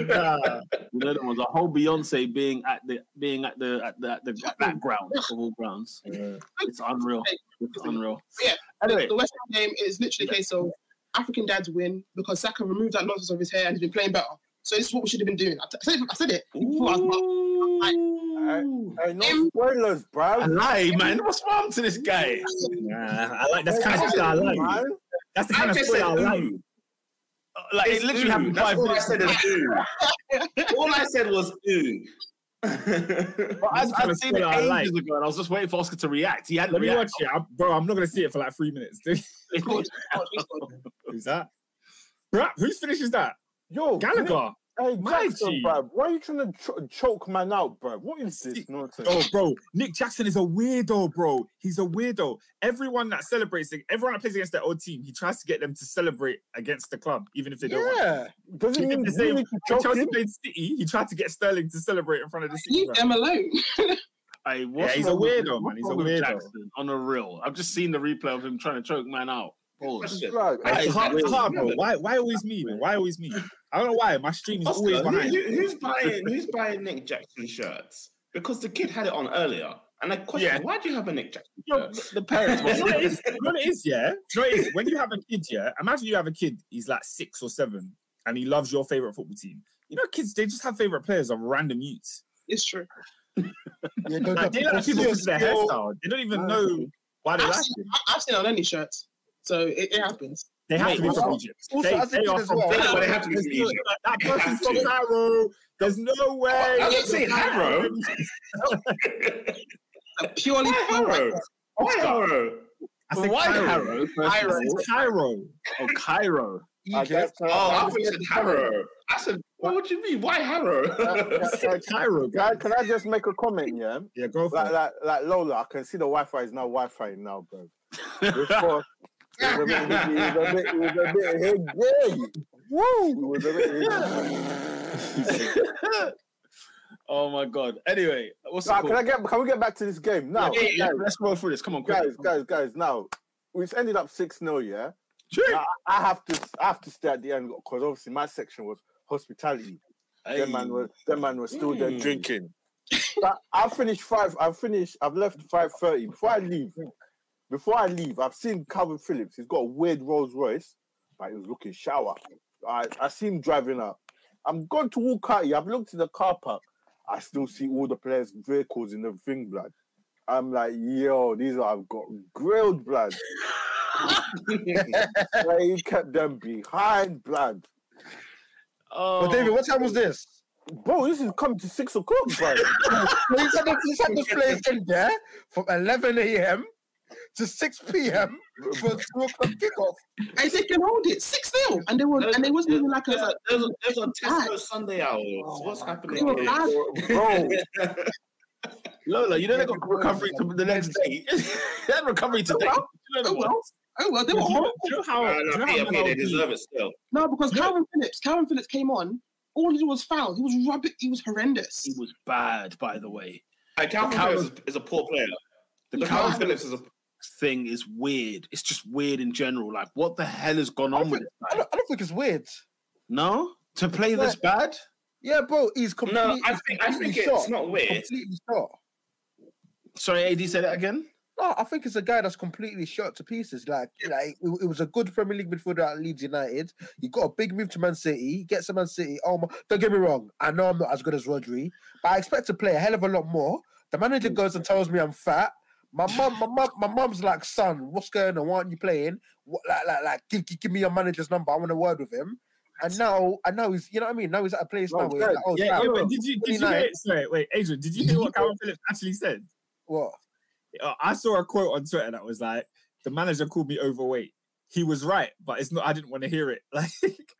Nah. you know, there was a whole Beyonce being at the being at the at the at the at that ground of all grounds. It's unreal. It's unreal. Yeah. Anyway, The West Ham game is literally a case of African dads win because Saka removed that nonsense of his hair and he's been playing better. So this is what we should have been doing. I, t- I said, it, I said it. before I was- hey, no spoilers, bro. I bruv. lie, man. What's wrong to this guy? Nah, I like that's the kind of spoiler I like. Man. That's the I kind of just said spoiler I like. ooh. Like It's it literally ooh. happened That's five all I minutes. said is ooh. all I said was ooh. But I, That's I'd kind of seen it spoiler I ages like. ago, and I was just waiting for Oscar to react. He hadn't Let me watch it, I, bro. I'm not gonna see it for like three minutes. Dude. Who's that? Bruh, whose finish is that? Yo, Gallagher. Hey, My Jackson, G. bruv. Why are you trying to ch- choke man out, bruv? What is this nonsense? Oh, bro, Nick Jackson is a weirdo, bro. He's a weirdo. Everyone that celebrates, everyone that plays against their old team, he tries to get them to celebrate against the club, even if they don't. want. Yeah. Does it He mean did the same. need When Chelsea him? played City, he tried to get Sterling to celebrate in front of the City. Leave crowd. them alone. Hey, what's he's a wrong with- weirdo, man. He's a weirdo. Jackson on a real. I've just seen the replay of him trying to choke man out. Pause. Right. I- It's hard, it's hard, bro. Why, why always me, man? Why always me? I don't know why. My stream is Oscar, always behind. who- who's buying who's buying Nick Jackson shirts? Because the kid had it on earlier. And I question, Yeah. why do you have a Nick Jackson Yo, shirt? the parents You know what it must is? You know it is, yeah? You know it is? When you have a kid, yeah, imagine you have a kid, he's like six or seven, and he loves your favorite football team. You know, kids, they just have favorite players of random youths. It's true. Yeah, Like, they like people because their hairstyle. They don't even know why they I've like seen, it. I- I've seen it on any shirts, so it, it happens. They have Mate, to be from Egypt. also they, as they are as from well- Cairo. Yeah, they have to be from Egypt. That They person's from. Cairo. There's no way. I didn't say Harrow. A purely Why pure Harrow? white Why Harrow? I said Why Cairo. Harrow? first of Cairo. It's Cairo. Oh, Cairo. I Egypt. guess, uh, Oh, I can thought you said just- Harrow. I said, what do you mean? Why Harrow? uh, uh, Cairo. Can I, can I just make a comment, yeah? Yeah, go for Like, it. like, like Lola, I can see the Wi-Fi is now Wi-Fi now, bro. Before, it was a bit, it was a bit, it was a bit. Woo! It was a bit oh my god. Anyway, what's it can I get? Can we get back to this game now? Yeah, yeah, yeah, guys, let's roll through this. Come on, quick. guys, guys, guys. Now we've ended up six 0 Yeah. Now, I have to, I have to stay at the end because obviously my section was hospitality. That man was, that man was still there Mm. drinking. But I finished five. I finished. I've left five thirty. Before I leave, before I leave, I've seen Kalvin Phillips. He's got a weird Rolls Royce, but he was looking shower. I I see him driving up. I'm going to walk out here. I've looked in the car park. I still see all the players' vehicles in the thing, blood. I'm like, yo, these are I've got grilled blood. Like, he kept them behind, blood. Oh, But David, what time was this? Bro, this is coming to six o'clock, bro. He's had, the, he's this place in there from 11 a.m. to 6 p.m. for a 2 o'clock kickoff. And they can hold it 6 0. And they were and they wasn't even like There's a a, there's a, there's a Tesco Sunday hours. What's happening were here? bad. bro, Lola, you know they got recovery to the next day. they had recovery today. well. You know Oh well. Oh well, they were Do you know, horrible. do you know how? Uh, do you no, know how they I would be? deserve it still. No, because Yeah. Kalvin Phillips, Kalvin Phillips came on. All he did was foul. He was rubbish. He was horrendous. He was bad, by the way. And Kalvin Kalvin- Phillips is, is a poor player. The Kalvin Kalvin Phillips is a thing is weird. It's just weird in general. Like, what the hell has gone on with this I don't, I don't think it's weird. No, to play this bad. Yeah, bro, he's completely. no. I think I completely think it's shot. not weird. Completely shot. Sorry, AD, say that again. No, I think it's a guy that's completely shot to pieces. Like, like it, it was a good Premier League midfielder at Leeds United. He got a big move to Man City. He gets to Man City. Oh, my, don't get me wrong. I know I'm not as good as Rodri, but I expect to play a hell of a lot more. The manager goes and tells me I'm fat. My mum, my mum, my mum's like, son, what's going on? Why aren't you playing? What, like, like, like, give, give, give me your manager's number. I want a word with him. And now, and now he's, you know what I mean? Now he's at a place No, now where he's good. like, oh, Yeah, fam, yeah, but did you did you 29. hear? Sorry, wait, Adrian, did you hear what Kalvin Phillips actually said? what? Uh, I saw a quote on Twitter that was like, "The manager called me overweight. He was right, but it's not. I didn't want to hear it." Like,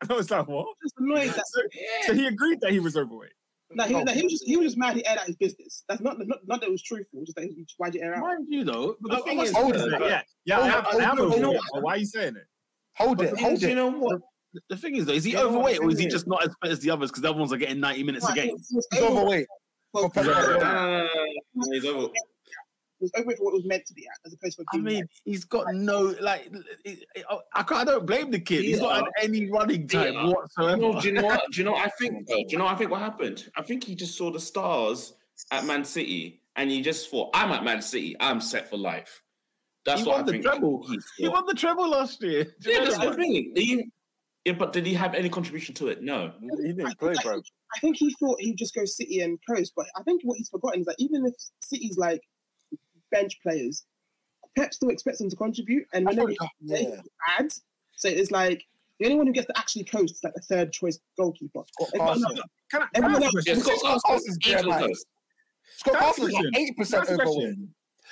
I was like, "What?" Just annoyed that, So, so he agreed that he was overweight. That, he, oh. that he was just he was just mad he aired out his business. That's not not, not that it was truthful. Just that he was why'd you air out? Mind you, though, But the oh, thing oh, is, Hold it. yeah, yeah, I have, I have hold it, hold overweight. it. but Why are you saying it? Hold But it, the thing hold is, you it. know what? the thing is, though, is he You know what overweight or is he thing just not as fit as the others because the other ones are getting 90 minutes a game? he He's over- overweight. well, For he No, was no, no, no, no, no. He's over. for what it was meant to be at, as opposed to. I mean, he's got no like. it- it- oh, I can't. I don't blame the kid. He's not had any running time Yeah. whatsoever. No, do you know what? Do you know? What I think. Do you know? What I think what happened. I think he just saw the stars at Man City, and he just thought, "I'm at Man City. I'm set for life." That's He what won I the think. treble. He, He won the treble last year. Do yeah, that's the thing. He- yeah, but did he have any contribution to it? No. he didn't play, bro. I think he thought he'd just go City and coast, but I think what he's forgotten is that even if City's like bench players, Pep still expects them to contribute, and whenever Yeah. they add, so it's like the only one who gets to actually coast is like the third choice goalkeeper. Everyone Carson. Can I, can I ask a else- question? Yeah, Scott Scott Carson's Carson's angel bare light. dust. Scott Can I ask a Carson's like question? eighty Can I percent ask a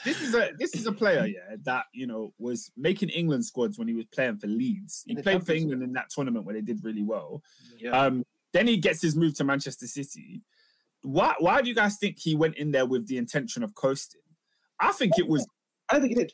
This is a this is a player, yeah, that you know was making England squads when he was playing for Leeds. He played for England in that tournament where they did really well. Yeah. Um, then he gets his move to Manchester City. Why why do you guys think he went in there with the intention of coasting? I think it was I don't think he did.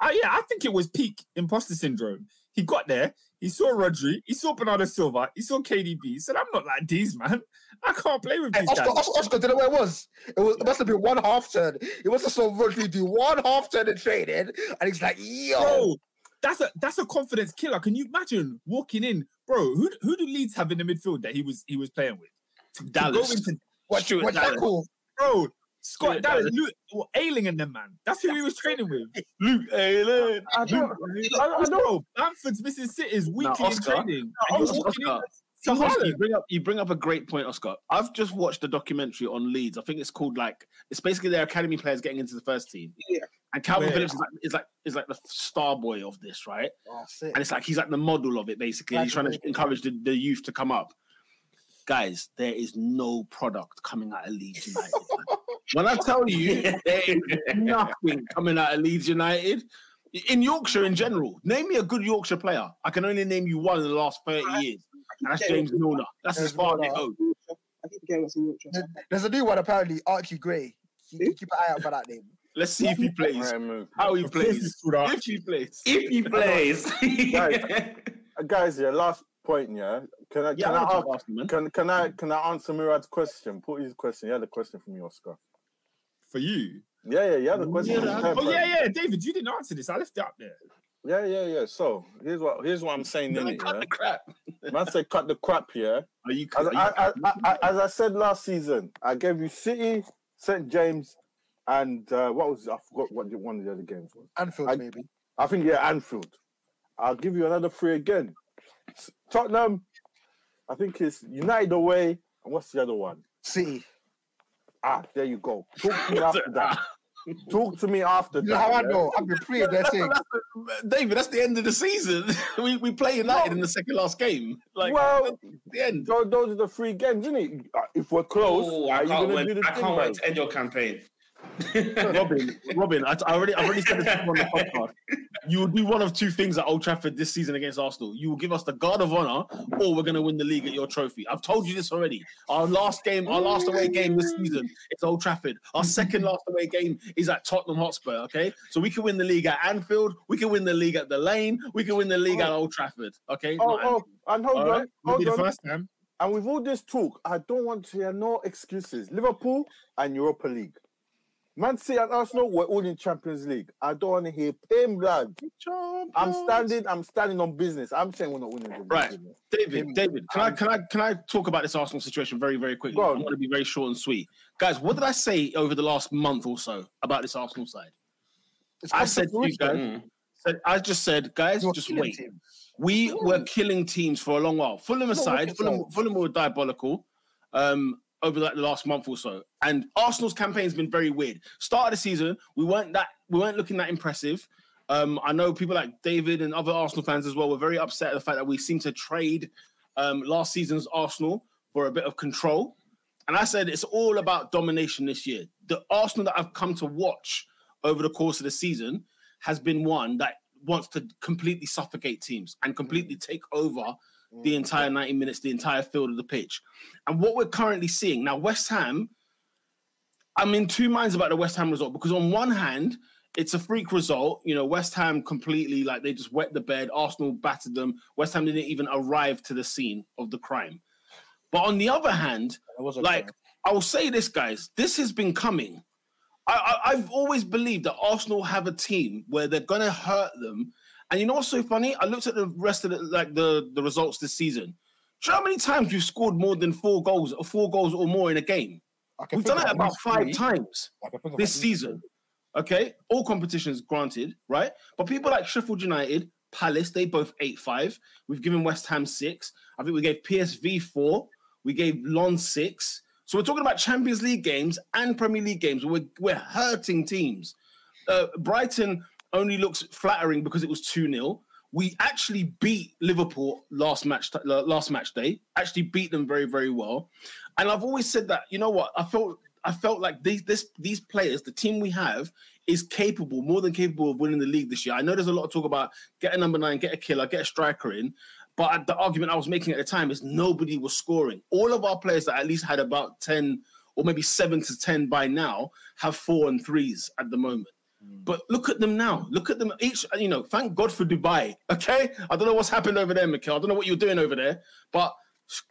uh, yeah, I think it was peak imposter syndrome. He got there, he saw Rodri, he saw Bernardo Silva, he saw KDB. He said, I'm not like these, man. I can't play with Hey, these Oscar, guys. Oscar, Oscar, do you know where it was? It was it must have been one half turn. It must have saw Rodri do one half turn in training, and he's like, "Yo, Bro, that's a that's a confidence killer. Can you imagine walking in, bro? Who who do Leeds have in the midfield that he was he was playing with? To, to go Dallas. into, Watch, Stuart watch that Dallas. call. bro, Scott Stuart Dallas, Dallas. Luke, well, Ayling and them man. That's who he was training with. Luke Ayling. I don't, I, I don't, Bro, Bamford's missing cities weekly in Oscar. training. No, and you're Oscar, Oscar. to Oscar, Haaland. you bring up you bring up a great point, Oscar. I've just watched a documentary on Leeds. I think it's called like it's basically their academy players getting into the first team. Yeah. And Kalvin Yeah. Phillips is like, is like is like the star boy of this, right? Oh, sick. And it's like he's like the model of it, basically. He's trying to encourage the, the youth to come up. Guys, there is no product coming out of Leeds United. when I tell you there is nothing coming out of Leeds United, in Yorkshire in general, name me a good Yorkshire player. I can only name you one in the last 30 years. And that's James Milner. That's as James far as it Milner. goes. I keep getting some Yorkshire. There- There's a new one apparently, Archie Gray. Keep, keep an eye out for that name. Let's see if he plays. How he plays. he's stood up. If he plays. if he plays. Uh, guys, yeah, last point, yeah. Can I, Yeah, can, I I, ask, ask can, can I, can I answer Murad's question? Put his question. He had a question for me, Oscar. For you. Yeah, yeah, you had a question. Yeah, for Oh, yeah, yeah. David, you didn't answer this. I left it up there. yeah, yeah, yeah. So here's what here's what I'm saying Then Man, it. cut Yeah? the crap. Man say cut the crap, yeah. Are you, As are you I, I, I, I, as I said last season, I gave you City, St James, and uh, what was I forgot what the- one of the other games was. Anfield, I- maybe. I think yeah, Anfield. I'll give you another three again. S- Tottenham. I think it's United away. And what's the other one? City. Ah, there you go. Talk to me after that. Talk to me after You know that. how I yeah? know? I've been pre aggressive. David, that's the end of the season. we we play United in the second last game. Like Well, the end. Those, those are the three games, isn't it? Uh, If we're close, Oh, are I you can't gonna wait. do the I can't wait to end your campaign. Robin, Robin, I, I already, I've already said this before on the podcast. You will do one of two things at Old Trafford this season against Arsenal. You will give us the guard of honor, or we're going to win the league at your trophy. I've told you this already. Our last game, our last away game this season, it's Old Trafford. Our second last away game is at Tottenham Hotspur. Okay, so we can win the league at Anfield, we can win the league at the Lane, we can win the league at Old Trafford. Okay, Oh, oh, and hold All on, right. Maybe hold the on. first time. And with all this talk, I don't want to hear no excuses. Liverpool and Europa League. Man City and Arsenal, we're all in Champions League. I don't want to hear pain blood. I'm standing, I'm standing on business. I'm saying we're not winning the. Right. you know. David, David, can I can I can I talk about this Arsenal situation very very quickly? I on. want to be very short and sweet, guys. What did I say over the last month or so about this Arsenal side? It's I said to you guys, Mm. said, I just said, guys, You're just wait. teams. We were killing teams for a long while. Fulham aside, look Fulham, yourself. Fulham were diabolical um, over like the last month or so, and Arsenal's campaign's been very weird. Start of the season, we weren't that we weren't looking that impressive. Um, I know people like David and other Arsenal fans as well were very upset at the fact that we seemed to trade um, last season's Arsenal for a bit of control. And I said it's all about domination this year. The Arsenal that I've come to watch over the course of the season has been one that wants to completely suffocate teams and completely take over the entire 90 minutes, the entire field of the pitch. And what we're currently seeing now, West Ham, I'm in two minds about the West Ham result because on one hand, it's a freak result. You know, West Ham completely like they just wet the bed. Arsenal battered them. West Ham didn't even arrive to the scene of the crime. But on the other hand, like. I will say this, guys, this has been coming. I, I, I've always believed that Arsenal have a team where they're gonna hurt them. And you know what's so funny? I looked at the rest of the like the, the results this season. Do you know how many times we've scored more than four goals or four goals or more in a game? We've done it about five three. times I can think of this season. Okay, all competitions granted, right? But people like Sheffield United, Palace, they both eight five. We've given West Ham six. I think we gave PSV four. We gave Lens six. So we're talking about Champions League games and Premier League games. We're we're hurting teams. Uh, Brighton only looks flattering because it was two 0 We actually beat Liverpool last match uh, last match day. Actually beat them very very well. And I've always said that you know what I felt I felt like these this these players, the team we have, is capable, more than capable of winning the league this year. I know there's a lot of talk about get a number nine, get a killer, get a striker in. But the argument I was making at the time is nobody was scoring. All of our players that at least had about 10 or maybe seven to 10 by now have four and threes at the moment. But look at them now. Look at them each. You know, thank God for Dubai. Okay, I don't know what's happened over there, Mikel. I don't know what you're doing over there, but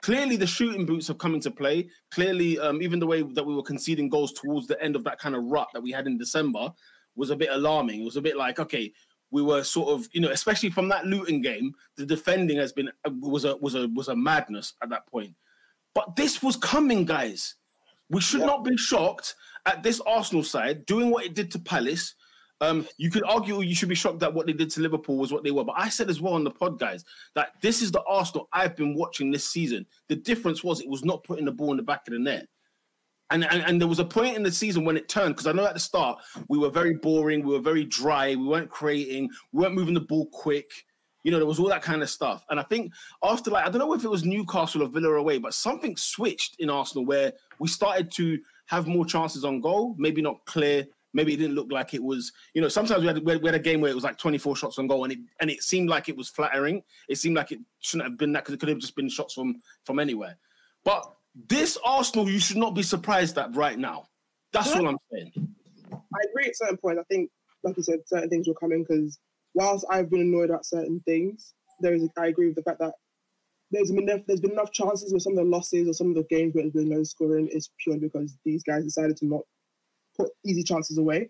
clearly the shooting boots have come into play. Clearly, um, even the way that we were conceding goals towards the end of that kind of rut that we had in December was a bit alarming. It was a bit like, okay, we were sort of, you know, especially from that Luton game, the defending has been was a was a was a madness at that point. But this was coming, guys. We should yeah. not be shocked at this Arsenal side doing what it did to Palace. Um, you could argue you should be shocked that what they did to Liverpool was what they were, but I said as well on the pod, guys, that this is the Arsenal I've been watching this season. The difference was it was not putting the ball in the back of the net. And, and, and there was a point in the season when it turned because I know at the start we were very boring, we were very dry, we weren't creating, we weren't moving the ball quick. You know, there was all that kind of stuff. And I think after like I don't know if it was Newcastle or Villa away, but something switched in Arsenal where we started to have more chances on goal, maybe not clear, maybe it didn't look like it was. You know, sometimes we had, we had a game where it was like 24 shots on goal, and it and it seemed like it was flattering. It seemed like it shouldn't have been that because it could have just been shots from from anywhere. But this Arsenal, you should not be surprised at right now. That's all I'm saying. I agree at certain points. I think, like you said, certain things will come in because whilst I've been annoyed at certain things, there is. I agree with the fact that there's been enough, there's been enough chances with some of the losses or some of the games where there's been low scoring is purely because these guys decided to not put easy chances away.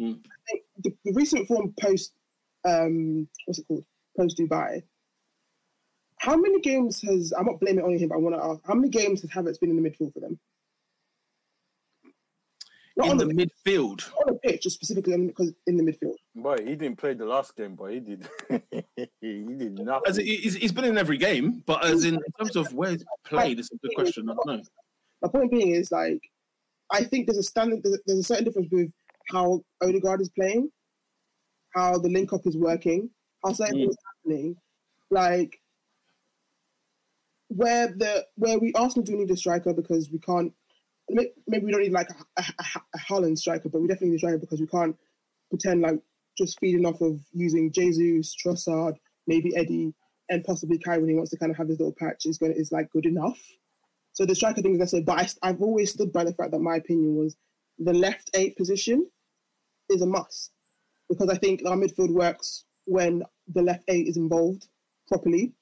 Mm. I think the, the, recent form post, um, what's it called, post Dubai, how many games has I'm not blaming only him, but I want to ask how many games has Havertz been in the midfield for them? Not in the, the midfield, on the pitch, just specifically because in the midfield. Boy, he didn't play the last game, but he did. he did nothing. As he's, he's been in every game, but as in, in terms of where he's played, it's a good question. I don't know. My point being is like, I think there's a standard. There's, there's a certain difference with how Odegaard is playing, how the link up is working, how certain mm. things happening. Like where the where we Arsenal do need a striker because we can't. Maybe we don't need like a, a, a striker, but we definitely need a striker because we can't pretend like just feeding off of using Jesus, Trossard, maybe Eddie, and possibly Kai when he wants to kind of have his little patch is going is like good enough. So the striker thing is I said, but I, I've always stood by the fact that my opinion was the left eight position is a must because I think our midfield works when the left eight is involved properly.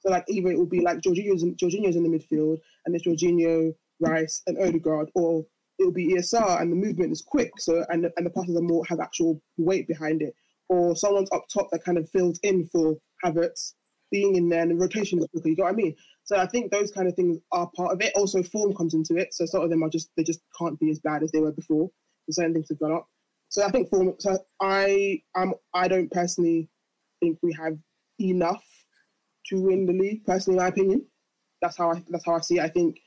So like either it will be like Jorginho's in, Jorginho's in the midfield and it's Jorginho, Rice, and Odegaard, or it'll be ESR and the movement is quick. So and and the passes are more have actual weight behind it, or someone's up top that kind of fills in for Havertz being in there and the rotation is quicker. You know what I mean? So I think those kind of things are part of it. Also, form comes into it. So some of them are just they just can't be as bad as they were before. Certain things have gone up. So I think form. So I am. I don't personally think we have enough to win the league. Personally, in my opinion, that's how I that's how I see it. I think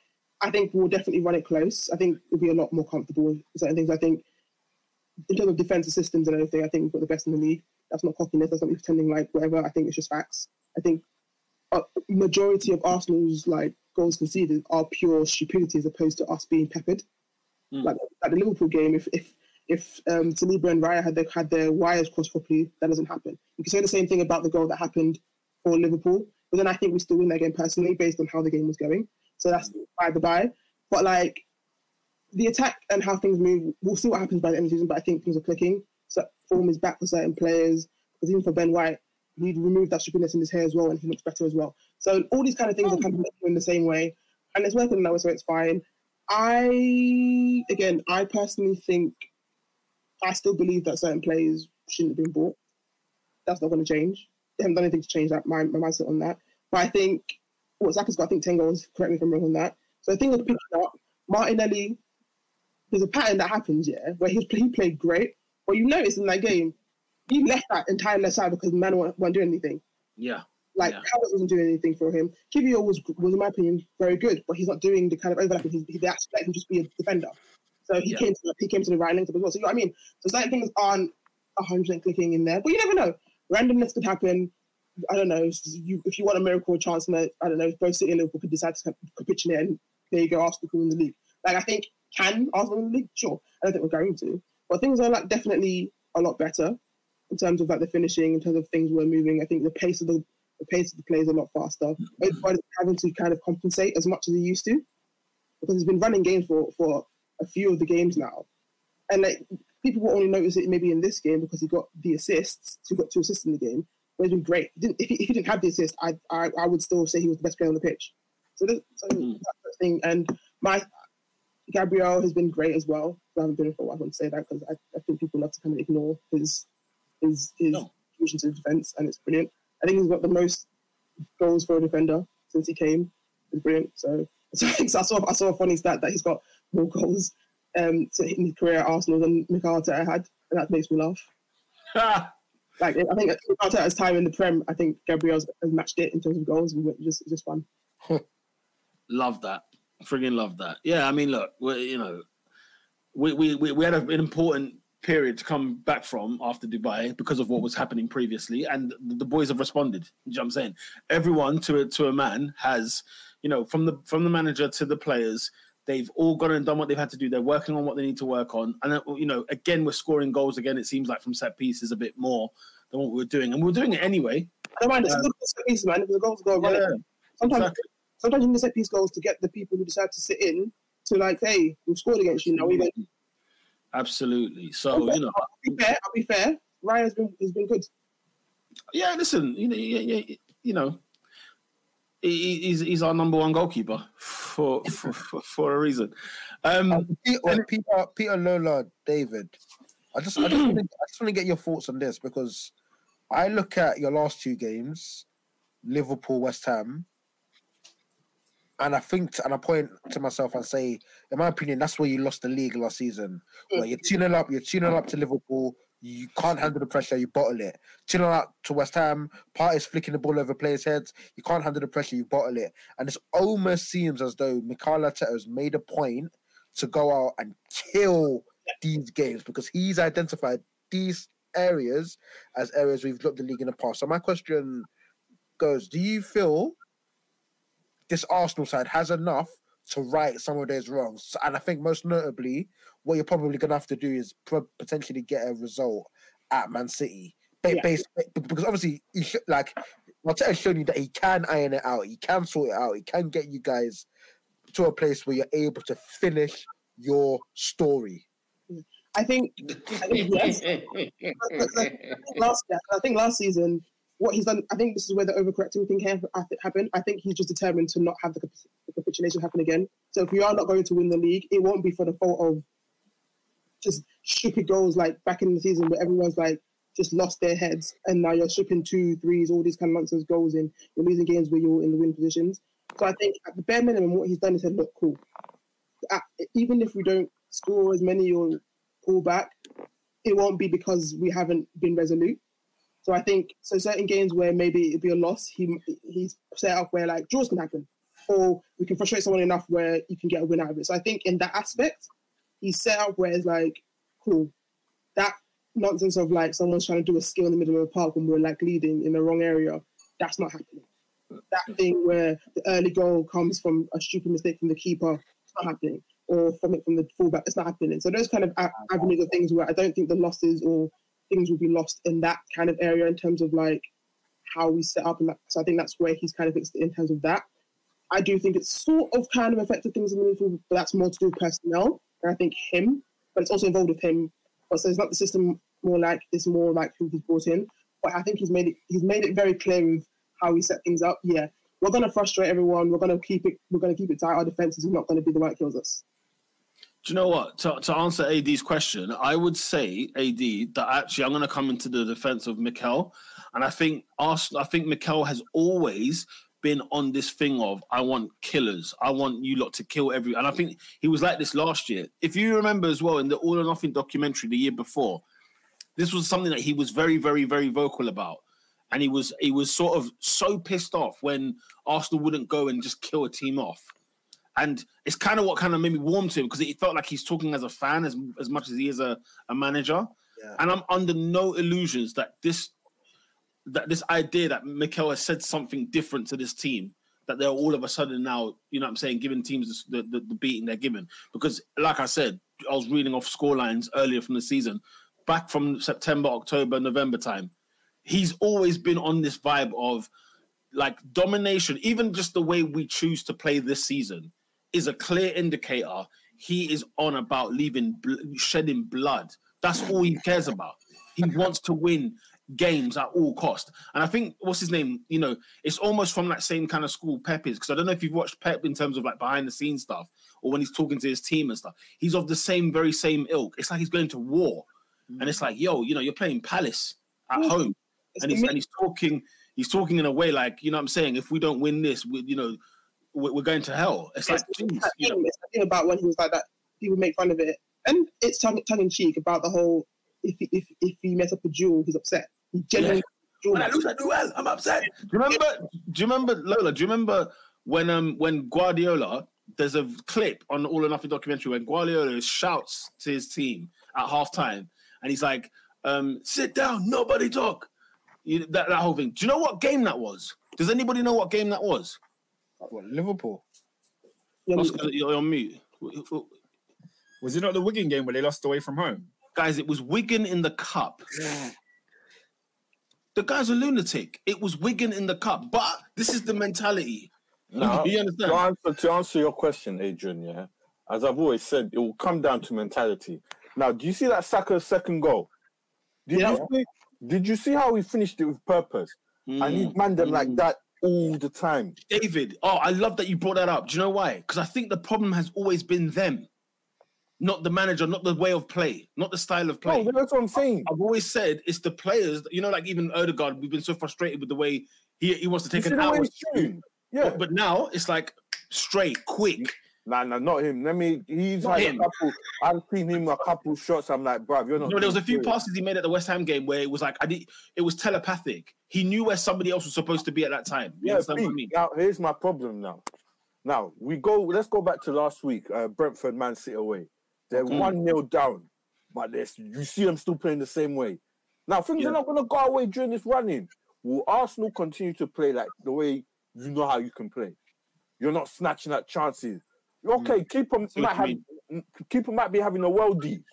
I think we'll definitely run it close. I think we'll be a lot more comfortable with certain things. I think in terms of defensive systems and everything, I think we've got the best in the league. That's not cockiness. That's not me pretending like whatever. I think it's just facts. I think a majority of Arsenal's like goals conceded are pure stupidity as opposed to us being peppered. Mm. Like, like the Liverpool game, if if if um, Saliba and Raya had their, had their wires crossed properly, that doesn't happen. You can say the same thing about the goal that happened for Liverpool. But then I think we still win that game personally based on how the game was going. So that's by the by. But like the attack and how things move, we'll see what happens by the end of the season. But I think things are clicking. So form is back for certain players. Because even for Ben White, he removed that stupidness in his hair as well, and he looks better as well. So all these kind of things are kind of in the same way, and it's working now, so it's fine. I again, I personally think I still believe that certain players shouldn't have been bought. That's not going to change they haven't done anything to change that my, my mindset on that. But I think what well, Saka's got, I think ten goals. Correct me if I'm wrong on that. So I think of picking up Martinelli. There's a pattern that happens, yeah, where he he played great, but you notice in that game he left that entire left side because man wasn't doing anything. Yeah. Like yeah. wasn't doing anything for him. Kiwior was, was in my opinion, very good, but he's not doing the kind of overlapping. He, he actually let him just be a defender. So he yeah. came to he came to the right length as well. So you know what I mean? So certain things aren't hundred percent clicking in there, but you never know randomness could happen. I don't know. You, if you want a miracle chance, I don't know, both City and Liverpool could decide to capitulate, and there you go, Arsenal can win the league. Like I think can Arsenal win the league? Sure. I don't think we're going to, but things are like definitely a lot better in terms of like the finishing, in terms of things we're moving. I think the pace of the the pace of the play is a lot faster. Everybody's having to kind of compensate as much as he used to because he's been running games for for a few of the games now, and like people will only notice it maybe in this game because he got the assists. He got two assists in the game. But he's been great. If, he, if, he, didn't have the assist, I, I, I would still say he was the best player on the pitch. So, this, so mm. that's the thing. And my Gabriel has been great as well. I haven't been for a while. I wouldn't say that because I, I think people love to kind of ignore his his his No. contribution to defense, and it's brilliant. I think he's got the most goals for a defender since he came. It's brilliant. So, so I think so I saw I saw a funny stat that he's got more goals um to in his career at Arsenal than Mikel Arteta had, and that makes me laugh. Like I think Arteta's time in the Prem, I think Gabriel's has matched it in terms of goals. and It's just it's just fun. Love that. Friggin' love that. Yeah, I mean, look, we you know, we, we, we, had a, an important period to come back from after Dubai because of what was happening previously, and the, boys have responded. You know what I'm saying? Everyone to a, to a man has, you know, from the from the manager to the players, they've all gone and done what they've had to do. They're working on what they need to work on, and uh, you know, again, we're scoring goals again. It seems like from set pieces a bit more than what we were doing, and we are doing it anyway. I don't mind. It's good set piece, man. If the goals go it. Sometimes exactly. Sometimes you need to set piece goals to get the people who decide to sit in to like, hey, we've scored against you now. We went. Absolutely. So you know, I'll be fair. I'll be fair. Raya has been has been good. yeah. Listen, you know, yeah, yeah, you know, he, he's he's our number one goalkeeper for for, for, for a reason. Um, Um, Peter, Peter, Peter Lola, David. I just, I just, want to, I just want to get your thoughts on this because I look at your last two games, Liverpool, West Ham, and I think, and I point to myself and say, in my opinion, that's where you lost the league last season. Where you're tuning up, you're tuning up to Liverpool. You can't handle the pressure, you bottle it. Tuning up to West Ham, Partey's flicking the ball over players' heads. You can't handle the pressure, you bottle it. And it almost seems as though Mikel Arteta has made a point to go out and kill these games because he's identified these areas as areas we've dropped the league in the past. So my question goes: Do you feel this Arsenal side has enough to right some of those wrongs? And I think most notably, what you're probably going to have to do is pro- potentially get a result at Man City. Ba- Yeah. based- because obviously, he should, like Arteta's shown you that he can iron it out, he can sort it out, he can get you guys to a place where you're able to finish your story. I think, I think yes. last year, I think last season, what he's done, I think this is where the overcorrecting thing happened. I think he's just determined to not have the, the capitulation happen again. So if we are not going to win the league, it won't be for the fault of just stupid goals like back in the season where everyone's like just lost their heads and now you're shipping two, threes, all these kind of nonsense goals in. You're losing games where you're in the win positions. So I think at the bare minimum, what he's done is said, look, cool. Even if we don't score as many or pull back, it won't be because we haven't been resolute. So I think so certain games where maybe it'd be a loss, he he's set up where like draws can happen, or we can frustrate someone enough where you can get a win out of it. So I think in that aspect, he's set up where it's like cool. That nonsense of like someone's trying to do a skill in the middle of a park when we're like leading in the wrong area, that's not happening. That thing where the early goal comes from a stupid mistake from the keeper, it's not happening or from it from the fullback. It's not happening. So those kind of avenues of things where I don't think the losses or things will be lost in that kind of area in terms of like how we set up and that. So I think that's where he's kind of fixed in terms of that. I do think it's sort of kind of affected things in the midfield, but that's more to do with personnel. And I think him, but it's also involved with him. But so it's not the system more like it's more like who he's brought in. But I think he's made it he's made it very clear with how we set things up. Yeah, we're gonna frustrate everyone. We're gonna keep it. We're gonna keep it tight. Our defense is not gonna be the that kills us. Do you know what? To, to answer AD's question, I would say AD that actually I'm going to come into the defense of Mikel, and I think Arsenal. I think Mikel has always been on this thing of I want killers. I want you lot to kill every. And I think he was like this last year. If you remember as well in the All or Nothing documentary the year before, this was something that he was very, very, very vocal about. And he was he was sort of so pissed off when Arsenal wouldn't go and just kill a team off. And it's kind of what kind of made me warm to him because it felt like he's talking as a fan as, as much as he is a, a manager. Yeah. And I'm under no illusions that this that this idea that Mikel has said something different to this team, that they're all of a sudden now, you know what I'm saying, giving teams the, the, the beating they're given. Because like I said, I was reading off score lines earlier from the season, back from September, October, November time. He's always been on this vibe of like domination, even just the way we choose to play this season is a clear indicator he is on about leaving shedding blood. That's all he cares about. He wants to win games at all cost. And I think what's his name? You know, it's almost from that same kind of school Pep is because I don't know if you've watched Pep in terms of like behind the scenes stuff or when he's talking to his team and stuff. He's of the same very same ilk. It's like he's going to war, and it's like, yo, you know, you're playing Palace. at home, It's and he's and he's talking he's talking in a way like you know what I'm saying if we don't win this, we, you know, we're, we're going to hell. It's like, geez, you know, thing, it's the thing about when he was like that. People make fun of it, and it's tongue, tongue in cheek about the whole. If he- if if he mess up a duel, he's upset. He genuinely. duel when I lose, I do well. I'm upset. Do you remember? Do you remember Lola? Do you remember when um when Guardiola? There's a clip on All or Nothing documentary when Guardiola shouts to his team at halftime, and he's like, um, "Sit down, nobody talk." You, that that whole thing. Do you know what game that was? Does anybody know what game that was? What, Liverpool. Yeah, Oscar, you're on mute. Was it not the Wigan game where they lost away from home? Guys, it was Wigan in the cup. The guy's a lunatic. It was Wigan in the cup, but this is the mentality. Now, you to understand? answer, to answer your question, Adrian, yeah, as I've always said, it will come down to mentality. Now, do you see that Saka's second goal? Did Yeah. you see? Did you see how he finished it with purpose? I Mm. need man them like Mm. that all the time. David, oh, I love that you brought that up. Do you know why? Because I think the problem has always been them, not the manager, not the way of play, not the style of play. No, that's what I'm saying. I've always said it's the players. You know, like even Odegaard, we've been so frustrated with the way he, he wants to take an hour. Yeah, But, but now it's like straight, quick. nah, nah, not him. Let me. He's Not had him. a couple. I've seen him a couple shots. I'm like, bruv, you're not. No, there was a few passes he made at the West Ham game where it was like I did. It was telepathic. He knew where somebody else was supposed to be at that time. You Yeah, understand what I mean? now here's my problem. Now, now we go. Let's go back to last week. Uh, Brentford, Man City away. They're Okay. one 0 down, but you see them still playing the same way. Now things Yeah. are not going to go away during this running. Will Arsenal continue to play like the way you know how you can play? You're not snatching at chances. Okay, keeper See what might have keeper might be having a worldie,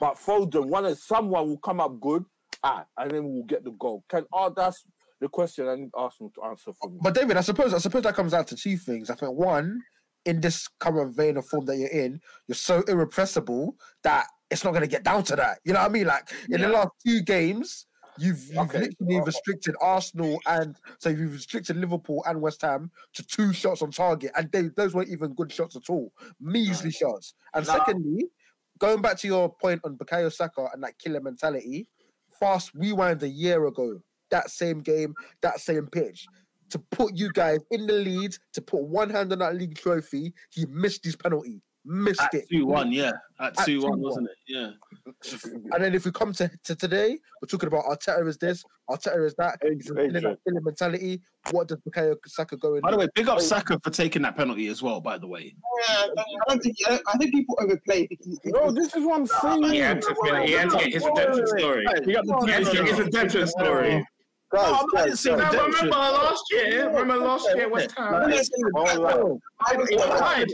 but Foden, one of someone will come up good, ah, and then we'll get the goal. Can oh, that's the question I need Arsenal to answer for me. But David, I suppose I suppose that comes down to two things. I think one, in this current vein of form that you're in, you're so irrepressible that it's not going to get down to that. You know what I mean? Like in the last two games, you've you've Okay. literally restricted Arsenal and so you've restricted Liverpool and West Ham to two shots on target, and they, those weren't even good shots at all, measly shots. And No. secondly, going back to your point on Bukayo Saka and that killer mentality, fast rewind a year ago, that same game, that same pitch. To put you guys in the lead, to put one hand on that league trophy, he missed his penalty. Missed At it. two one, yeah. At At two one, 2-1. wasn't it? Yeah. And then if we come to, to today, we're talking about Arteta is this, Arteta is that. He's Adrian. instilling that killer mentality. What does Bukayo Saka go in? By the way, big up Saka for taking that penalty as well. By the way, Yeah, I don't think. I, I think people overplay because No, this is what I'm saying. He had to, he had to get his redemption story. He had to get his redemption story. Guys, No, I'm not guys, saying guys. that. Now, remember last year? Remember last year, West Ham? Hold on. He got tied.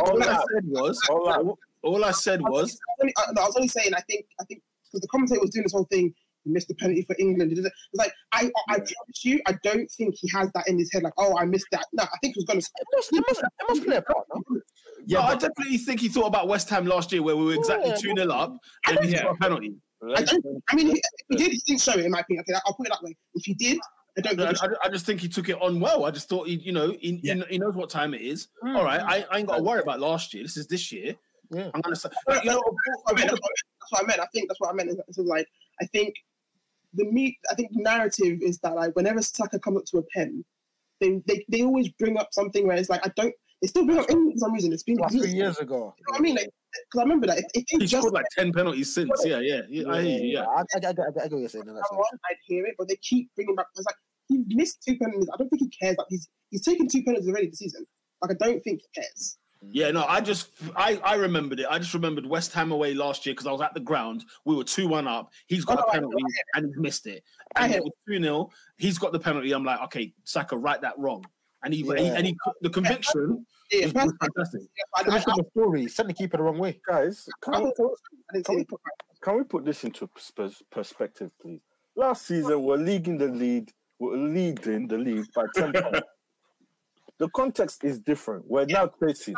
all I said was, Hold on. all I said was, I was, only, I, no, I was only saying. I think. I think because the commentator was doing this whole thing. He missed the penalty for England. It's like I, I, I promise you, I don't think he has that in his head. Like, oh, I missed that. No, I think he was going to. It must, it must, it must play a part, no? yeah, I definitely think he thought about West Ham last year, where we were exactly Yeah. two 0 up, and he Yeah. got a penalty. I don't. I mean, if he did, he didn't show it. In my opinion, okay, I'll put it that way. If he did, I don't. I, Think I- I just think he took it on well. I just thought he, you know, he, he- he knows what time it is. Hmm. All right, I, I ain't got to worry about last year. This is this year. Yeah. I'm gonna say, But, you know, I mean, that's what I meant. I think that's what I meant. It's like I think the meat. I think the narrative is that like whenever Saka comes up to a pen, they they, they always bring up something where it's like I don't. They still bring up England for some reason. It's been Like years. three You know years ago. what I mean? Like, because I remember that if, if they he just scored like ten penalties since. Yeah, yeah, yeah. I hear you. Yeah. I, I, I, I, I get what you're saying. in that sense. I'd hear it, but they keep bringing back. It's like he missed two penalties. I don't think he cares. Like he's he's taken two penalties already this season. Like I don't think he cares. Yeah, no, I just I I remembered it. I just remembered West Ham away last year because I was at the ground. We were two one up. He's got Oh, a I penalty and he missed it. And hear it was two 0 He's got the penalty. I'm like, okay, Saka, right that wrong. And he, he Yeah. and he the conviction Yeah, was, was fantastic. I, I, Finish I, on the story. Send the keeper the wrong way. Guys, can we, can, we put, can we put this into perspective, please? Last season, we're leading the lead. We're leading the league by 10 points. The context is different. We're now chasing.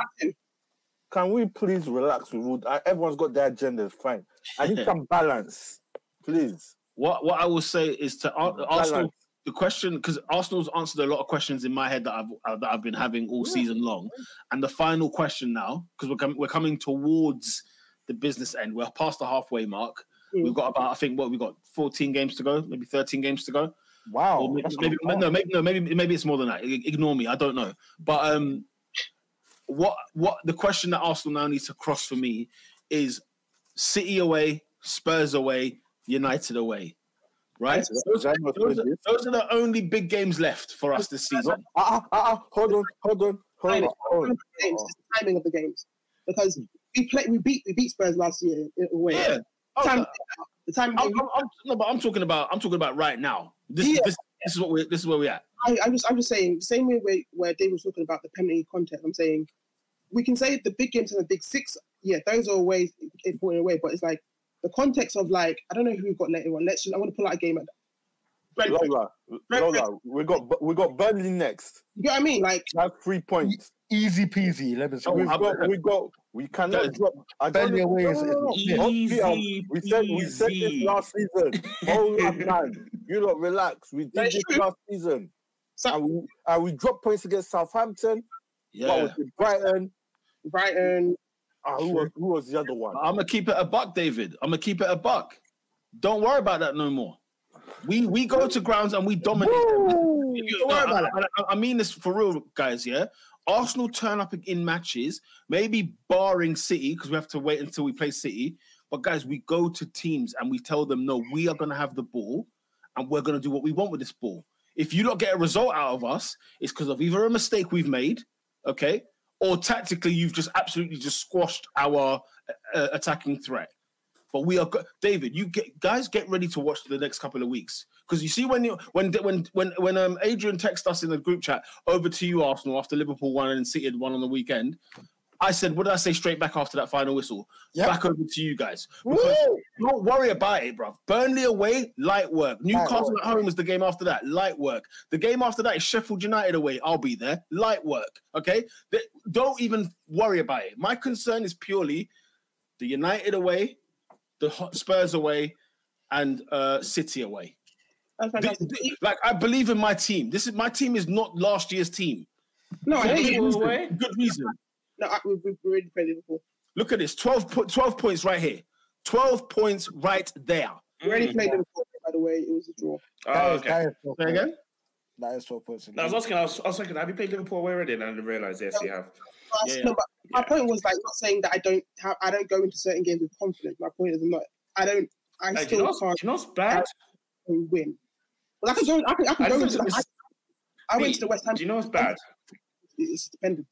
Can we please relax? with all- uh, Everyone's got their agendas, fine. I need some balance, please. What what I will say is to Ar- Arsenal. The question, because Arsenal's answered a lot of questions in my head that I've uh, that I've been having all season long, and the final question now, because we're com- we're coming towards the business end. We're past the halfway mark. Mm. We've got about I think what we've got 14 games to go, maybe 13 games to go. Wow. Maybe, maybe no, maybe no, maybe maybe it's more than that. Ignore me. I don't know. But um, what what the question that Arsenal now needs to cross for me is City away, Spurs away, United away, right? Those, those are, those are the only big games left for us this season. Ah, ah, ah, ah, hold on, hold on, hold on. Hold on. games, it's the timing of the games because we play, we beat, we beat Spurs last year in a way. Yeah. Oh, Time, the time, I'm, I'm, I'm, no, but I'm talking about I'm talking about right now. This Yeah. this, this is what we this is where we're at. I, I'm just, I'm just saying, the same way where, where Dave was talking about the penalty content. I'm saying we can say the big games and the big six. Yeah, those are always important away, but it's like the context of like I don't know who we've got later on. Let's just, I want to pull out a game at Brentford. Lola, Brentford. Lola, we got we got Burnley next. You know what I mean? Like That's three points. Easy peasy. Let me see. Oh, We've got we got we cannot Guys, drop. I don't Burnley know- away no, is- no, no, no. is- Peter, Easy we said we said this last season. Hold up, man. You lot relax. We did That's this true. last season. so, And we, and we dropped points against Southampton. Yeah. was? Brighton. Brighton. Ah, who, was, who was the other one? I'm gonna keep it a buck, David. I'm gonna keep it a buck. Don't worry about that no more. We we go to grounds and we dominate. them. Don't worry no, about I, I- I mean this for real, guys. Yeah, Arsenal turn up in matches, maybe barring City because we have to wait until we play City. But guys, we go to teams and we tell them, no, we are gonna have the ball, and we're gonna do what we want with this ball. If you don't get a result out of us, it's because of either a mistake we've made, okay, or tactically you've just absolutely just squashed our uh, attacking threat. But we are, David. You get guys get ready to watch the next couple of weeks because you see when you when when when when um Adrian texted us in the group chat over to you Arsenal after Liverpool won and City had won on the weekend. I said, what did I say straight back after that final whistle? Yep. Back over to you guys. Because don't worry about it, bro. Burnley away, light work. Newcastle at home is the game after that, light work. The game after that is Sheffield United away. I'll be there, light work. Okay, Th- don't even worry about it. My concern is purely the United away, the Spurs away, and uh, City away. That's Th- fantastic. th- Like I believe in my team. This is my team is not last year's team. No, I hate you. away? Good reason. No, I, we, we we already played Liverpool. Look at this 12, po- 12 points right here. 12 points right there. We already Mm. played Liverpool. By the way, it was a draw. Oh, That is- okay. that is Say again? That is twelve points. No, I was asking. I was, I was thinking, have you played Liverpool away already? And I didn't realize. Yes, you have. But, Yeah, no, but my yeah. point was like not saying that I don't have I don't go into certain games with confidence. My point is I'm not I don't I Hey, do you still know what's, do can't you know what's bad? win. But I can go I can, I can I go into the, I, I went to the West Ham. Do you know what's bad? It's dependent.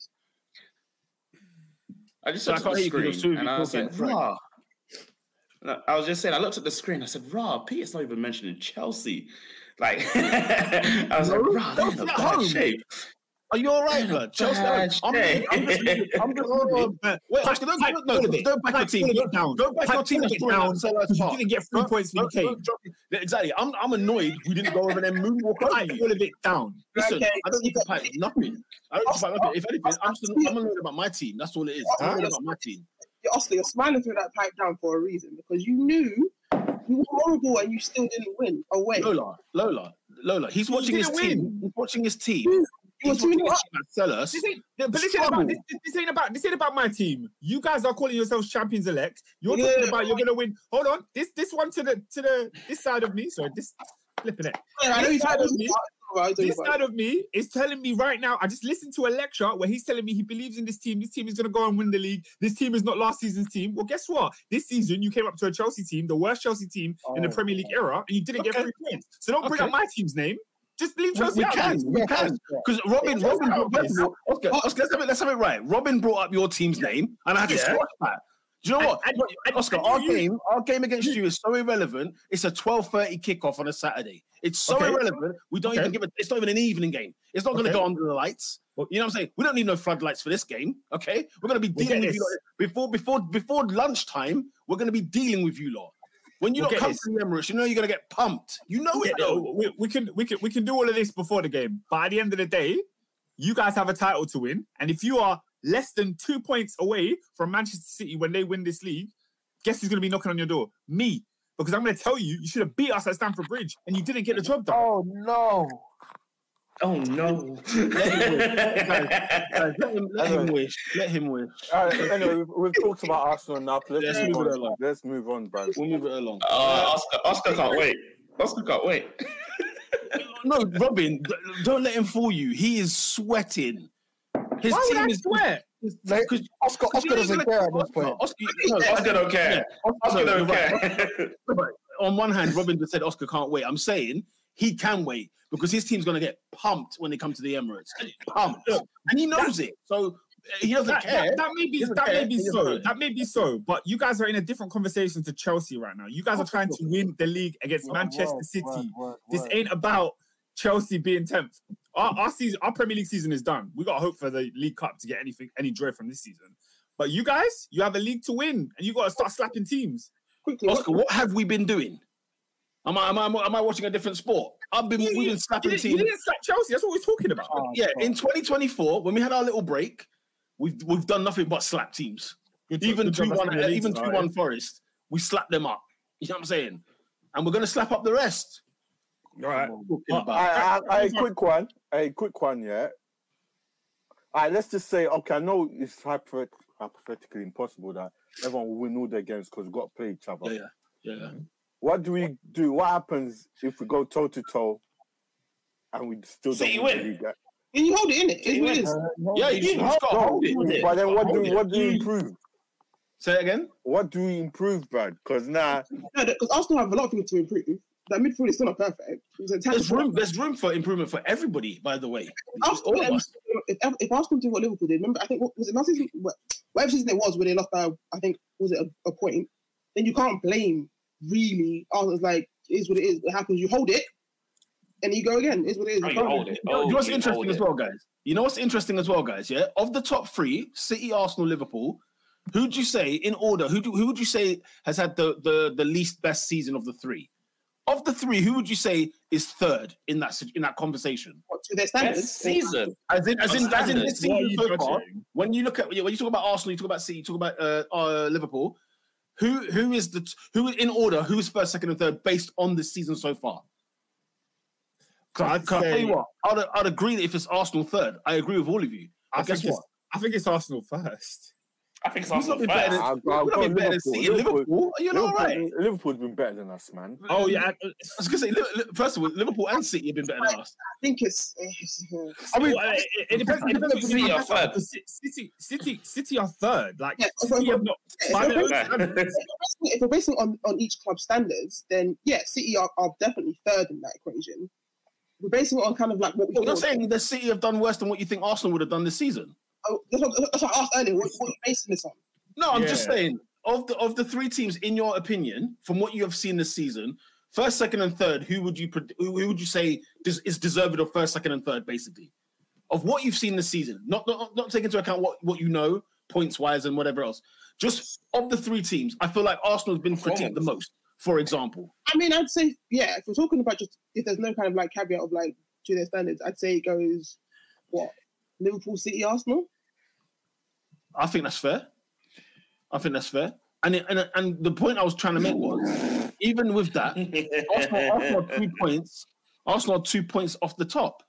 I just So I looked at the hear you 'cause screen and I was like, raw. I was just saying, I looked at the screen. I said, "Raw, Peter's not even mentioning Chelsea." Like, I was like, No, "Raw, they're in a bad home. shape." Are you all right, You're in a blood? Chelsea, bad I'm. I'm just, I'm just, wait, Oscar, don't, Pipe- don't, no, pull a bit. don't back your team. pull a bit Don't, down. don't back your team. pull a that's bit throwing down. out Selhurst You didn't get three points when you don't- came. don't drop it. Yeah, Exactly. I'm, I'm annoyed we didn't go over and then moonwalk over Pipe, you. pull a bit down. Listen, Okay, I don't need to pipe nothing. I don't need to pipe nothing. If anything, I'm, just, I'm annoyed about my team. That's all it is. I'm annoyed about my team. You're Oscar, you're smiling through that pipe down for a reason because you knew you were horrible and you still didn't win oh, away. Lola, Lola, Lola. He's watching his didn't team. He's watching his team. You were He's two watching nil his up. team at Selhurst. This ain't, but this ain't, about, this, this ain't about this ain't about my team. You guys are calling yourselves champions elect. You're talking about you're gonna win. Hold on, this this one to the to the this side of me. Sorry, this flipping it. Yeah, I know This side of me- this. This side of me is telling me right now. I just listened to a lecture where he's telling me he believes in this team. This team is going to go and win the league. This team is not last season's team. Well, guess what? This season you came up to a Chelsea team, the worst Chelsea team in the Oh. Premier League era, and you didn't get three points. So don't bring up my team's name. Just leave We, Chelsea we out. can, we can, because Robin, Yeah, Robin, Robin, Oscar, Oscar, let's have it, let's have it right. Robin brought up your team's name, and I had to Yeah. squash that. Do you know what, and- and- Oscar? and Our you- game, our game against you is so irrelevant. It's a twelve thirty kickoff on a Saturday. It's so Okay. irrelevant. We don't Okay. even give it. It's not even an evening game. It's not going to Okay. go under the lights. You know what I'm saying? We don't need no floodlights for this game. Okay, we're going to be dealing with you lot- before before before lunchtime. We're going to be dealing with you lot. When you We'll don't come this. to the Emirates, you know you're going to get pumped. You know Yeah, it. though. we, we can we can we can do all of this before the game, but at the end of the day, you guys have a title to win, and if you are less than two points away from Manchester City when they win this league, guess who's going to be knocking on your door? Me, because I'm going to tell you, you should have beat us at Stamford Bridge, and you didn't get the job done. Oh no! Oh no! Guys, let him, let him wish. Let him wish. All right, anyway, we've, we've talked about Arsenal enough. Let's, Let's move, move it along. Let's move on, bro. We'll move it along. Uh, Oscar, Oscar can't wait. Oscar can't wait. No, Robin, don't let him fool you. He is sweating. His Why would team I is sweat? Like, because Oscar, Oscar doesn't care at this point. Oscar, no, Oscar don't care. Oscar no, don't you're right. care. on one hand, Robin just said Oscar can't wait. I'm saying he can wait because his team's going to get pumped when they come to the Emirates. Pumped. And he knows it. So uh, he doesn't That, care. that, that may be that may be so. care. That may be so. But you guys are in a different conversation to Chelsea right now. You guys are trying to win the league against Manchester City. This ain't about Chelsea being tenth. Our, our season, our Premier League season is done. We got to hope for the League Cup to get anything, any joy from this season. But you guys, you have a league to win, and you got to start slapping teams. Quickly, Oscar, what have we been doing? Am I, am I, am I watching a different sport? I've been, You, we've been slapping didn't, you teams. didn't slap Chelsea. That's what we're talking about. Oh, yeah, in 2024, when we had our little break, we've we've done nothing but slap teams. Good- even good two job, one, that's the league even two one Forest, we slapped them up. You know what I'm saying? And we're gonna slap up the rest. All right. Talking Well, about- I, I, I, quick one. A quick one, yeah. All right, let's just say, okay, I know it's hypothet- hypothetically impossible that everyone will win all their games because we've got to play each other. yeah, yeah, yeah. What do we do? What happens if we go toe to toe and we still don't City win the win. league? and you hold it in it. It's what it is. Uh, yeah, you just, you just gotta hold it. But then what do it. what do you You- improve? Say it again. What do we improve, Brad? Because now No, because Arsenal have a lot of things to improve. That midfield is still not perfect. There's room. There's room for improvement for everybody. By the way, Arsenal, all of us. if, if Arsenal do what Liverpool did, remember, I think, what was it last season? Whatever season it was, where they lost by, I think, was it a, a point? Then you can't blame, really. Arsenal's like, it is what it is. It happens. You hold it, and you go again. It is what it is. Oh, You you can't- hold it. You know, Oh, you know what's you interesting as well, guys? You know what's interesting as well, guys? Yeah, of the top three, City, Arsenal, Liverpool. Who'd you say in order? Who do, who would you say has had the, the the least best season of the three? Of the three, who would you say is third in that in that conversation? What, to their standards. Best season. As in, as in, as in this standards, What are season so far, when you look at when you talk about Arsenal, you talk about City, you talk about uh, uh, Liverpool. Who who is the who in order? Who's first, second, and third based on this season so far? I- I'd 'cause I'll tell you say- what, I'd, I'd agree that if it's Arsenal third, I agree with all of you. I But guess what? I think it's Arsenal first. I think it's not Arsenal been better than, I've I've not got been better than Liverpool. City and Liverpool, Liverpool? Are you not Liverpool, right? Liverpool's been better than us, man. Oh yeah, I was gonna say, Li- Li- first of all, Liverpool and City have been better than us. I think it's. it's I mean, it, it, it depends. It depends City are third. third. City, City, City, City are third. Like Yeah, City have not. if we're basing- if we're basing- if we're basing on, on each club standards, then yeah, City are, are definitely third in that equation. We're basing it on kind of like what we You're saying the City have done worse than what you think Arsenal would have done this season. Oh, that's, what, that's what I asked earlier. What, what are you basing this on? No, I'm just saying of the of the three teams, in your opinion, from what you have seen this season, first, second, and third, who would you who, who would you say is, is deserved of first, second, and third, basically, of what you've seen this season? Not not not taking into account what what you know points wise and whatever else. Just of the three teams, I feel like Arsenal has been critiqued the most. For example, I mean, I'd say yeah. If we're talking about just if there's no kind of like caveat of like to their standards, I'd say it goes what Liverpool, City, Arsenal. I think that's fair. I think that's fair. And it, and and the point I was trying to make was, even with that, Arsenal, Arsenal are two points. Arsenal are two points off the top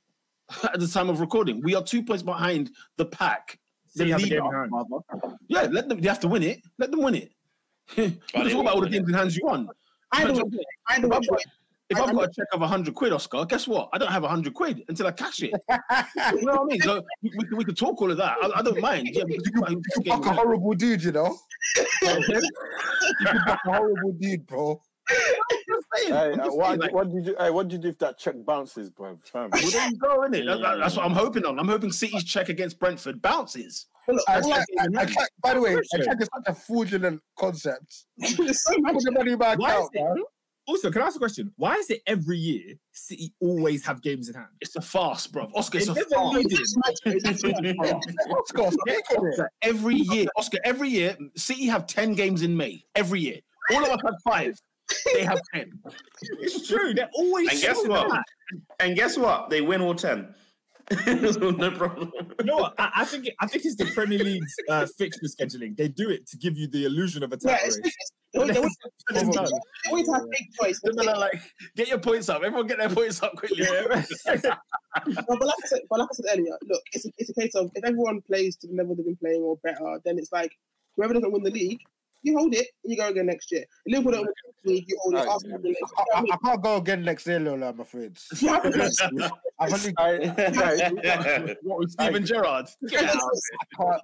at the time of recording. We are two points behind the pack. The City have leader, game in hand. rather. Yeah, let them. They have to win it. Let them win it. we they can talk about all the games in hands you won. Either way, either way. I've got, if I- I've got a check of hundred quid, Oscar, guess what? I don't have hundred quid until I cash it. you know what I mean? So we, we, can- we could talk all of that. I, I don't mind. Yeah, we can talk You game fuck a horrible dude, you know. you fuck a horrible dude, bro. saying. Hey, I'm uh, what, saying, like, what did you? Hey, what did you do if that check bounces, bro? Fam? well, there you go, innit? That- that- that's what I'm hoping on. I'm hoping City's check against Brentford bounces. Well, look, I, all I, I, I by the way, I check is such a fraudulent concept. so much. Put the money back Why is out, man. Also, can I ask a question? Why is it every year City always have games in hand? It's a farce, bro. Oscar, it's They a farce. Oscar, speak on it. Oscar, every year, Oscar, every year, City have 10 games in May. Every year. All of us have five. They have 10. It's true. They're always. And guess what? that. And guess what? They win all ten. no problem. You know what? I, I think I think it's the Premier League's uh, fixture scheduling. They do it to give you the illusion of a Yeah, title it's, race. they always, they always, It's they done. always have big choice. Similar, like, get your points up. Everyone get their points up quickly. Yeah. No, but like I said, but like I said earlier, look, it's a, it's a case of if everyone plays to the level they've been playing or better, then it's like whoever doesn't win the league, you hold it and you go again next year. Liverpool don't win the league, you hold it. Right. Arsenal win I, I, I can't go again next year, Lola, I'm afraid. I've only I, guys, What with Steven Gerrard? I can't, I, can't-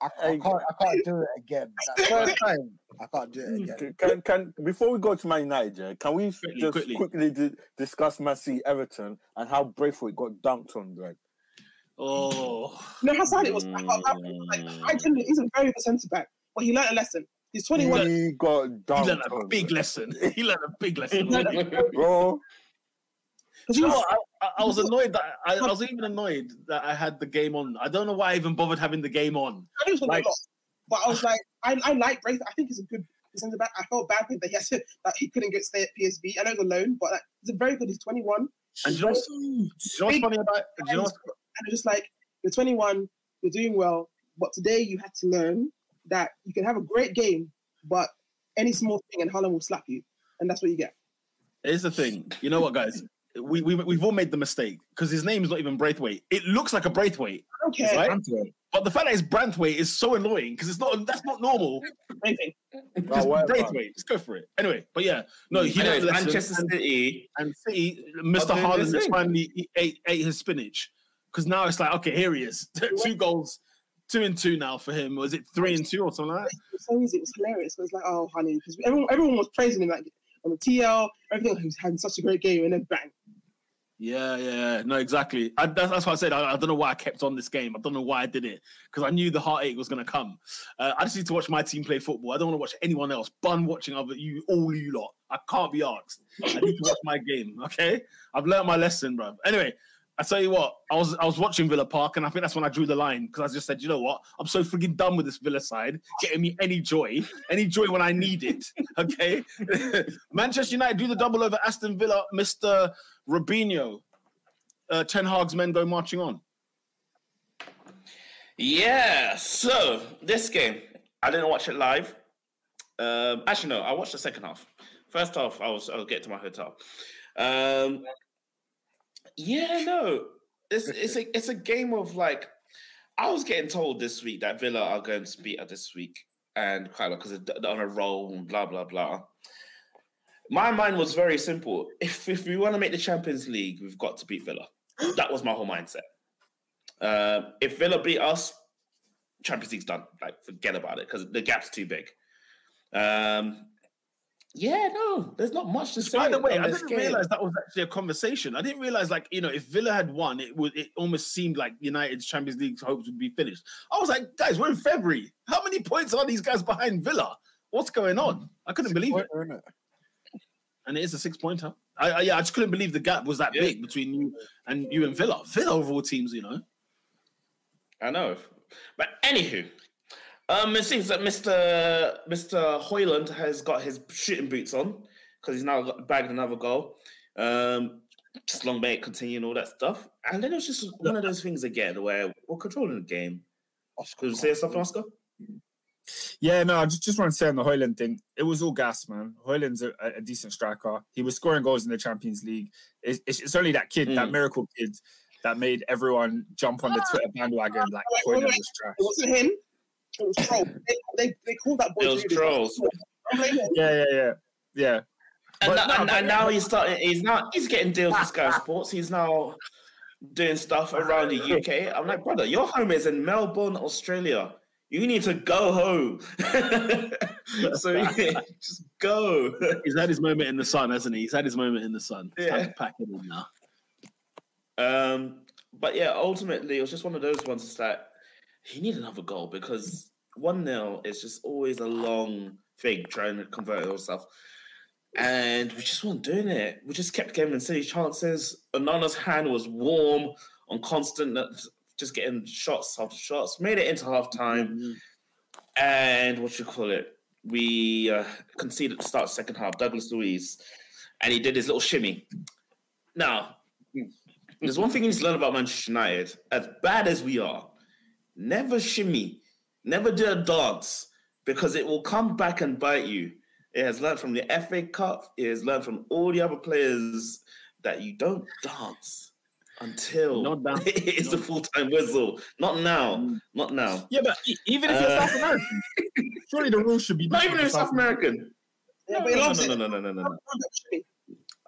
I, I, can't, I can't do it again. That first time, I can't do it again. can, can before we go to Man United, yeah, can we Quickly, just quickly. quickly, di- discuss Man City Everton and how Braithwaite got dunked on, Greg? Oh. No, how sad it was. I, can't- I, like, I genuinely, he's a very good centre back, but he learned a lesson. He's 21. He got He learned a big lesson. He learned a big lesson. bro. Do you know what? I, I, I was annoyed that I, I was even annoyed that I had the game on. I don't know why I even bothered having the game on. I knew was gonna Like- but I was like, I, I like Braith. I think he's a good centre back. I felt bad that he has to, that he couldn't get stay at PSV. I know he's alone, but like, he's a very good. He's 21. And you know what's, you know what's funny about? Do you know what's, and just like you're 21, you're doing well, but today you had to learn that you can have a great game, but any small thing and Holland will slap you, and that's what you get. here's the thing. You know what, guys? We, we, we've all made the mistake because his name is not even Braithwaite. It looks like a Braithwaite, I right? But the fact that it's Branthwaite is so annoying because it's not. That's not normal. Anything. Oh, just whatever. Braithwaite. Just go for it. Anyway, but yeah, no, he Anyways, learned Manchester City. and City, Mr. doing Haaland his has finally ate, ate his spinach because now it's like okay, here he is, two goals, two and two now for him. Was it three and two or something like that? It was so easy. It was hilarious. It was like, oh, honey, because everyone, everyone was praising him like on the TL, everything. He was having such a great game, and then bang. Yeah, yeah, yeah. no, exactly. I, that's, that's why I said I, I don't know why I kept on this game. I don't know why I did it because I knew the heartache was going to come. Uh, I just need to watch my team play football. I don't want to watch anyone else. Bun watching other you, all you lot. I can't be asked. I need to watch my game. Okay, I've learned my lesson, bro. Anyway, I tell you what, I was I was watching Villa Park, and I think that's when I drew the line because I just said, you know what, I'm so freaking done with this Villa side, getting me any joy, any joy when I need it. Okay, Manchester United do the double over Aston Villa, Mister Robinho uh, Ten Hag's men go marching on. Yeah. So this game, I didn't watch it live. Um, actually, no, I watched the second half. First half, I was I was getting to my hotel. Um, yeah, no, it's it's a it's a game of like I was getting told this week that Villa are going to beat us this week and quite because they're on a roll and blah blah blah. My mind was very simple. If if we want to make the Champions League, we've got to beat Villa. That was my whole mindset. Uh, if Villa beat us, Champions League's done. Like, forget about it because the gap's too big. Um, yeah, no, there's not much to say. By the way, I didn't game. realize that was actually a conversation. I didn't realize, like, you know, if Villa had won, it would it almost seemed like United's Champions League hopes would be finished. I was like, guys, we're in February. How many points are these guys behind Villa? What's going on? Mm. I couldn't believe it. Pointer, innit? And it is a six pointer. I, I yeah, I just couldn't believe the gap was that Yeah. big between you and you and Villa. Villa of all teams, you know. I know. But anywho, um, it seems that Mr. Mr. Højlund has got his shooting boots on because he's now bagged another goal. Um, just long may it continue and all that stuff. And then it was just one of those things again where we're controlling the game. Oscar. Could you say something, Oscar? Yeah, no, I just, just want to say on the Højlund thing, it was all gas, man. Højlund's a, a decent striker. He was scoring goals in the Champions League. It's, it's, it's only that kid, that Mm. miracle kid, that made everyone jump on the Twitter bandwagon like Wait, wait, Højlund was trash. It wasn't him. It was troll. They, they, they called that boy. It was trolls. I'm blaming him. Yeah, yeah, yeah, yeah. And, But no, and, but- and now he's starting. He's now he's getting deals with Sky Sports. He's now doing stuff around the UK. I'm like, brother, your home is in Melbourne, Australia. You need to go home. so yeah, just go. He's had his moment in the sun, hasn't he? He's had his moment in the sun. It's Yeah. to pack it in now. Um, but yeah, ultimately, it was just one of those ones that he needed another goal because one 0 is just always a long thing trying to convert yourself. And we just weren't doing it. We just kept giving silly chances. Onana's hand was warm on constant, uh, just getting shots after shots. Made it into half time. And what you call it? We uh, conceded the start of the second half. Douglas Luiz, and he did his little shimmy. Now, There's one thing you need to learn about Manchester United. As bad as we are, never shimmy, never do a dance because it will come back and bite you. It has learned from the FA Cup. It has learned from all the other players that you don't dance until Not dance. it is a full time whistle. Not now. Not now. Yeah, but even if you're Uh, South American, surely the rules should be Not different even in for South American. Yeah, No, but he no, loves no, it. no, no, no, no, no.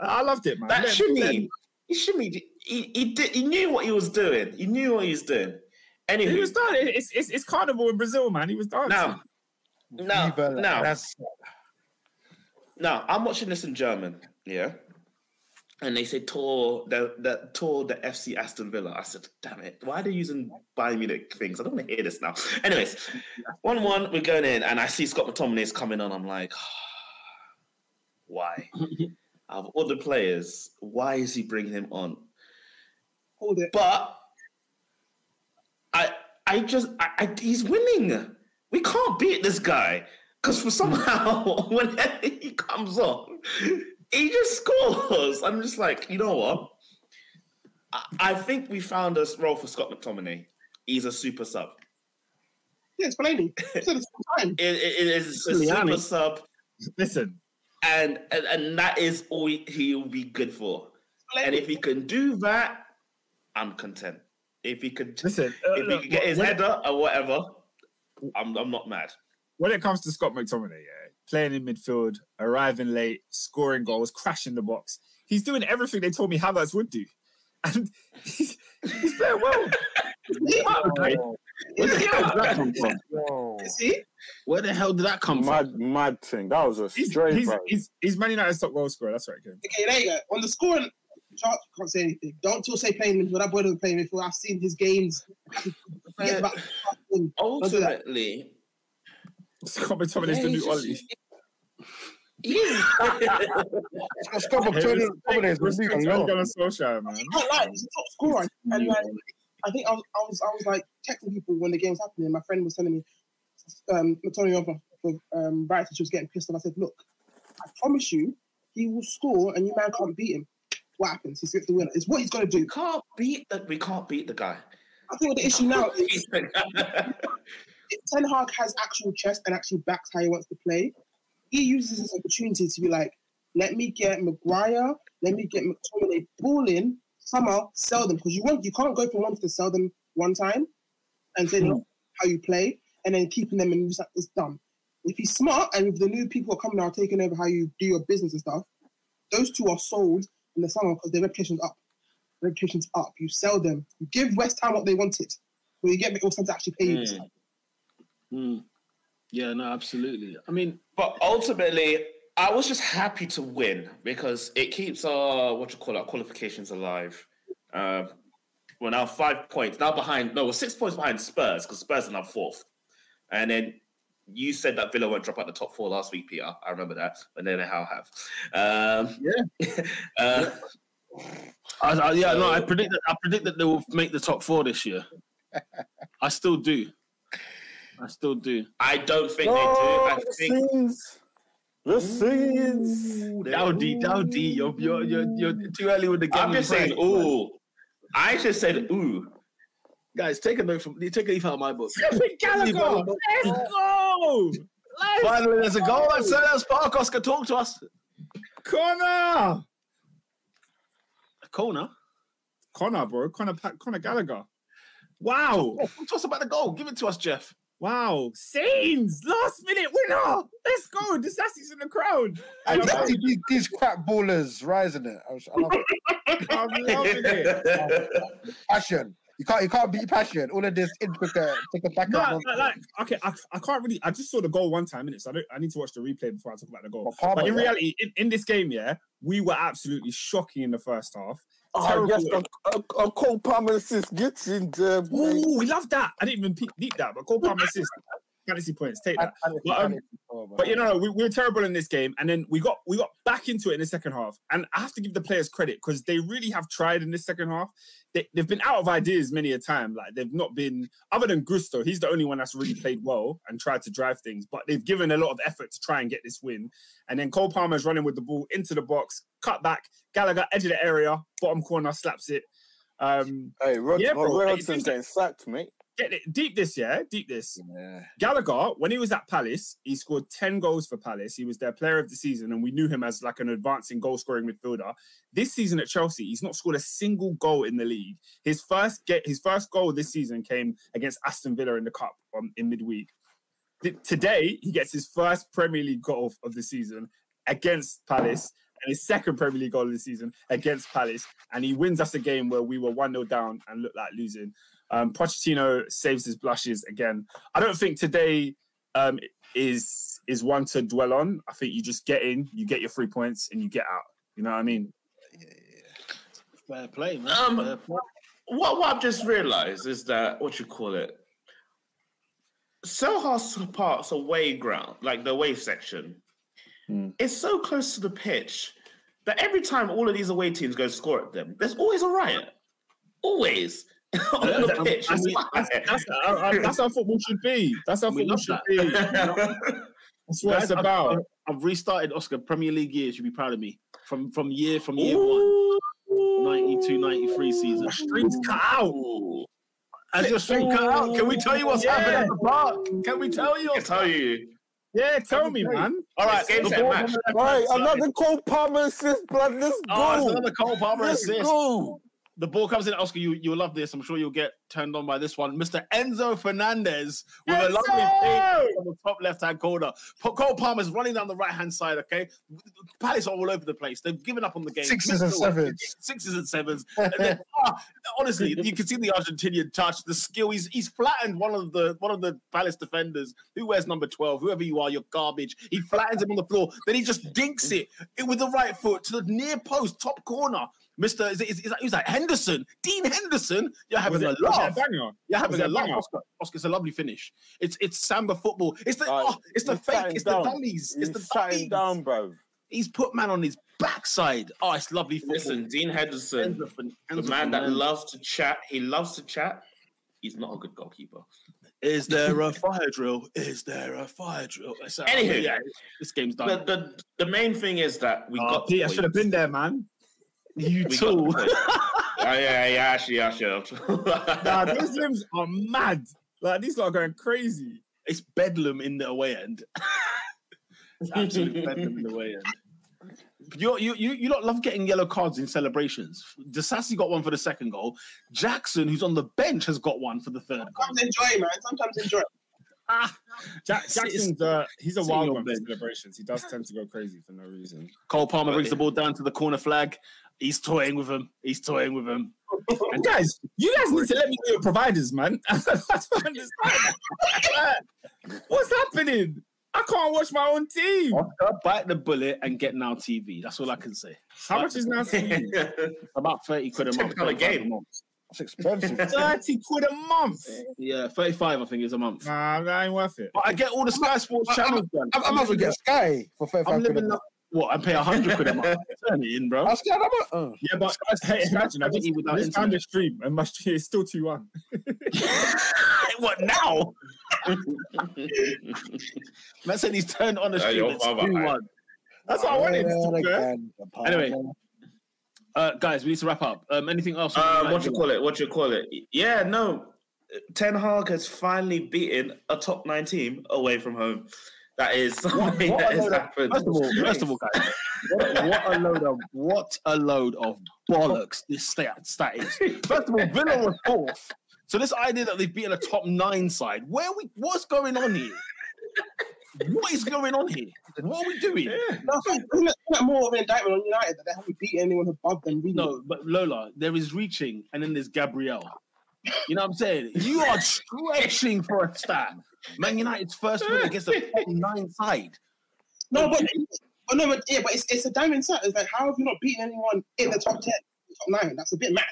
I loved it, man. That Let- shimmy, he shimmy. He, he did. He knew what he was doing. He knew what he was doing. Anyway, He was done. It's, it's, it's carnival in Brazil, man. He was dancing. now, now, Viva la- now, that's now. I'm watching this in German. Yeah, and they say tour the the tour the FC Aston Villa. I said, damn it, why are they using Bayern Munich things? I don't want to hear this now. Anyways, one one, we're going in, and I see Scott McTominay's coming on. I'm like, why? Out of all the players, why is he bringing him on? Hold it. But I, just, I, I, he's winning. We can't beat this guy because for somehow whenever he comes on, he just scores. I'm just like, you know what? I, I think we found a role for Scott McTominay. He's a super sub. Yeah, it's plainly. It's the time. It, it- it is a super sub, Listen, and, and and that is all he- he'll be good for. And if he can do that, I'm content. If he could, listen. uh, if he look, could get his when, header or whatever, I'm I'm not mad. when it comes to Scott McTominay, yeah, playing in midfield, arriving late, scoring goals, crashing the box, he's doing everything they told me Havertz would do, and he's, he's playing well. Okay. Where the hell did that come from? See? Where the hell did that come from? Mad, mad thing. That was a He's, straight, he's, bro. he's, he's Man United's top goal scorer. That's right, Kim. Okay, there you go. On the scoring chart, can't say anything. Don't till say playing midfield. That boy doesn't play midfield. I've seen his games. He about Don't do that. Ultimately, Scott McTominay's yeah, the he's new just- Ollie. he's- Scott McTominay McTominay is Respect moving to Ole along. Gunnar Solskjaer, man. I can't he's a top scorer. And like, I think I was, I was, I was like texting people when the game was happening. My friend was telling me, um, Tony over for um, Brighton, she was getting pissed off. I said, look, I promise you, he will score, and you man can't beat him. What happens? He gets the winner. It's what he's going to we do. can't beat the we can't beat the guy. I think the issue now is if Ten Hag has actual chest and actually backs how he wants to play, he uses this opportunity to be like, let me get Maguire, let me get McTominay ball in, somehow sell them because you want you can't go from one to sell them one time and say look hmm. how you play and then keeping them and just like it's dumb. If he's smart and if the new people are coming now taking over how you do your business and stuff, those two are sold in the summer because their reputation's up. Reputation's up. You sell them. You give West Ham what they wanted. Well, you get McAllister to actually pay you. this time. Mm. Yeah, no, absolutely. I mean, But ultimately, I was just happy to win because it keeps our what you call our qualifications alive. Uh, we're now five points now behind. No, we're six points behind Spurs because Spurs are now fourth. And then you said that Villa won't drop out the top four last week, Peter. I remember that, but then they how have. Um, yeah. uh, I, I, yeah, no, I predict that I predict that they will make the top four this year. I still do. I still do. I don't think Oh, they do. I the think scenes. The scenes. Dowdy, Dowdy, you're, you're you're you're too early with the game. I'm just saying, ooh. I just said ooh. Guys, take a note from take a leaf out of my book. Gallagher, let's go! Let's Finally, there's a goal. That's Selhurst Park. Oscar, talk to us. Conor! A corner. Conor, bro. Conor, Pa- Conor Gallagher. Wow. Oh, talk to us about the goal. Give it to us, Jeff. Wow. Scenes! Last minute winner! Let's go. The Sassy's in the crowd. I just see these, these crap ballers rising it. I, was, I love it. I'm loving it. Passion. You can't you can't beat passion. All of this intricate, take a back No, like, like, okay, I, I can't really. I just saw the goal one time minutes. So I don't. I need to watch the replay before I talk about the goal. But Palmer, But in yeah. reality, in, in this game, yeah, we were absolutely shocking in the first half. Oh, Terrible. yes, a, a, a Cole Palmer assist gets in there. boy. Ooh, we love that. I didn't even peep, deep that, but Cole Palmer assist, fantasy points, take that. But, um, But you know, we, we were terrible in this game, and then we got we got back into it in the second half. And I have to give the players credit because they really have tried in this second half. They, they've been out of ideas many a time. Like they've not been other than Gusto. He's the only one that's really played well and tried to drive things. But they've given a lot of effort to try and get this win. And then Cole Palmer's running with the ball into the box, cut back. Gallagher edge of the area, bottom corner slaps it. Um, Hey, Rod, Yeah, bro. Roy Hey, Hodgson's things- getting sacked, mate. Get it deep this, yeah, deep this. Yeah. Gallagher, when he was at Palace, he scored 10 goals for Palace. He was their player of the season, and we knew him as like an advancing goal scoring midfielder. This season at Chelsea, he's not scored a single goal in the league. His first get his first goal this season came against Aston Villa in the cup um, in midweek. Th- Today, he gets his first Premier League goal of- the season against Palace. And his second Premier League goal of the season against Palace, and he wins us a game where we were one 0 down and looked like losing. Um, Pochettino saves his blushes again. I don't think today um, is is one to dwell on. I think you just get in, you get your three points, and you get out. You know what I mean? Fair play, man. Um, Fair play. What, what I've just realised is that what you call it, Selhurst Park's away ground, like the away section, Hmm. it's so close to the pitch that every time all of these away teams go score at them, there's always a riot. Always on the That's- pitch. that's, that's, that's, uh, uh, that's how football should be. That's how We football should that. be. That's what Guys, it's about. I've, I've restarted Oscar Premier League years. You'll be proud of me. From from year from year one, 92, 93 season. Strings cut out. As your string cut out, can we tell you what's Yeah. happening at the park? Can we tell you? I tell you. Yeah, tell me, man. All right, Game the set ball match. on the left-hand Right, another Cole Palmer assist, blood. Let's Oh, it's go. another Cole Palmer Let's assist. go. The ball comes in, Oscar. You you'll love this. I'm sure you'll get turned on by this one. Mr. Enzo Fernandez with a lovely fade on the top left hand corner. Po- Cole Palmer's running down the right hand side. Okay, Palace are all over the place. They've given up on the game. Sixes and sevens. Sixes and sevens. And then, ah, honestly, you can see the Argentinian touch, the skill. He's he's flattened one of the one of the Palace defenders. Who wears number twelve? Whoever you are, you're garbage. He flattens him on the floor. Then he just dinks it, it with the right foot to the near post, top corner. Mister, is, it- is, is, that, who's that? Henderson, Dean Henderson. You're having Was a it, was a laugh. banger? You're having was a a laugh. Oscar, Oscar, it's a lovely finish. It's it's samba football. It's the Right, oh, it's the fake. It's down. the dummies. It's the chatting dummies. down, bro. He's put man on his backside. Oh, it's lovely football. Listen, Dean Henderson, Enzo Fen- the Enzo man that Fernandez. loves to chat, he loves to chat. He's not a good goalkeeper. Is there a fire drill? Is there a fire drill? So, Anywho. yeah, this game's done. the, the main thing is that we Oh, got. Pete, I should have been there, man. You We too. Oh, yeah, yeah, actually, I should have. Nah, those limbs are mad. Like these are going crazy. It's bedlam in the away end. it's absolute bedlam in the away end. You, you, you, you lot love getting yellow cards in celebrations. Disasi got one for the second goal. Jackson, who's on the bench, has got one for the third goal. Sometimes enjoy, man. Sometimes enjoy. Ah, Jack, Jackson's uh, he's a wild one for celebrations. He does tend to go crazy for no reason. Cole Palmer brings the ball down to the corner flag. He's toying with him. He's toying with him. And guys, you guys need to let me know your providers, man. I don't understand. What's happening? I can't watch my own team. Oscar, bite the bullet and get now TV. That's all I can say. How much is now? TV? About 30 quid a month. pound a 35 game. month. It's expensive. Thirty quid a month. Yeah, 35, I think, is a month. Nah, that ain't worth it. But I get all the Sky Sports I- channels, man. I, I might as well get Sky for I'm 35 quid a living month. What? I pay a 100 quid a month. Turn it in, bro. I'm scared. I'm a, uh. Yeah, but hey, imagine I just, without I just found internet. the stream and my stream is still two one. what now? Man said he's turned on the stream. your It's 2-1. That's what I wanted. Yeah, to do, Anyway. Uh, guys, we need to wrap up. Um, anything else? Uh, the what you call it? What you call it? Yeah, no. Ten Hag has finally beaten a top nine team away from home. That is something what that a has load of- happened. First of all, first of all, guys, what, what a load of what a load of bollocks this stat, stat is. First of all, Villa was fourth. So this idea that they've beaten a top nine side, where we what's going on here? What is going on here? What are we doing? No, isn't that, isn't that more of an indictment on United that they haven't beaten anyone above them? Really? No, but Lola, there is reaching, and then there's Gabrielle. You know what I'm saying? You are stretching for a stat. Man United's first win against the top nine side. no, but, but no, but yeah, but it's, it's a diamond set. It's like how have you not beaten anyone in the top ten, top nine? That's a bit mad.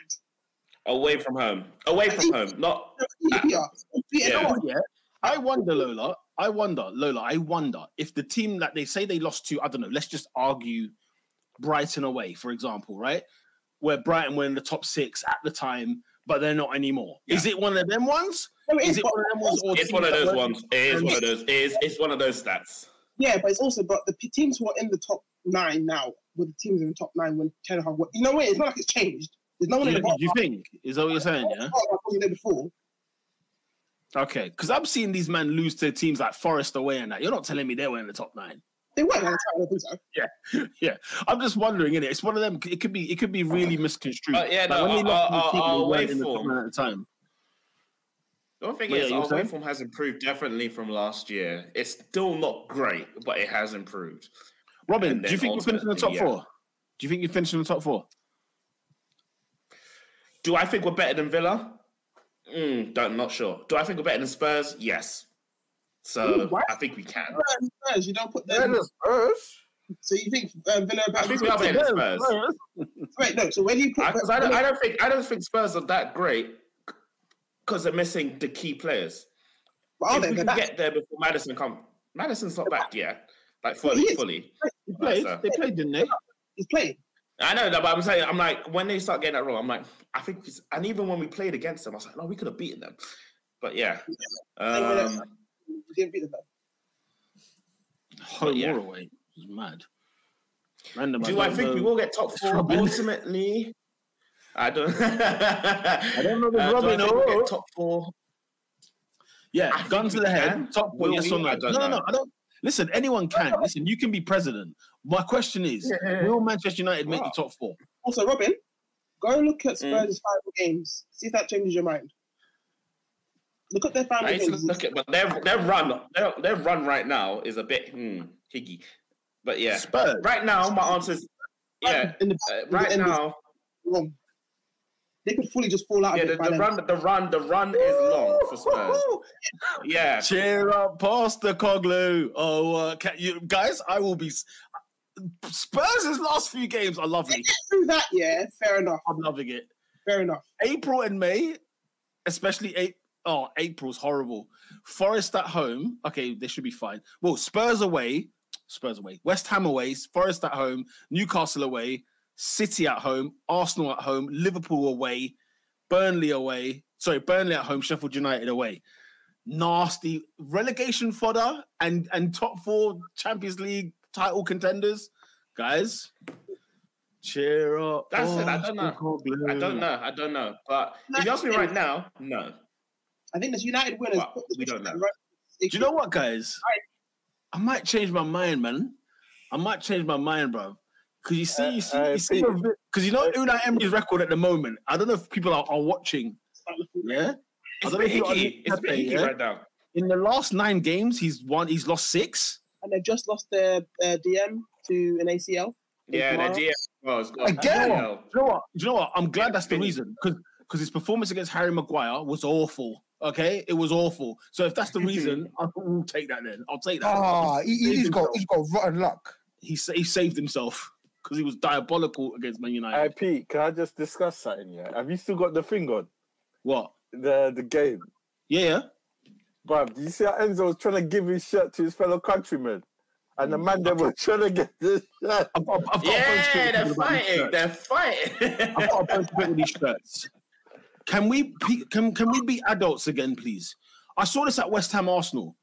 Away from home. Away from home. Not Yeah, yeah. Beating Yeah. no one. Yeah. I wonder, Lola. I wonder, Lola. I wonder if the team that they say they lost to, I don't know. Let's just argue Brighton away, for example, right? Where Brighton were in the top six at the time, but they're not anymore. Is it one of them ones? No, it Is is, it one of them ones? Or it's one of those ones. It is one of those. It is it's one of those stats. Yeah, but it's also but the teams who are in the top nine now were the teams in the top nine when Ten Hag. were- You know what? It's not like it's changed. There's no one in You, the bottom. you think? Is that what you're saying? Yeah. half. I wasn't there before. Okay, because I'm seeing these men lose to teams like Forest away and that. You're not telling me they were in the top nine. They weren't on the I don't think so. yeah, I'm just wondering. Innit? It's one of them. It could be. It could be really misconstrued. Uh, yeah, Like, no, when they our- lost to our- the team, our they away weren't in form- at the time. The one thing Well, yeah, is, our away saying? form has improved definitely from last year. It's still not great, but it has improved. Robin, do you think you finish in the top yeah. four? Do you think you finish in the top four? Do I think we're better than Villa? Mm, don't, not sure. Do I think we're better than Spurs? Yes. So Ooh. I think we can. Spurs, you don't put them. the Spurs. So you think um, Villa are I better? think we are better Spurs? Spurs. Wait, no. So where do you put? Because I, don't, I don't think I don't think Spurs are that great because they're missing the key players. Are if they? we can back. get there before Madison come, Madison's not back yet. Like fully, he fully. They played. So- They played, didn't they? He's playing. I know that, but I'm saying I'm like when they start getting that wrong, I'm like I think, and even when we played against them, I was like, no, we could have beaten them. But yeah, um, You beat them. though. Home yeah. or away? It's mad. Random. do I don't think we will get top four ultimately? I don't. I don't know the do I Robin, think we'll oh. get top four. Yeah, I gun to the head. can. Top four, yes or no? No, no, no. I don't. Listen, anyone can. Listen, you can be president. My question is, will Manchester United make the top four? Also, Robin, go look at Mm. Spurs' final games. See if that changes your mind. Look at their final I need to look at, but their their run, their, their run right now is a bit hmm, higgy. But yeah, Spurs. right now my answer is yeah. In the, Uh, in the right of- now, wrong. They could fully just fall out yeah, of the, the run, the run, the run is long for Spurs. Yeah, Cheer up, Postecoglou. Oh, uh, can you guys? I will be. Spurs' last few games are lovely. Through that, yeah, fair enough. I'm loving it. Fair enough. April and May, especially eight. Oh, April's horrible. Forest at home. Okay, they should be fine. Well, Spurs away. Spurs away. West Ham away. Forest at home. Newcastle away. City at home. Arsenal at home. Liverpool away. Burnley away. Sorry, Burnley at home. Sheffield United away. Nasty relegation fodder and and top four Champions League title contenders, guys. Cheer up. That's it, I don't know. I don't know, I don't know. But if you ask me right now, no. I think this United winners. Well, we don't know. right- Do you know what, guys? I might change my mind, man. I might change my mind, bro. Because you see, you see, Uh, uh, you see, because you know Unai Emery's record at the moment. I don't know if people are, are watching. Yeah, It's a don't know bit if you're on hicky. It's a bit Pepe, hicky yeah? right now. in the last nine games, he's won. He's lost six. And they've just lost their uh, DM to an ACL. Yeah, Tomorrow. the GM was gone. Again? Hell. You know what? Do you know what? I'm glad that's the Finished. reason because because his performance against Harry Maguire was awful. Okay, it was awful. So if that's the reason, I will take that. Then I'll take that. Ah, he, Saved he's got he's got rotten luck. He sa- he saved himself because he was diabolical against Man United. Hey, Pete, can I just discuss something? Yeah, have you still got the thing on what? the the game? Yeah, yeah. Bruv, do you see how Enzo was trying to give his shirt to his fellow countrymen? And the man that was trying to get this shirt. I've got, I've got a bunch Yeah, of they're people about these fighting. They're fighting. I've got a bunch of people with these shirts. Can we can can we be adults again, please? I saw this at West Ham Arsenal.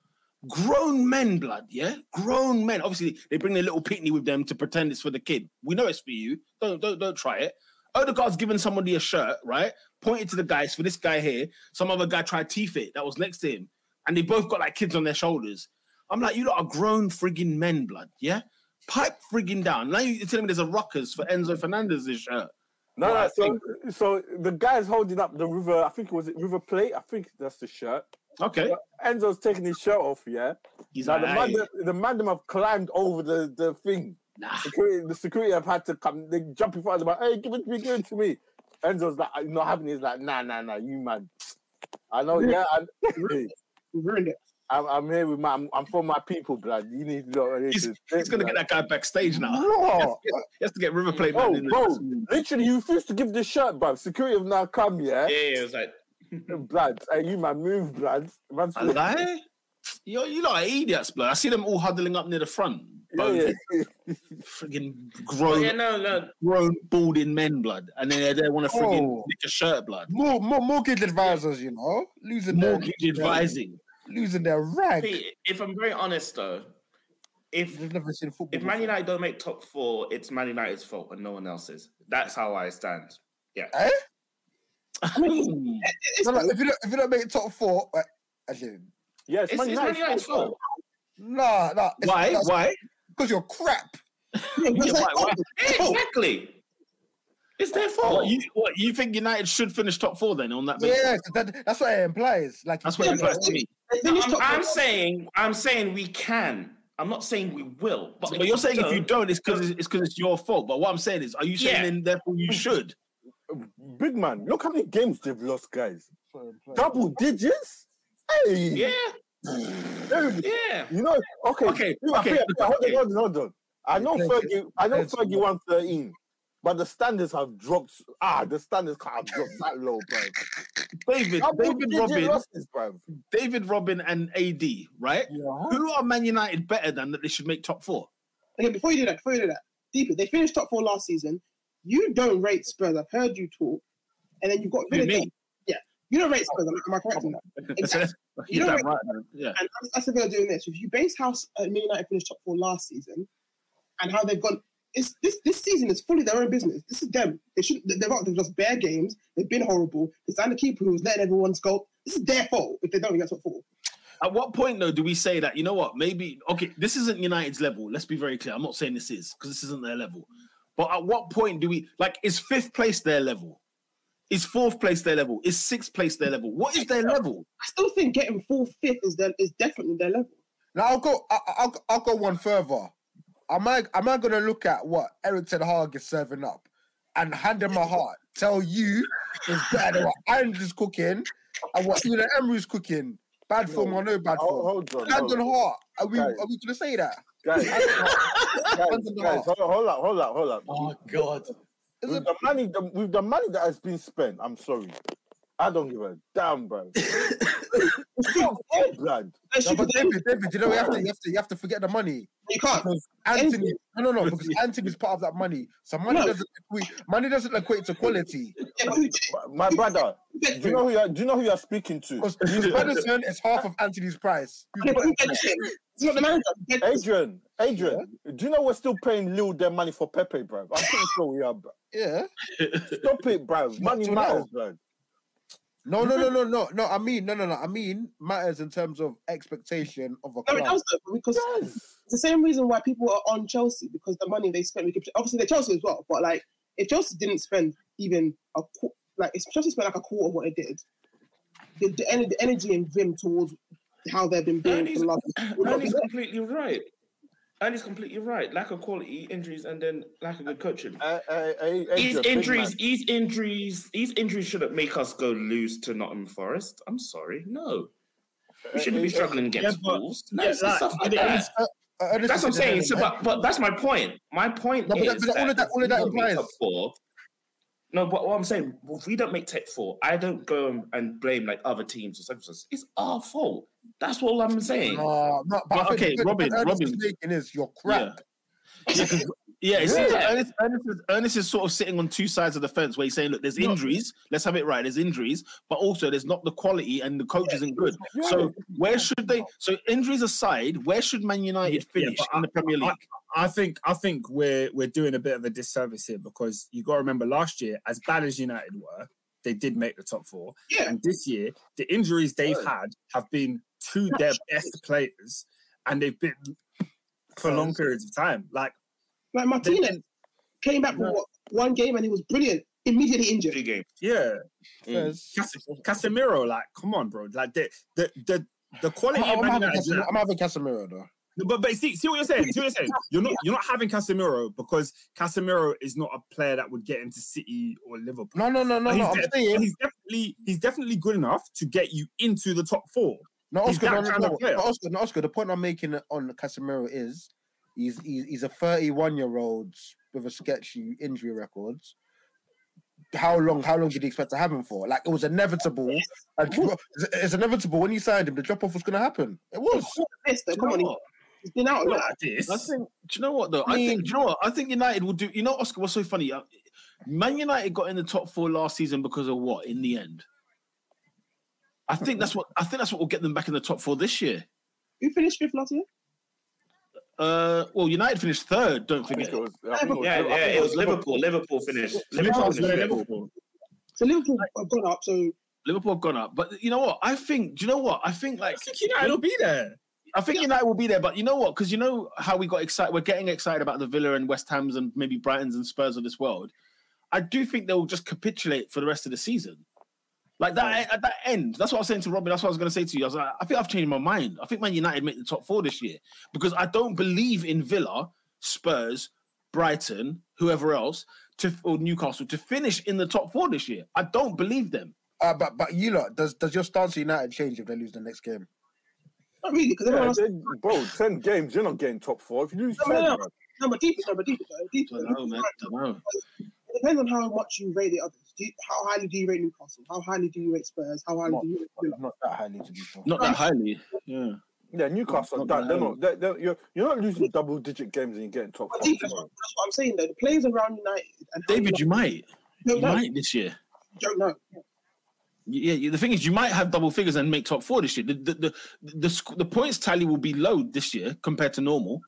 Grown men, blood, yeah, grown men. Obviously, they bring their little pitney with them to pretend it's for the kid. We know it's for you. Don't don't don't try it. Odegaard's giving somebody a shirt, right? Pointed to the guys for this guy here. Some other guy tried teeth it that was next to him, and they both got like kids on their shoulders. I'm like, you lot are grown frigging men, blood, yeah. Pipe frigging down. Now you're telling me there's a ruckers for Enzo Fernandez's shirt. No, no. So, think- so the guy's holding up the river. I think it was it River Plate. I think that's the shirt. Okay. Enzo's taking his shirt off. Yeah. He's Now like, the man, the man them have climbed over the the thing. nah. Security, the security have had to come. They jump in front of them. Like, Hey, give it to me, give it to me. Enzo's like, I'm not having it. He's like, nah, nah, nah. You man. I know. Yeah. I'm, ruined it. I'm, I'm here with my. I'm, I'm for my people, blood. You need to know. He's, he's gonna get that guy backstage now. Bro, He has to get River Plate bro, man in bro, the literally, you refused to give the shirt, bro. Security have now come, yeah? yeah, yeah, it was like Blood. Are you my move, blood. Man's A lie? Yo, you lot are idiots, blood. I see them all huddling up near the front. yeah, yeah. Friggin' Oh, grown, yeah, no, no. grown, balding men, blood. And then they, they want to friggin' Oh. nick a shirt, blood. More, more mortgage advisors, you know, losing Mortgage their, advising. Losing their rag. Pete, if I'm very honest though, if They've never seen football. if Man before. United don't make top four, it's Man United's fault and no one else's. That's how I stand. Eh? I mean, it's, No, no, if you don't, if you don't make top four, uh, actually, Yeah, it's, It's, Man it's Man United's United's fault. nah, nah. Why? Why? Because you're crap. yeah, Yeah, it's why- why? Exactly. It's their fault. What you, what, you think United should finish top four then on that basis? Yeah, 'cause that, that's what it implies. Like That's what it implies to me. No, I'm, I'm saying, I'm saying we can. I'm not saying we will. But, But you're saying if you don't- don't, it's because it's because it's your fault. But what I'm saying is, are you saying Yeah. then therefore you should? Big man, look how many games they've lost, guys. Double digits? Hey! yeah, yeah. You know, okay, Okay, Peter, okay, Peter, Peter, hold okay. on, hold on, hold on. I know Let's- Fergie, I know let's- Fergie won 13, but the standards have dropped. Ah, the standards can't have dropped that low, bro. David, Double David Robin, losses, bro. David Robin, and AD, right? Who are Man United better than that they should make top four? Okay, before you do that, before you do that, deeper. They finished top four last season. You don't rate Spurs. I've heard you talk, and then you've got Who, rid of me? them. Yeah, you don't rate Spurs. Am, am I correct in that? Exactly. You're know damn right. Yeah. And that's, that's the thing I'm doing this. If you base how uh, Man United finished top four last season, and how they've gone, it's this this season is fully their own business. This is them. They should. they're got they've lost bare games. They've been horrible. They signed a keeper who's was letting everyone go. This is their fault if they don't get top four. At what point though do we say that you know what maybe okay this isn't United's level? Let's be very clear. I'm not saying this is because this isn't their level. But at what point do we like is fifth place their level? Is fourth place their level? Is sixth place their level? What is their level? I still think getting fourth, fifth is their, is definitely their level. Now I'll go. I- I'll, I'll go one further. Am I am I gonna look at what Erik Ten Hag is serving up and hand in my heart tell you is better than what Andrew's cooking and what Unai Emery's cooking? Bad form or no bad Hold, form? hold on. Hand Hold on on. heart. Are we Guys. are we gonna say that? Guys, guys, guys, hold hold up, hold up, hold up. Oh God. With the money, the, with the money that has been spent, I'm sorry. I don't give a damn, bro. it's not fair, blood. No, but David, David, you know you have to you have to you have to forget the money. you can't. Because Antony, no, no, no, because Antony's part of that money. So money No. doesn't equate, money doesn't equate to quality. Yeah, but who- My brother, do you know who you're, do you know who you're speaking to? Because Pedersen is half of Antony's price. Yeah, but who gets it? It's not the manager. Who? Adrian, Adrian, do you know we're still paying Lille their money for Pepe, bro? I'm pretty sure we are, bro. Yeah. Stop it, bro. Money matters, now. bro. No, no, no, no, no, no. I mean, no, no, no. I mean, matters in terms of expectation of a No, it does though, because Yes. it's the same reason why people are on Chelsea because the money they spent. We could, obviously, they're Chelsea as well, but like if Chelsea didn't spend even a qu- like if Chelsea spent like a quarter of what it did, the, the, the energy and vim towards how they've been doing for the last would not be Andy's there. completely right. Andy's completely right. Lack of quality, injuries, and then lack of good coaching. Uh, uh, uh, These injuries, these injuries, these injuries shouldn't make us go lose to Nottingham Forest. I'm sorry, no. We shouldn't be struggling against but- Wolves. yeah, That's like, stuff like that. Uh, That's what I'm saying. So, but, but that's my point. My point No, but is that- but all of that- all of that if we don't make implies- four. No, but what I'm saying, if we don't make tech four, I don't go and blame like other teams or something. It's our fault. That's all I'm saying. No, no, but But okay, Robin, that Robin. making is you're crap. Yeah, 'cause- yeah, it seems like Yeah. Ernest, Ernest, is, Ernest is sort of sitting on two sides of the fence where he's saying, look, there's No. injuries. Let's have it right. There's injuries, but also there's not the quality and the coach isn't good. Yeah. So where should they? So injuries aside, where should Man United Yeah, finish but in the Premier League? I think I think we're we're doing a bit of a disservice here because you got to remember last year, as bad as United were, they did make the top four, Yeah. and this year the injuries they've had have been to their best players, and they've been for long periods of time. Like Like Martinez came back for what, one game and he was brilliant. Immediately injured. Three games. yeah, mm. Fairs. Cas- Casemiro, like come on, bro, like the the the the quality I'm, of I'm having United. Casemiro, I'm having Casemiro though. No, But but see, see what you're saying. See what you're saying. You're not you're not having Casemiro because Casemiro is not a player that would get into City or Liverpool. No, no, no, no, But no. he's, I'm saying he's definitely he's definitely good enough to get you into the top four. no, Oscar, no, no, no, no, Oscar, no, Oscar. The point I'm making on Casemiro is he's he's, he's a 31 year old with a sketchy injury records. How long? How long did he expect to have him for? Like it was inevitable. Like, it's inevitable when you signed him. The drop off was going to happen. It was. This come on, know he- what? He's been out a lot. Like this. I think. Do you know what though? I, I think. mean- Do you know what? I think United will do. You know, Oscar. What's so funny? Uh, Man United got in the top four last season because of what? In the end, I think that's what. I think that's what will get them back in the top four this year. Who finished fifth last year? Uh, well, United finished third. Don't think forget. it was, I think it was, Yeah, yeah, it was Liverpool. Liverpool finished. Liverpool Liverpool, finished. Liverpool. So Liverpool have gone up. So Liverpool have gone up, but you know what? I think. Do you know what? I think like I think United will be there. I think United will be there, but you know what? Because you know how we got excited. We're getting excited about the Villa and West Ham's and maybe Brightons and Spurs of this world. I do think they'll just capitulate for the rest of the season. Like that at that end. That's what I was saying to Robin. That's what I was going to say to you. I was like, I think I've changed my mind. I think Man United make the top four this year because I don't believe in Villa, Spurs, Brighton, whoever else, to or Newcastle to finish in the top four this year. I don't believe them. Uh, but but you lot, does does your stance United change if they lose the next game? Not really because everyone Yeah, else. they- bro, ten games, you're not getting top four. If you lose No, ten, no, no. bro, No, but deep, no, but deep, no, deep. I don't know, man. I don't know. It depends on how much you rate the others. Do you, how highly do you rate Newcastle? How highly do you rate Spurs? How highly Not, do you rate Villa? not that highly to be fair. Not that highly. Yeah. yeah, Newcastle, Not that, they're bad. not. They're, they're, you're, you're not losing double digit games and you're getting top But four. deep, that's what, that's what I'm saying. Though the players around United and how David, you might. don't You know. might this year. don't know. Yeah, yeah, the thing is, you might have double figures and make top four this year. The the the, the, sc- the points tally will be low this year compared to normal.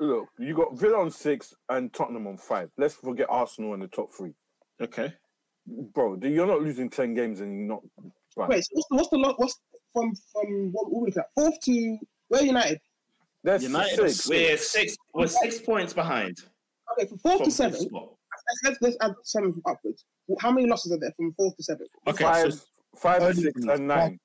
Look, you got Villa on six and Tottenham on five. Let's forget Arsenal in the top three. Okay. Bro, you're not losing 10 games and you're not. Right. Wait, so what's the what's the lo- what's from from what what we looking at? Fourth to where United? That's United six. We're six. We're six points behind. Okay, from fourth from to fifth seven. Let's, let's, let's add seven upwards. How many losses are there from fourth to seven? Okay. five, so five, six, and nine.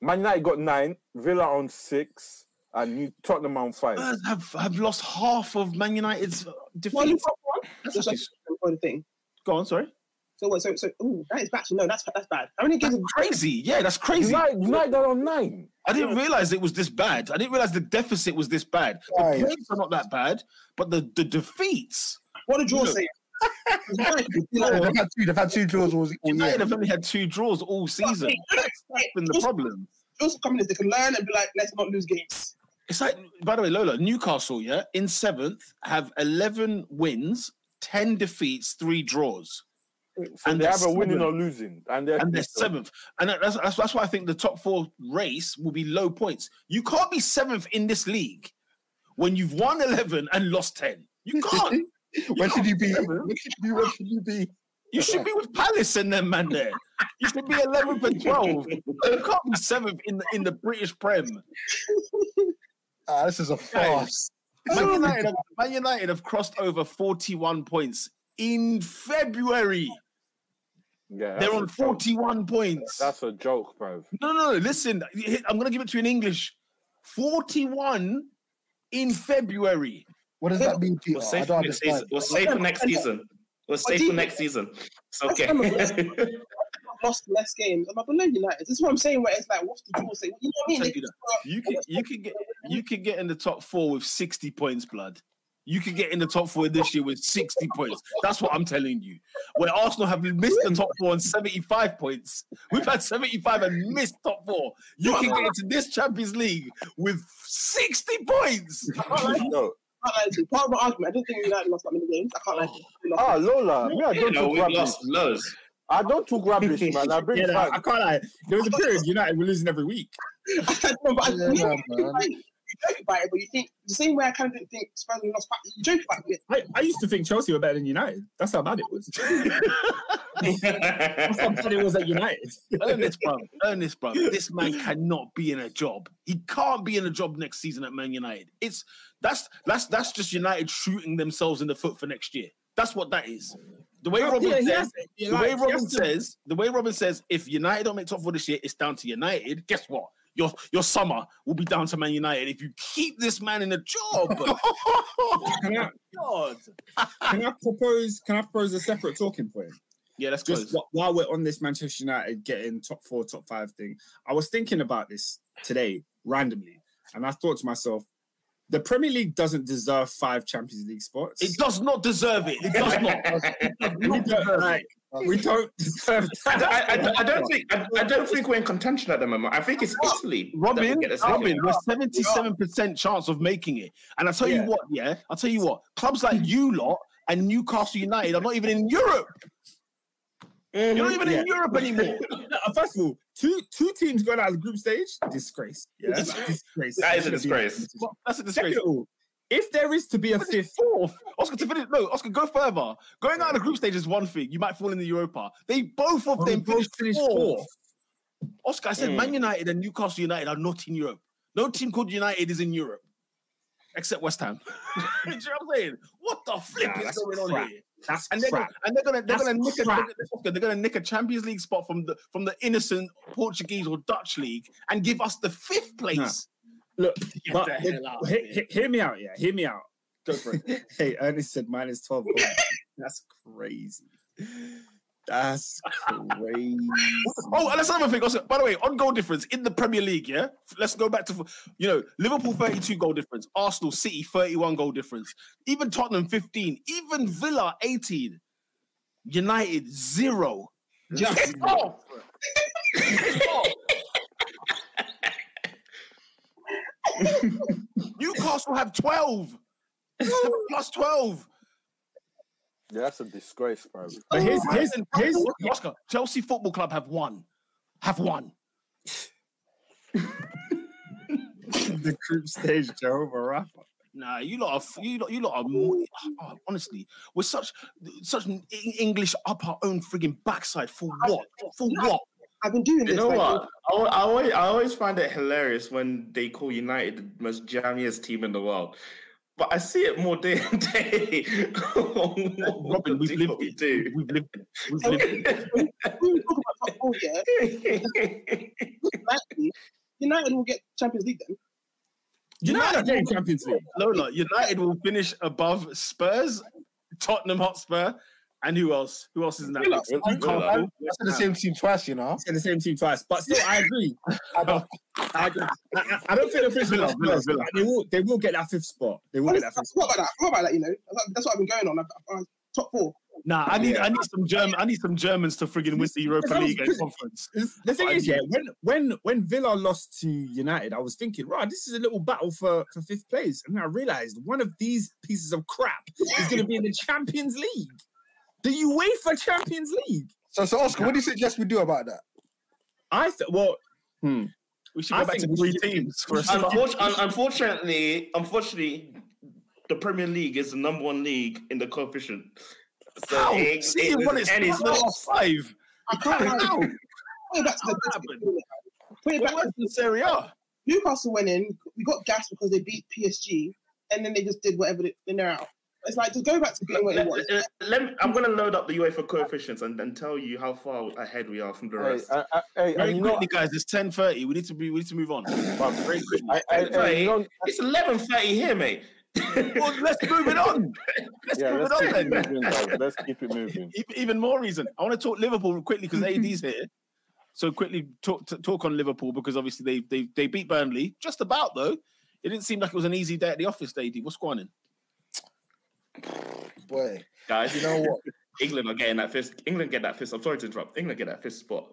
Man United got nine, Villa on six, and New Tottenham on five. Spurs have have lost half of Man United's uh, Well, you defeats. one. That's Just like actually- thing. Go on, sorry. So wait, so so ooh, that is actually no, that's that's bad. How many games? That's crazy. Yeah, that's crazy. United, United are on nine. I didn't realize it was this bad. I didn't realize the deficit was this bad. The Right. points are not that bad, but the, the defeats. What did you Look. say? United, No, they've had two. They've had two draws all, all United year. have only had two draws all season. That's been the problem. Also coming is they can learn and be like, let's not lose games. It's like, by the way, Lola, Newcastle, yeah, in seventh have 11 wins, 10 defeats, three draws. So And they they're have a winning or losing. And they're, and they're seventh. And that's, that's that's why I think the top four race will be low points. You can't be seventh in this league when you've won eleven and lost ten. You can't. when should you be? Seven. When should you be? When should you be? You should be with Palace and them man there. You should be eleventh and twelve. You can't be seventh in the in the British Prem. Ah, this is a farce. Man United, have, Man United have crossed over forty-one points in February. yeah, They're on a joke. forty-one points. That's a joke, bro. No, no, no. Listen, I'm going to give it to you in English. 41 in February. What does that mean, Peter? We're I safe don't for next season. We're safe for next season. We're safe for next season. It's okay. Lost less games. I'm like, below United. This is what I'm saying. Where it's like, what's the draw say? You know what I mean? I'll They tell you can. You could you could get you could get in the top four with 60 points, blood. You could get in the top four this year with 60 points. That's what I'm telling you. Where Arsenal have missed the top four on 75 points. We've had 75 and missed top four. You can get into this Champions League with 60 points. No. I can't lie to you. Part of my argument, I don't think United lost that many games. I can't lie to you. Ah, Lola. Me, I don't know, talk rubbish. lost. I don't talk rubbish, man. I bring Yeah, no, I can't lie. There was a period United were losing every week. no, but I, Yeah, you, know, man. like, you joke about it, but you think the same way I kind of didn't think Spurs would lost. You joke about it. I, I used to think Chelsea were better than United. That's how bad it was. That's how bad it was at United. Ernest, bro. Ernest, bro. This man cannot be in a job. He can't be in a job next season at Man United. It's that's that's that's just United shooting themselves in the foot for next year. That's what that is. The way Robin Yeah, says, the way Robin says, the way Robin says, if United don't make top four this year, it's down to United. Guess what? Your your summer will be down to Man United if you keep this man in the job. Can I, God. can I propose? Can I propose a separate talking point? Yeah, that's Just good. while we're on this Manchester United getting top four, top five thing, I was thinking about this today randomly, and I thought to myself, the Premier League doesn't deserve five Champions League spots. It does not deserve it. It does not. we don't, like, we don't deserve I, that. I, I, I don't think I, I don't think we're in contention at the moment. I think it's Italy. Robin, get the second. Robin, we're seventy-seven percent chance of making it. And I tell Yeah. you what, yeah, I'll tell you what, clubs like you lot and Newcastle United are not even in Europe. You're not even Yeah. in Europe anymore. Uh, First of all, two two teams going out of the group stage, disgrace. Yeah, disgrace. That is a Shouldn't be- disgrace. That's a disgrace. Second all, if there is to be a fifth, fourth. Oscar to finish. No, Oscar, go further. Going out of the group stage is one thing. You might fall in the Europa. They both of Oh, them both finished, finished fourth. fourth. Oscar, I said Mm. Man United and Newcastle United are not in Europe. No team called United is in Europe, except West Ham. Do you know what I'm saying? What the flip Nah, is that's going on crap. here? That's And they're gonna, and they're gonna they're gonna nick a, crap. They're gonna nick a Champions League spot from the from the innocent Portuguese or Dutch league and give us the fifth place. Look, but the hell out he- he- hear me out. Yeah, hear me out. Go for it. hey, Ernest said minus 12. That's crazy. That's crazy. Oh, and that's another thing. Also, by the way, on goal difference in the Premier League, yeah. Let's go back to you know Liverpool thirty-two goal difference, Arsenal, City thirty-one goal difference, even Tottenham fifteen, even Villa eighteen, United zero. Just Piss off. Off. Newcastle have twelve, plus twelve. Yeah, that's a disgrace, bro. But here's, oh, here's, here's, Oscar, Chelsea Football Club have won, have won. the group stage Jehovah Rapha. Nah, you lot are you lot, you lot are more, oh, honestly, we're such such an English up our own frigging backside for what? For what? I've been doing You this. know like, what? I, I always, I always find it hilarious when they call United the most jammiest team in the world. But I see it more day and day. Robin, we've lived we it. do. We've lived it. We've lived it. When we talk about top four, yeah, United will get Champions League then. United are getting Champions League. Lola, United will finish above Spurs, Tottenham Hotspur, and who else? Who else is in that? Villa. mix? Villa. Newcastle. I said the same team twice, you know. They're the same team twice, but still, I agree. I, don't- I, I, I don't think they'll Villa, Villa, Villa. They will. They will get that fifth spot. They will I get that fifth spot. What about that. I forgot about that. You know, That's- that's what I've been going on. I've, I've, top four. Nah, I need I need some German I need some Germans to friggin' win the Europa Sounds League and conference. The thing I is, mean- yeah, when when when Villa lost to United, I was thinking, right, this is a little battle for, for fifth place, and then I realized one of these pieces of crap is going to be in the Champions League, the UEFA Champions League. So, so Oscar, what do you suggest we do about that? I thought, well, hmm, We should I go back to three should- teams for a we. Unfortunately, un- unfortunately, unfortunately, the Premier League is the number one league in the coefficient. So How? it, See, it, what is and it's not. last five? I can't lie. How? Put it back to the happened? Put it back to the Serie A? Newcastle went in. We got gas because they beat PSG, and then they just did whatever. They, then they're out. It's like just go back to being what it Let, was. let- let me, I'm going to load up the UEFA coefficients and, and tell you how far ahead we are from the Hey, rest. I, I, hey, Very and you quickly, guys. It's ten thirty. We need to be. We need to move on. Very quickly. I, I, I, you know, It's 11:30 here, mate. Well, let's move it on. Let's yeah, move let's it keep on it then. moving. Let's keep it moving. Even more reason. I want to talk Liverpool quickly because AD's here. So quickly talk t- talk on Liverpool because obviously they they they beat Burnley just about though. It didn't seem like it was an easy day at the office. AD, what's going on? Boy, Guys, you know what? England are getting that fifth. England get that fifth. I'm sorry to interrupt. England get that fifth spot.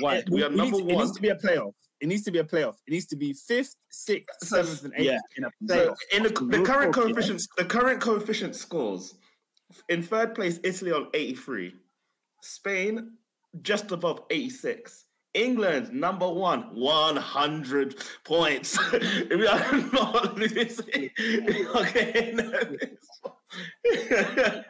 Why? it- We are it needs- number It one. needs to be a playoff. It needs to be a playoff. It needs to be fifth, sixth, So- seventh, and eighth yeah. in a So in the, the current Liverpool, coefficients, the current coefficient scores. In third place, Italy on 83. Spain just above 86. England number one, 100 points. we are not losing. We are getting this.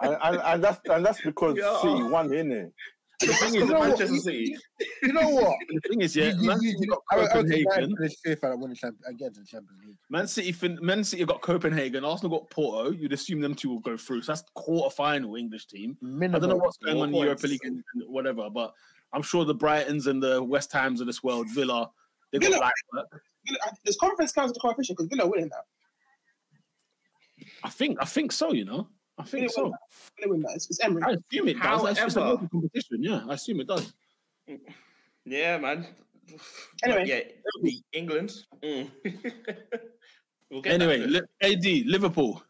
And, and, and that's and that's because Yeah. City won, innit? The thing is, You know what? Manchester City. You know what? The thing is, yeah, You- you- Man City you- got I- I Copenhagen. United finish fifth and win the champ- and get to the Champions League. Man City, fin- Man City got Copenhagen. Arsenal got Porto. You'd assume them two will go through. So that's quarter final English team. I don't know what's going on in the Europa. League and and whatever, but I'm sure the Brightons and the West Hams of this world, Villa, they got Villa- back. work. This conference counts as the coefficient because Villa winning that. I think, I think so. You know, I think so. that. Win that. It's, it's Emery. I assume it does. That's just a However- local competition. Yeah, I assume it does. Yeah, man. Anyway. yeah, England. Mm. We'll get Anyway, li- AD Liverpool.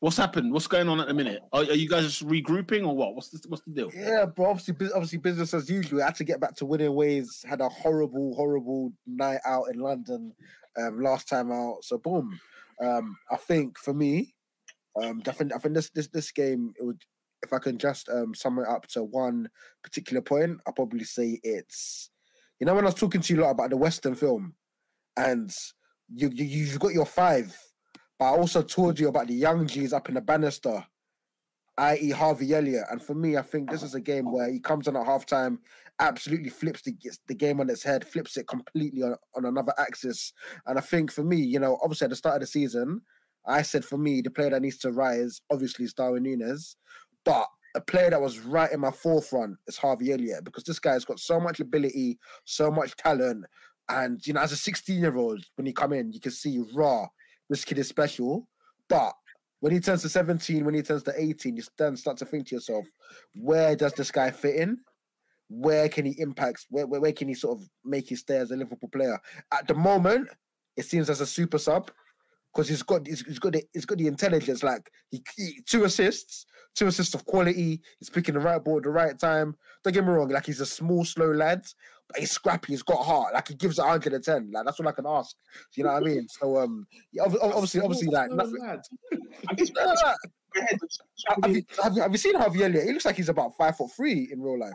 What's happened? What's going on at the minute? Are, are you guys just regrouping or what? What's the, what's the deal? Yeah, but obviously, obviously, business as usual. had to get back to winning ways. Had a horrible, horrible night out in London um, last time out. So boom. Um, I think for me, um, I think I think this this this game it would. If I can just um, sum it up to one particular point, I'll probably say it's. You know, when I was talking to you a lot about the Western film, and you, you you've got your five, But I also told you about the young G's up in the banister, i.e. Harvey Elliott. And for me, I think this is a game where he comes on at halftime, absolutely flips the, the game on its head, flips it completely on, on another axis. And I think for me, you know, obviously at the start of the season, I said for me, the player that needs to rise, obviously, is Darwin Nunez. But a player that was right in my forefront is Harvey Elliott because this guy's got so much ability, so much talent. And, you know, as a 16 year old, when he come in, you can see raw, this kid is special. But when he turns to 17, when he turns to 18, you then start to think to yourself, where does this guy fit in? Where can he impact? Where, where, where can he sort of make his stay as a Liverpool player? At the moment, it seems as a super sub because he's got he's, he's got the, he's got the intelligence. Like he, he, two assists, two assists of quality. He's picking the right ball at the right time. Don't get me wrong. Like he's a small, slow lad, but he's scrappy. He's got heart. Like he gives it 110. Like that's all I can ask. You know what I mean? So um, yeah, obviously, obviously, like nothing. have, you, have, you, have you seen Javier? He looks like he's about five foot three in real life.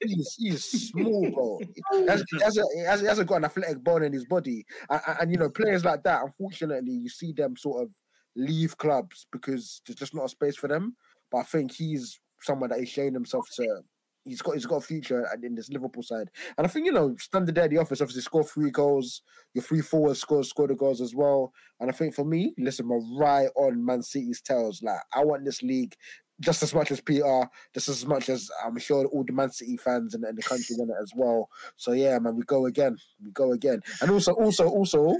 He's, he's small, bro. He, has, he, hasn't, he, hasn't, got an athletic bone in his body. And, and, you know, players like that, unfortunately, you see them sort of leave clubs because there's just not a space for them. But I think he's someone that he's shown himself to. He's got he's got a future in this Liverpool side, and I think you know standard there at the office. Obviously, score three goals. Your three forwards score score the goals as well. And I think for me, listen, we're right on Man City's tails. Like I want this league just as much as Peter, just as much as I'm sure all the Man City fans and, and the country want it as well. So yeah, man, we go again, we go again, and also, also, also,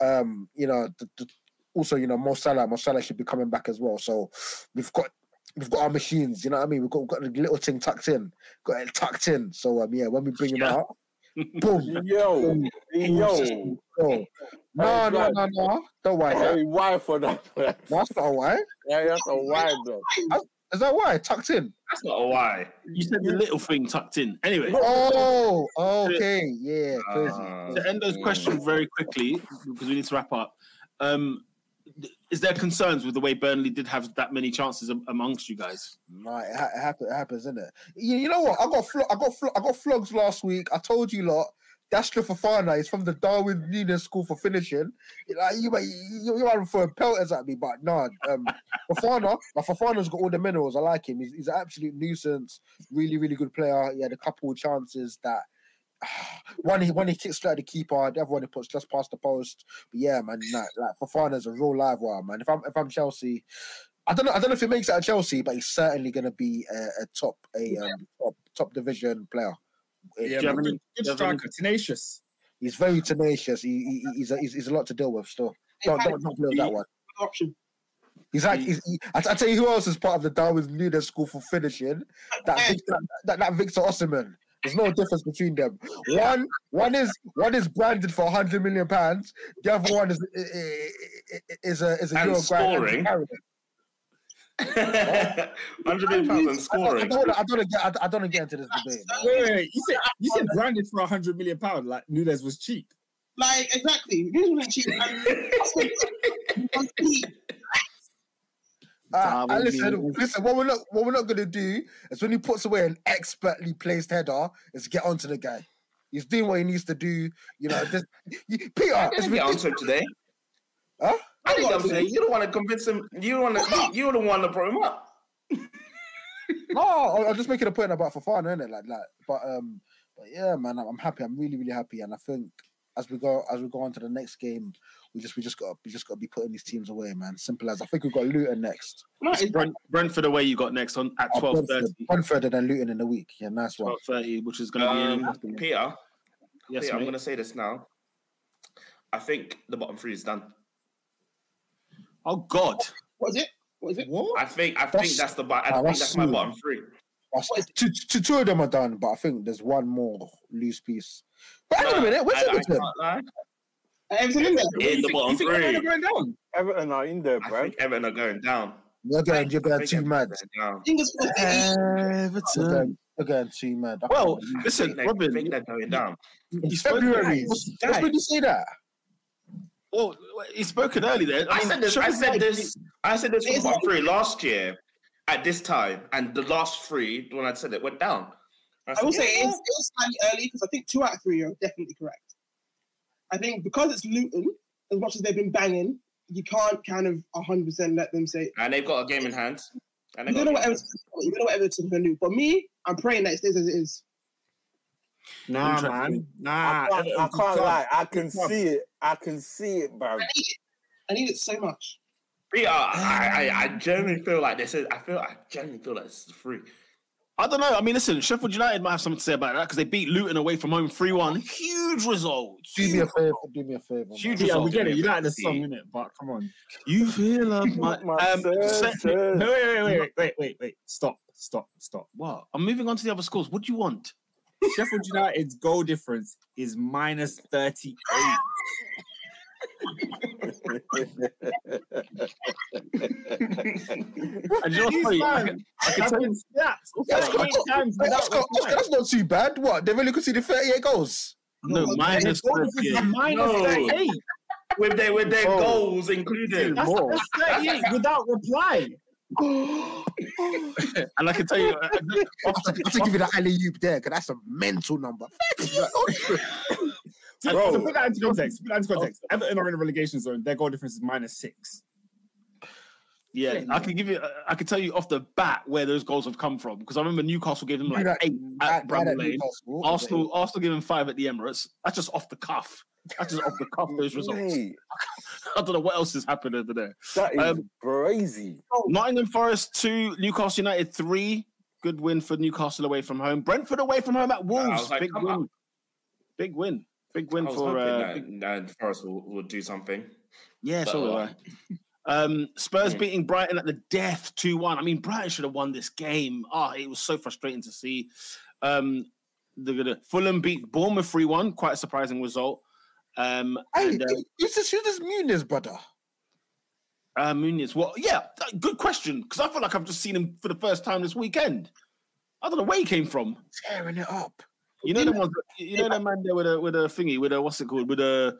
um, you know, the, the, also, you know, Mo Salah, Mo Salah should be coming back as well. So we've got we've got our machines, you know what I mean? We've got, we've got the little thing tucked in, got it tucked in. So um, yeah, when we bring him out, boom, yo, boom, yo, boom. No, no, no, no, don't worry. Hey, why for that? That's not a why. Yeah, that's a why, bro. Is that why tucked in? That's not a why. You said the little thing tucked in. Anyway. Oh, okay, yeah. Uh, to end those questions very quickly because we need to wrap up. Um, is there concerns with the way Burnley did have that many chances amongst you guys? No, it, ha- it, happens, it happens, isn't it? You, you know what? I got flo- I got flo- I got flogs last week. I told you lot. Datro Fofana is from the Darwin Nunez School for finishing. Like you, you, you are throwing pelters at me, but no, um, Fofana, like Fofana's got all the minerals. I like him. He's, he's an absolute nuisance. Really, really good player. He had a couple of chances that one he one he kicks straight at the keeper, the other one he puts just past the post. But yeah, man, like, like Fofana's a real live one, man. If I'm if I'm Chelsea, I don't know. I don't know if he makes it at Chelsea, but he's certainly going to be a, a, top a um, top top division player. Eh, yeah, good, good striker, tenacious. He's very tenacious. He, he he's, a, he's, he's a lot to deal with still. Don't don't, don't play with that one. Option. He's like, he's, he, I, I tell you who else is part of the Darwin Nunez School for finishing. That Victor, that, that Victor Osimhen. There's no difference between them. One, one is one is branded for 100 million pounds. The other one is eh, eh, is a is a and Euro scoring. 100 million pounds and scoring. I don't, I don't get. I, I don't get into this debate. Wait, wait, wait, you said you said branded for 100 million pounds. Like Nunez was cheap. Like exactly, Nunez wasn't cheap. Uh, listen, listen. What we're not, what we're not gonna do is when he puts away an expertly placed header, is get onto the guy. He's doing what he needs to do. You know, this, you, Peter. I didn't get onto him today. Huh? I didn't get onto him. You don't want to convince him. You don't want to. You're the one to brought him up. no, I'm just making a point about for fun, isn't it? Like, like, but um, but yeah, man, I'm happy. I'm really, really happy, and I think as we go as we go on to the next game, we just we just got we just got to be putting these teams away, man. Simple as I think we've got Luton next. Brent, Brentford away you got next on at oh, twelve thirty. Brentford and then Luton in the week. Yeah, nice one. Twelve thirty, which is going to um, be Peter. Yes, Peter, I'm going to say this now. I think the bottom three is done. Oh God! What is it? What is it? What? I think I think that's the I ah, think that's my bottom three. Two, two, two of them are done, but I think there's one more loose piece. But hang on a minute, where's Everton? Uh, Everton in there. In the bottom three. Everton are going down. Everton are in there, bro. I think Everton are going down. You're going, you're going too mad. Everton. You're going too mad. Well, listen, I Robin. I think they're going down. It's February. What's made you say that? Well, he spoken early there. I, I said this. I said this. I said this for bottom three last year at this time, and the last three, when I said it, went down. I, said, I will yeah. say it's, it's slightly early because I think two out of three are definitely correct. I think because it's Luton, as much as they've been banging, you can't kind of 100 percent let them say. And they've got a game in hand. And You don't know a what game in Everton, you don't know what Everton can do. But me, I'm praying that it stays as it is. Nah, man. Nah. I can't, I can't lie. I can see it. I can see it, bro. I need it. I need it so much. hand. Yeah, I, I, I genuinely feel like this is. I feel. I genuinely feel like this is free. I don't know. I mean, listen, Sheffield United might have something to say about that because they beat Luton away from home 3 1. Huge result. Do me a favor. Do me a favor. Huge Yeah, we get it. You like the song, innit? But come on. You feel like my. My Um, sister. se- Wait, wait, wait, wait, wait, wait, wait. Stop, stop, stop. what? I'm moving on to the other scores. What do you want? Sheffield United's goal difference is minus 38. And you know what's? I can- I can tell you- That's Oscar, times Hey, without Oscar, Oscar, that's not too bad. What? They've only conceded 38 goals. No, minus Goal 38. minus No. 38. With their with their Oh. goals included. That's, that's 38 without reply. And I can tell you, uh, I have to, I to give you the alley oop there because that's a mental number. Bro. to put that into context, put that into context. Everton are in a relegation zone. Their goal difference is minus six. yeah, I can give you, uh, I can tell you off the bat where those goals have come from because I remember Newcastle gave them like That- eight that- at Bramall that Lane. Newcastle, Arsenal, Arsenal giving five at the Emirates. That's just off the cuff. That's just off the cuff. Those results. Mate, I don't know what else has happened over there. that is Um, crazy. Nottingham Forest two, Newcastle United three. Good win for Newcastle away from home. Brentford away from home at Wolves. was like, Big win. Big win. Big win I was for. hoping Uh, that, that Forest will, will do something. yeah, so But, do uh, Um, Spurs Mm. beating Brighton at the death 2 1. I mean, Brighton should have won this game. Oh, it was so frustrating to see. Um, the, the Fulham beat Bournemouth 3 1. Quite a surprising result. Um, Hey, and, uh, who's this? Who's this Muniz brother? uh, Muniz, well, yeah, good question. Because I feel like I've just seen him for the first time this weekend. I don't know where he came from. Tearing it up. You know the ones, you know that man there with a with a thingy, with a what's it called, with a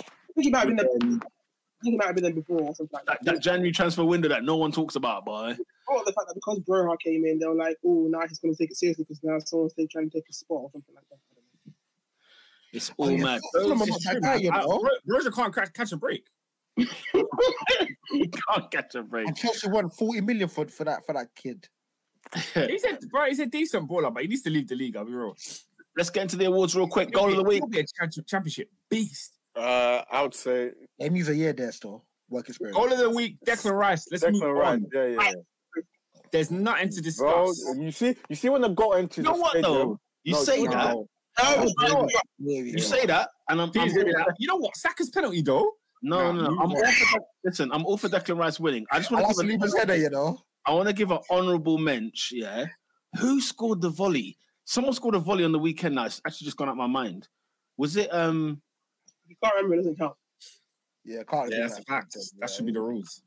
I think he might have been there. um, I think he might have been there before or something like that, that. that January transfer window that no one talks about, boy. Oh, the fact that because Broja came in, they were like, "Oh, now he's going to take it seriously because now someone's trying to take his spot or something like that." I don't. It's Oh, all yeah. mad. Fulham are It's not true, that bad, you. Know. Roger can't catch, catch a break. he can't catch a break. And Chelsea won 40 million for, for that for that kid. He's a, bro, he's a decent baller, but he needs to leave the league. I'll be real. Let's get into the awards real quick. Goal of the week. He'll be a championship beast. Uh, I would say He needs a year there still. Work experience. Goal of the week, Declan Rice. Let's move Rice. on. Yeah, yeah, yeah. There's nothing to Bro, discuss. you see, you see when they got into You know the what stadium, though? You No, say no, that. no. No, You know You say that, and I'm, I'm Please all give me for that. You know what? Saka's penalty though. no, no, no. I'm all for De- listen. I'm all for Declan Rice winning. I just want to leave give. his A, header, you know. I want to give an honourable mensch. Yeah, who scored the volley? Someone scored a volley on the weekend. Now it's actually just gone out my mind. Was it? Um, you can't remember. It doesn't count. Yeah, can't Yeah, do that's a fact. That should be the rules.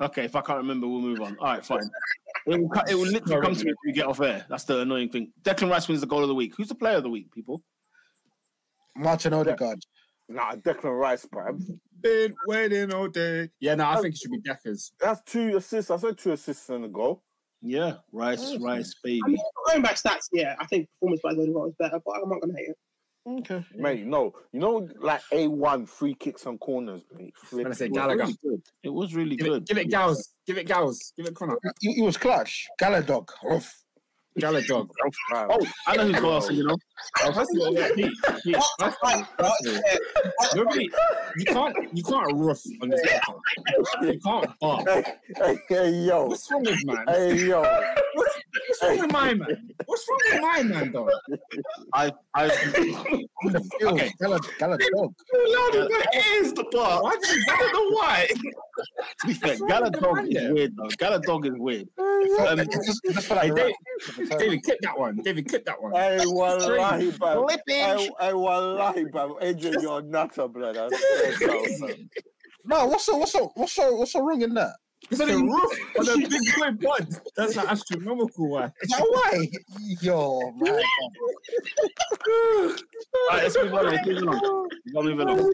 Okay, if I can't remember, we'll move on. All right, fine. It will, it will literally come to me if we get off air. That's the annoying thing. Declan Rice wins the goal of the week. Who's the player of the week, people? Martin Odegaard. Nah, Declan Rice, bruv. Been waiting all day. Yeah, no, I think it should be Decker's. That's two assists. I said two assists and a goal. Yeah, Rice, Rice, I baby. mean, going by stats, yeah, I think performance by Odegaard was better, but I'm not going to hate it. Okay, mate. No, you know, like a one free kicks and corners, mate. I'm gonna say Gallagher. Really good. It was really Give good. it, give it Gals. Give it Gals. Give it Conor. He, he was clutch. Galadog. Oof. Galadog. Oh, I know who's got us, you know. Nobody, you can't, you can't rough on this. podcast. You can't bar. Hey, hey, hey, yo, What's wrong with man? hey, yo. What's wrong with my man? What's wrong with my man, though? I, I, On the field. Okay. Galad- Galadog. is the bar. Why did I don't know why. to be fair, What's wrong Galadog is weird though. Galadog is weird. Um, it's just, it's just for that Hey. David, David, clip that one. David, clip that one. Hey, wallahi, bruv. Flipping. Hey, hey, wallahi, bruv. Adrian, you're a nutter, blood. I swear to God, man. No, what's so what's so what's so what's so wrong in that? It's the roof on a big boy bud. That's an astronomical one. Is that why? Yo, man. All right, let's move on. Let's move on. We gotta move on.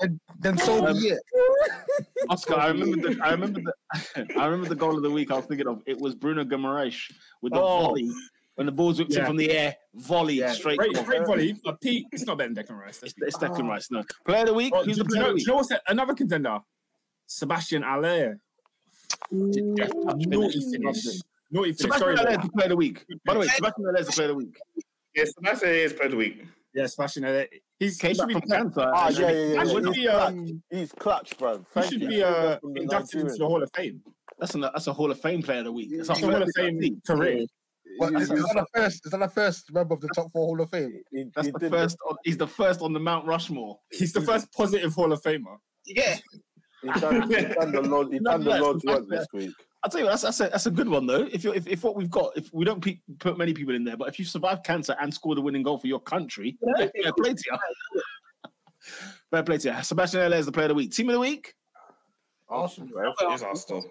Then, then so Um, be it. Oscar, I remember the, I remember the, I remember the goal of the week. I was thinking of it was Bruno Guimaraes with the Oh. volley when the ball's whipped in from the air, volley Yeah, straight. great, goal. great volley. But Pete, it's not better than Declan Rice. It's, it's Declan Rice. No, player of the week. Oh, Who's do, the you player know, of the do you know what's that? another contender? Sebastien Haller. Naughty finish. Naughty finish. Sebastien Sorry, Haller is the player of the week. By the way, Sebastien Haller is the player of the week. Yes, that's is player of the week. yeah, Sebastien Haller. He's Came he should back be, from cancer. Ah, yeah, yeah, yeah. He He's be, clutch. um, He's clutch, bro. he should you. be uh, inducted into the Hall of Fame. That's a that's a Hall of Fame player of the week. That's a It's a Hall of Fame career. What, He- is, is that the first? Is that the first member of the top four Hall of Fame? he- That's the first. On, he's the first on the Mount Rushmore. He's the first positive Hall of Famer. Yeah. He done, he done the Lord. He done the Lord's the work this week. I'll tell you, what, that's that's a, that's a good one though. If you if, if what we've got, if we don't pe- put many people in there, but if you survive cancer and score the winning goal for your country, yeah, fair play to you. fair play to you. Sebastien Haller is the player of the week. Team of the week Arsenal, Bro, bro. it's Arsenal.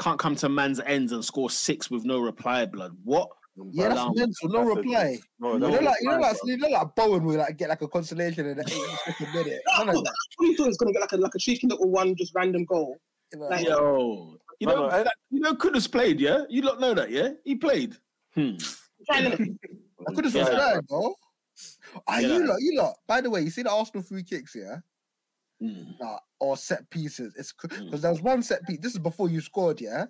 can't come to man's ends and score six with no reply. Blood. What? Yeah, that's Allow- mental. No That's a- reply. No, You know, like you know, like you know, like Bowen will like get like a consolation in the 82nd minute. None of that. What you thought he was gonna get like a like a cheeky little one, just random goal? Like- Yo, you know, I- that- you know, Kudus played. Yeah, you don't know that. Yeah, he played. Hmm. I could have Yeah. subscribed, bro. Ah, Yeah. you lot, you lot. By the way, you see the Arsenal free kicks, yeah, Hmm. uh, or set pieces. It's because Mm. there was one set piece. This is before you scored, yeah.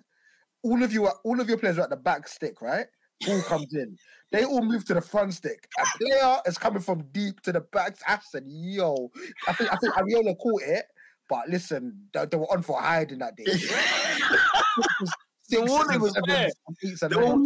All of you, are, all of your players are at the back stick, right? Ball comes in. They all move to the front stick. A player is coming from deep to the back. I said, "Yo," I think I think Areola caught it, but listen, they, they were on for hiding that day. The warning was there. They were,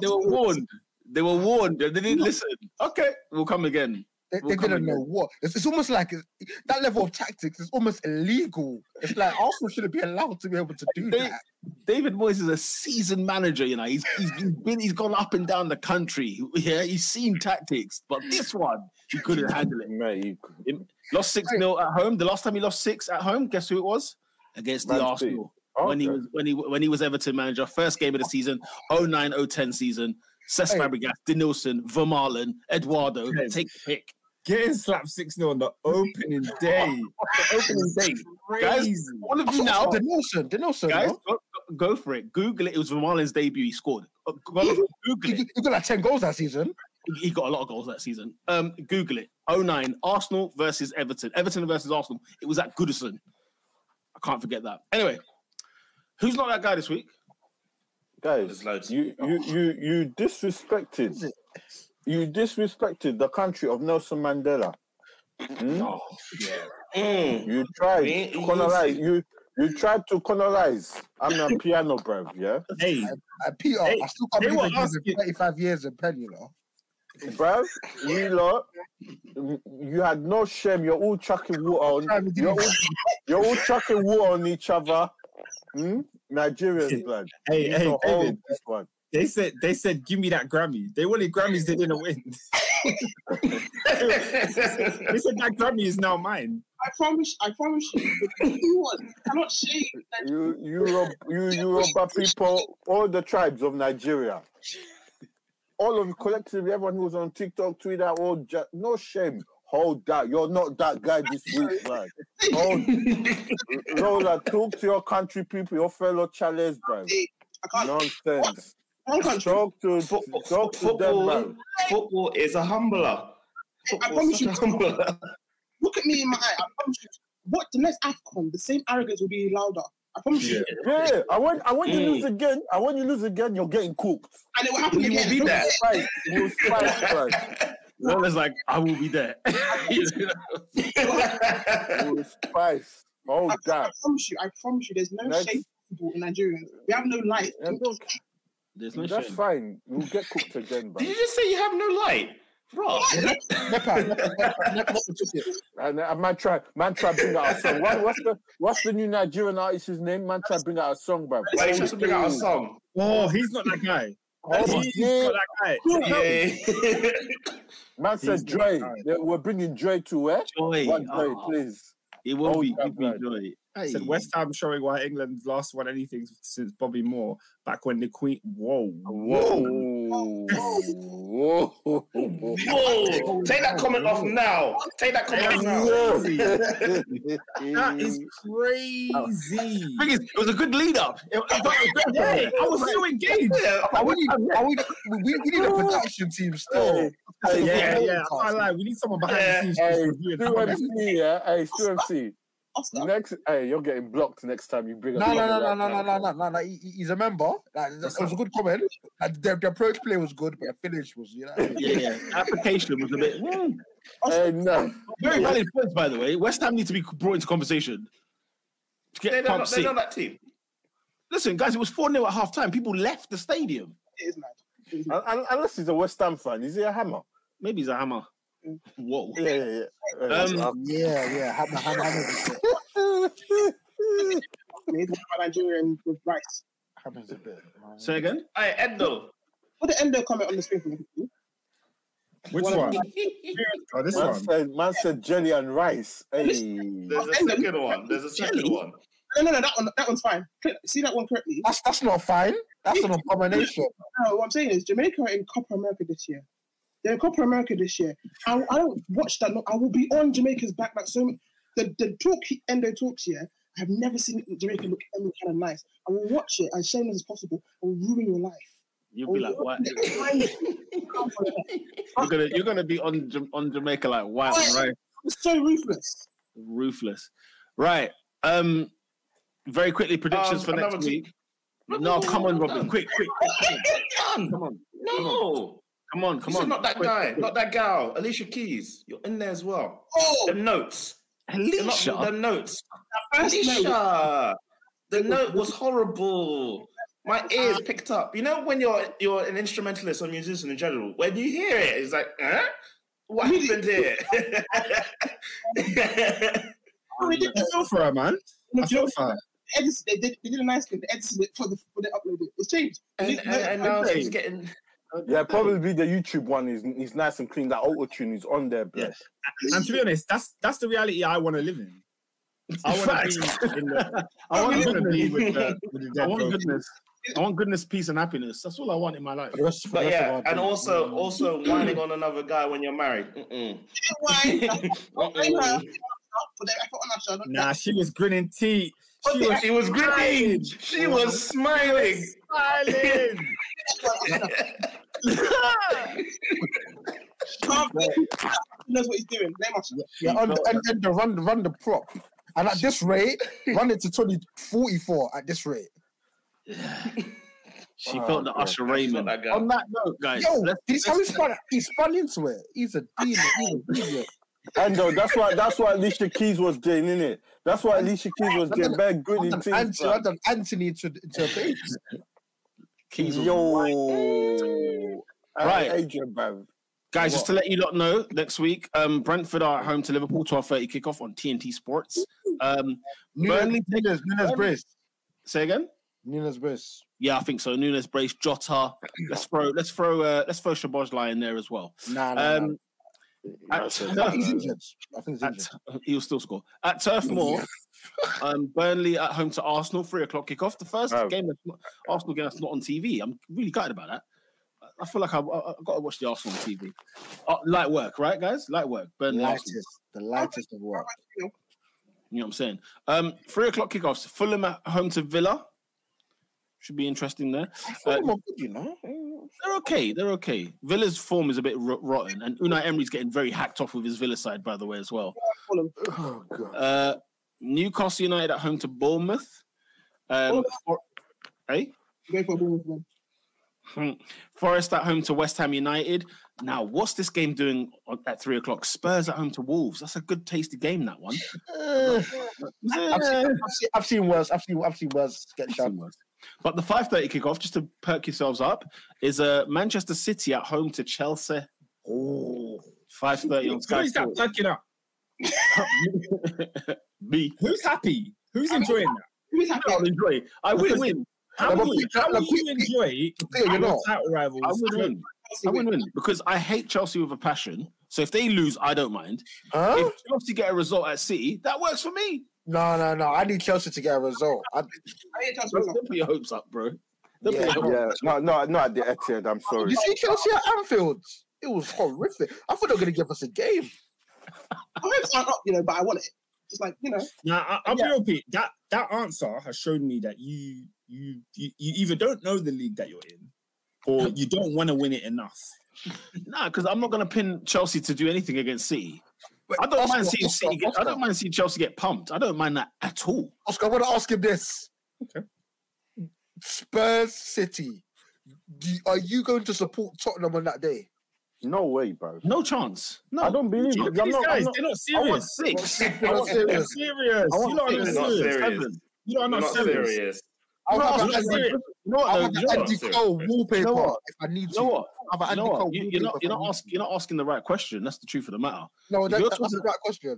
they were warned. They were warned. They didn't listen. Okay, we'll come again. They, We'll they didn't know what. It's, it's almost like it- that level of tactics is almost illegal. It's like Arsenal shouldn't be allowed to be able to do They- that. David Moyes is a seasoned manager. You know, he's he's he's been he's gone up and down the country. Yeah, he's seen tactics, but this one he couldn't handle it. Mate, you- Lost six 0 at home. The last time he lost six at home, guess who it was? Against the Man Arsenal. Oh, when he was when he when he was Everton manager, first game of the season, 09-010 season. Cesc Hey. Fabregas, Denilson, Vermaelen, Eduardo, Hey. take the pick. Getting slapped 6 0 on the opening day. the Opening day. Guys, Crazy. all of you now, Denilson, Denilson, guys, no? go, go for it. Google it. It was Vermaelen's debut. He scored. Uh, go- Google He, it. he got like 10 goals that season. He got a lot of goals that season. Um, Google it. 09, Arsenal versus Everton. Everton versus Arsenal. It was at Goodison. I can't forget that. Anyway, who's not that guy this week? guys, There's loads. you you you you disrespected. Is it? You disrespected the country of Nelson Mandela. Hmm? Mm. You tried Me- to colonize. You you tried to colonize. Amapiano, bruv. Yeah, Hey, Uh, Peter, Hey, I still can't they believe were they asking- 35 years in pen, you know. bruv. You lot, you had no shame. You're all chucking water on. You're all, you're all chucking water on each other. Hmm? Nigerians, blood. hey, You need hey, to hold David. this one. They said they said give me that Grammy. They wanted Grammys, they didn't win. they said that Grammy is now mine. I promise, I promise you, anyone cannot shame that You Europe, you Yoruba people, all the tribes of Nigeria, all of collectively, everyone who was on TikTok, Twitter, all just, no shame. Hold that. You're not that guy this week, man. Hold, Lola, talk to your country people, your fellow Charles, bro. Nonsense. One country. Talk to, Football, talk to them, football, man. football is a humbler. I promise you, humbler. look at me in my eye. I promise you. What the next AFCON, the same arrogance will be louder. I promise you. Yeah, I want, I want you Mm. lose again. I want you lose again. You're getting cooked. And it will happen You will be there. Spice, you spice, man. Lola's like, I will be there. You know? You spice. Hold I, I promise you, I promise you, there's no Next. shame people in Nigerians. We have no light. Yeah, look, There's no That's shame. fine. We'll get cooked again, bro. Did you just say you have no light? Bro. And uh, man try, man try bring out a song. What, what's the what's the new Nigerian artist's name? Man try bring out a song, bro. Why you to bring out a song? Oh, he's not that guy. Oh, he's yeah. not that guy. Yeah. Man said He's Joy. We're bringing Joy to where? Joy. What Joy, Oh, please? it won't Hold be, it will be joy. Said West Ham showing why England last won anything since Bobby Moore back when the Queen. Whoa. Whoa. Whoa. Whoa! Take that comment off now. Take that comment off now. That is crazy. Thing is, it was a good lead up. It, it got- it got- Yeah, I was so engaged. Are we, are we, we, we need a production team still. Hey, Yeah, hey, yeah. I can't lie. We need someone behind Yeah. the scenes Hey, just reviewing Stu how MC, yeah. Hey, Stu MC. Oscar. Next, hey, you're getting blocked next time you bring. No, up no, no, no, no, no, no, no, no, no. He, he- he's a member. Like, that was a good comment. Like, the, the approach play was good, but the finish was, you know. Yeah, yeah. Application was a bit hmm. Hey, no. very valid points, by the way. West Ham need to be brought into conversation. To They're not, they're not that team. Listen, guys, it was 4 0 at half time. People left the stadium. It is mad. It is mad. Un- un- Unless he's a West Ham fan, is he a hammer? Maybe he's a hammer. Whoa. Yeah, yeah, yeah. Um, Yeah, yeah. Hammer, hammer, hammer. He's Nigerian with rice. Happens a bit. Say again? Hey, Endo. Put the endo comment on the screen for me. Which One one? Oh, this man, one. said, man said jelly and rice. Hey. There's a second one. There's a second Jelly? one. No, no, no, that one, that one's fine. See that one correctly? That's that's not fine. That's an abomination. No, what I'm saying is Jamaica are in Copa America this year. They're in Copa America this year. I, I don't watch that. no- I will be on Jamaica's back like so. many- The the talk he- Endo talks here. I have never seen Jamaica look any kind of nice. I will watch it as shameless as possible. I will ruin your life. You'll be like, what? You're gonna you're gonna be on on Jamaica like wow, right? so ruthless. Ruthless. Right. Um very quickly predictions Um, for next another team. week. No, come on, Robin. Quick, quick, quick. Done. Come on. No. Come on, come on, Come on. Not that guy. Not that gal. Alicia Keys. You're in there as well. Oh, The notes. Alicia. The notes. Alicia. The note was horrible. My ears picked up. You know when you're you're an instrumentalist or musician in general, when you hear it, it's like, huh? What happened here? Oh, they did the feel for her, man. I feel for her. edits, they did they did a nice thing. They edited it for the for the upload. It. It's changed. and, and, and now she's getting Yeah, probably the YouTube one is is nice and clean. That auto tune is on there, bro. And to be honest, that's that's the reality I want to live in. I want to be in the. I want to be with the, with the I want bro. goodness. I want goodness, peace, and happiness. That's all I want in my life. For the rest- for But the rest of yeah, and also also whining on another guy when you're married. Nah, she was grinning teeth. She She was was, grinning. She was smiling. smiling. Can't be- knows what he's doing. Name Yeah, and, and, and the run, run the prop. And at this rate, run it to 2044 at this rate. She Oh, felt the God. Usher Raymond. that guy. On that note, guys, Yo, let's, he's how he let's- spun, he spun into it. He's a demon. He's a demon. And though that's why that's why Alicia Keys was doing, it. That's why Alicia Keys was getting very good I've in done things. Anthony, I've Anthony to, to a base. Keys Yo, Right. right, Adrian, bruv. Guys, just to let you lot know, next week, um, Brentford are at home to Liverpool, 12.30 kickoff on TNT Sports. Um, Burnley, Nunez, Nunez Brace. say again? Nunez Brace. Yeah, I think so. Nunez, Brace, Jota. Let's throw, let's throw, uh, let's throw Szoboszlai in there as well. Nah, nah, Um, nah. At, I think he's injured. I think he's at, he'll still score at Turf Moor. um, Burnley at home to Arsenal, three o'clock kickoff. The first Oh. game, not, Arsenal game that's not on TV. I'm really gutted about that. I feel like I've, I've got to watch the Arsenal on TV. Uh, light work, right, guys? Light work. Burnley, Lightest, the lightest of work. You know what I'm saying? Um, three o'clock kickoffs. Fulham at home to Villa. Should be interesting there. Fulham are good, you know. They're okay. They're okay. Villa's form is a bit rot- rotten, and Unai Emery's getting very hacked off with his Villa side, by the way, as well. Oh god. Uh, Newcastle United at home to Bournemouth. Um, for, hey? Go for a ball with. Hmm. Forest at home to West Ham United. Now, what's this game doing at three o'clock? Spurs at home to Wolves. That's a good, tasty game. That one. Uh, I've, seen, I've, seen, I've seen worse. I've seen, I've seen worse get shot. But the five thirty kickoff, just to perk yourselves up, is uh, Manchester City at home to Chelsea. Oh, Five thirty on Sky is that Sports. perking up? Me, Who's happy? Who's enjoying that? Who's happy? I'll enjoy. it. I will win. How Yeah, will you, how will you enjoy you our know. title rivals? I would win. I would win because I hate Chelsea with a passion. So if they lose, I don't mind. Huh? If Chelsea get a result at City, that works for me. No, no, no. I need Chelsea to get a result. I, I ain't touched Don't put your hopes up, bro. Don't Yeah. put Yeah, no, no, not at the Etihad. I'm sorry. you see Chelsea at Anfield? It was horrific. I thought they were going to give us a game. My hopes aren't up, you know, but I want it. Just like, you know, Now, I, I'll Yeah. be real, Pete. That that answer has shown me that you you you, you either don't know the league that you're in, or you don't want to win it enough. Nah, because I'm not going to pin Chelsea to do anything against City. I don't mind Oscar, seeing Oscar, City. Get, I don't mind seeing Chelsea get pumped. I don't mind that at all. Oscar, I want to ask him this. Okay. Spurs City. Do, are you going to support Tottenham on that day? No way, bro. No chance. No, I don't believe Look it. I'm these not, guys, not, they're not serious. I want serious. six. They're not They're serious. serious. I want You lot are six. not They're not serious. serious. You lot are They're not not serious. serious. I'll No, have I'm an not Andy, serious. You know what? I'll have You an know Andy what? Cole wallpaper You know what? if I need You to. know what? I'll have an You Andy know Cole what? You, you're not. You're not need asking. You're not asking the right question. That's the truth of the matter. No, that, that's talking- the right question.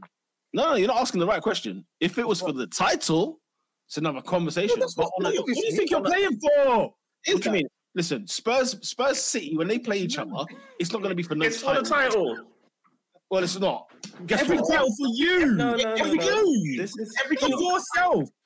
No, no, you're not asking the right question. If it was for the title, it's another conversation. That's But what, on what, do you think you're playing for? what do you mean? Listen, Spurs, Spurs City, when they play each other, it's not going to be for no It's for the title. title. Well, it's not. Guess Every what? title for you. No, no, no, Every no. you. This is For yourself.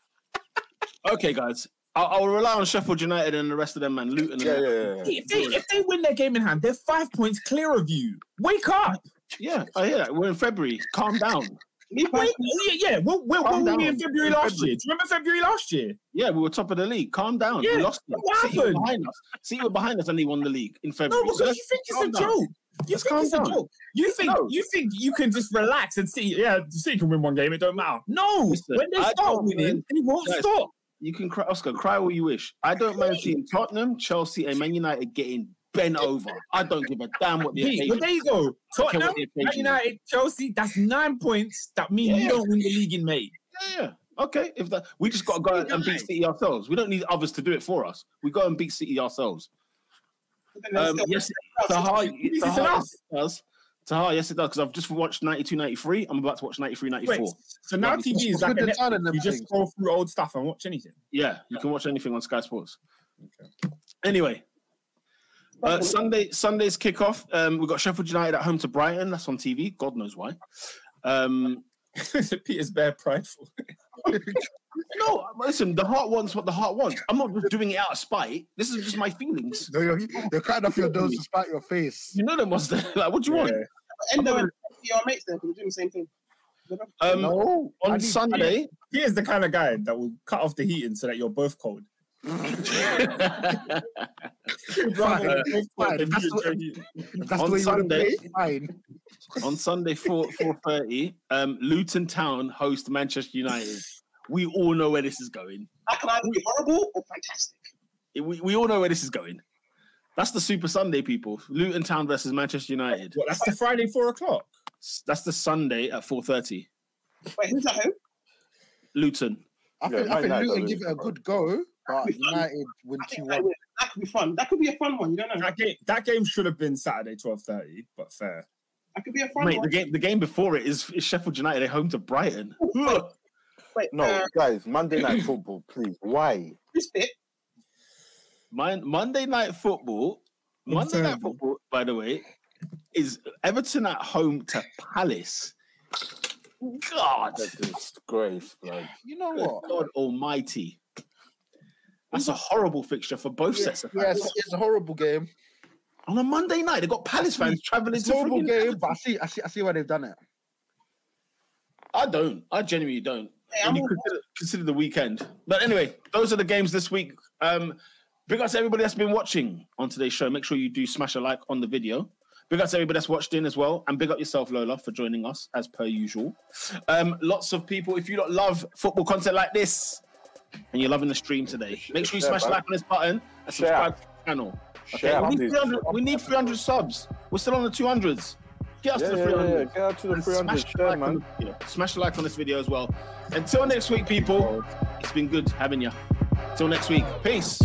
Okay, guys, I'll, I'll rely on Sheffield United and the rest of them, man. Luton. And Yeah, yeah, yeah. yeah. If they, if they win their game in hand, they're five points clear of you. Wake up. yeah, I hear that. We're in February. Calm down. Wait, yeah, yeah. Where, where, where were we in. February In last February. year? Do you remember February last year? Yeah, we were top of the league. Calm down. Yeah, We lost. it. what City were happened? behind us. City were behind us, and they won the league in February. No, because So you think it's a down. joke. You Let's think calm it's a joke. You think No. you think you can just relax and see, yeah, City can win one game, it don't matter. No, Listen, when they I start winning, mind- they won't Guys, stop. You can cry, Oscar. Cry all you wish. I don't mind seeing Tottenham, Chelsea, and Man United getting bent over. I don't give a damn what the occasion. well, there you go. I don't care Tottenham, Man is. United, Chelsea. That's nine points. That mean Yeah. you don't win the league in May. Yeah, yeah. Okay. If that, we just got to go and beat City ourselves. We don't need others to do it for us. We go and beat City ourselves. Um, yes, This is Taha, yes, it does. Taha, yes, it does. Because I've just watched 92, 93. I'm about to watch 93, 94. Wait, so now Right. TV is What's like a the Netflix. time and them You just things? scroll through old stuff and watch anything. Yeah, you can watch anything on Sky Sports. Anyway, uh, Sunday Sunday's kickoff. Um, we've got Sheffield United at home to Brighton. That's on TV. God knows why. Um, Peter's bare prideful. no, listen. The heart wants what the heart wants. I'm not just doing it out of spite. This is just my feelings. No, you're, you're cutting off your nose to spite your face. You know them was there. Like, what do you want? And then your mates there, because we're doing the same thing. Um, no, on need- Sunday, is the kind of guy that will cut off the heating so that you're both cold. He'd rather be both cold than That's what- enjoy heat. If that's on you want to Sunday- fine. on Sunday four four thirty, um, Luton Town host Manchester United. We all know where this is going. That can either be horrible or fantastic. We, we all know where this is going. That's the Super Sunday, people. Luton Town versus Manchester United. What, that's the Friday four o'clock. That's the Sunday at four thirty. Wait, who's at home? Luton. I Yeah, think, I think Luton are give it a good go, but United win I 2 1. that, that could be fun. That could be a fun one. You don't know. That game, that game should have been Saturday twelve thirty, but fair. That could be a fun Mate, the game the game before it is, is Sheffield United at home to Brighton. Wait, No, uh, guys, Monday night football, please. Why? who's fit? My, Monday night football. Monday night football, by the way, is Everton at home to Palace. God, That's a disgrace, blood. You know what? God Almighty. That's a horrible fixture for both sets of fans. Yes, it's a horrible game. On a Monday night, They've got Palace fans traveling It's to a horrible game, but I see, I see, I see why they've done it. I don't. I genuinely don't. Hey, you consider, consider the weekend. But anyway, those are the games this week. Um, big ups to everybody that's been watching on today's show. Make sure you do smash a like on the video. Big ups to everybody that's watched in as well. And big up yourself, Lola, for joining us as per usual. Um, lots of people, if you don't love football content like this and you're loving the stream today, make sure you smash a like on this button and subscribe to the channel. Okay, we, need 300, we need 300 subs. We're still on the 200s. Get us Yeah, to the yeah, 300. yeah, Get out to the And 300 smash, like on man. the smash a like on this video as well. Until next week, people, it's been good having you. Till next week. Peace.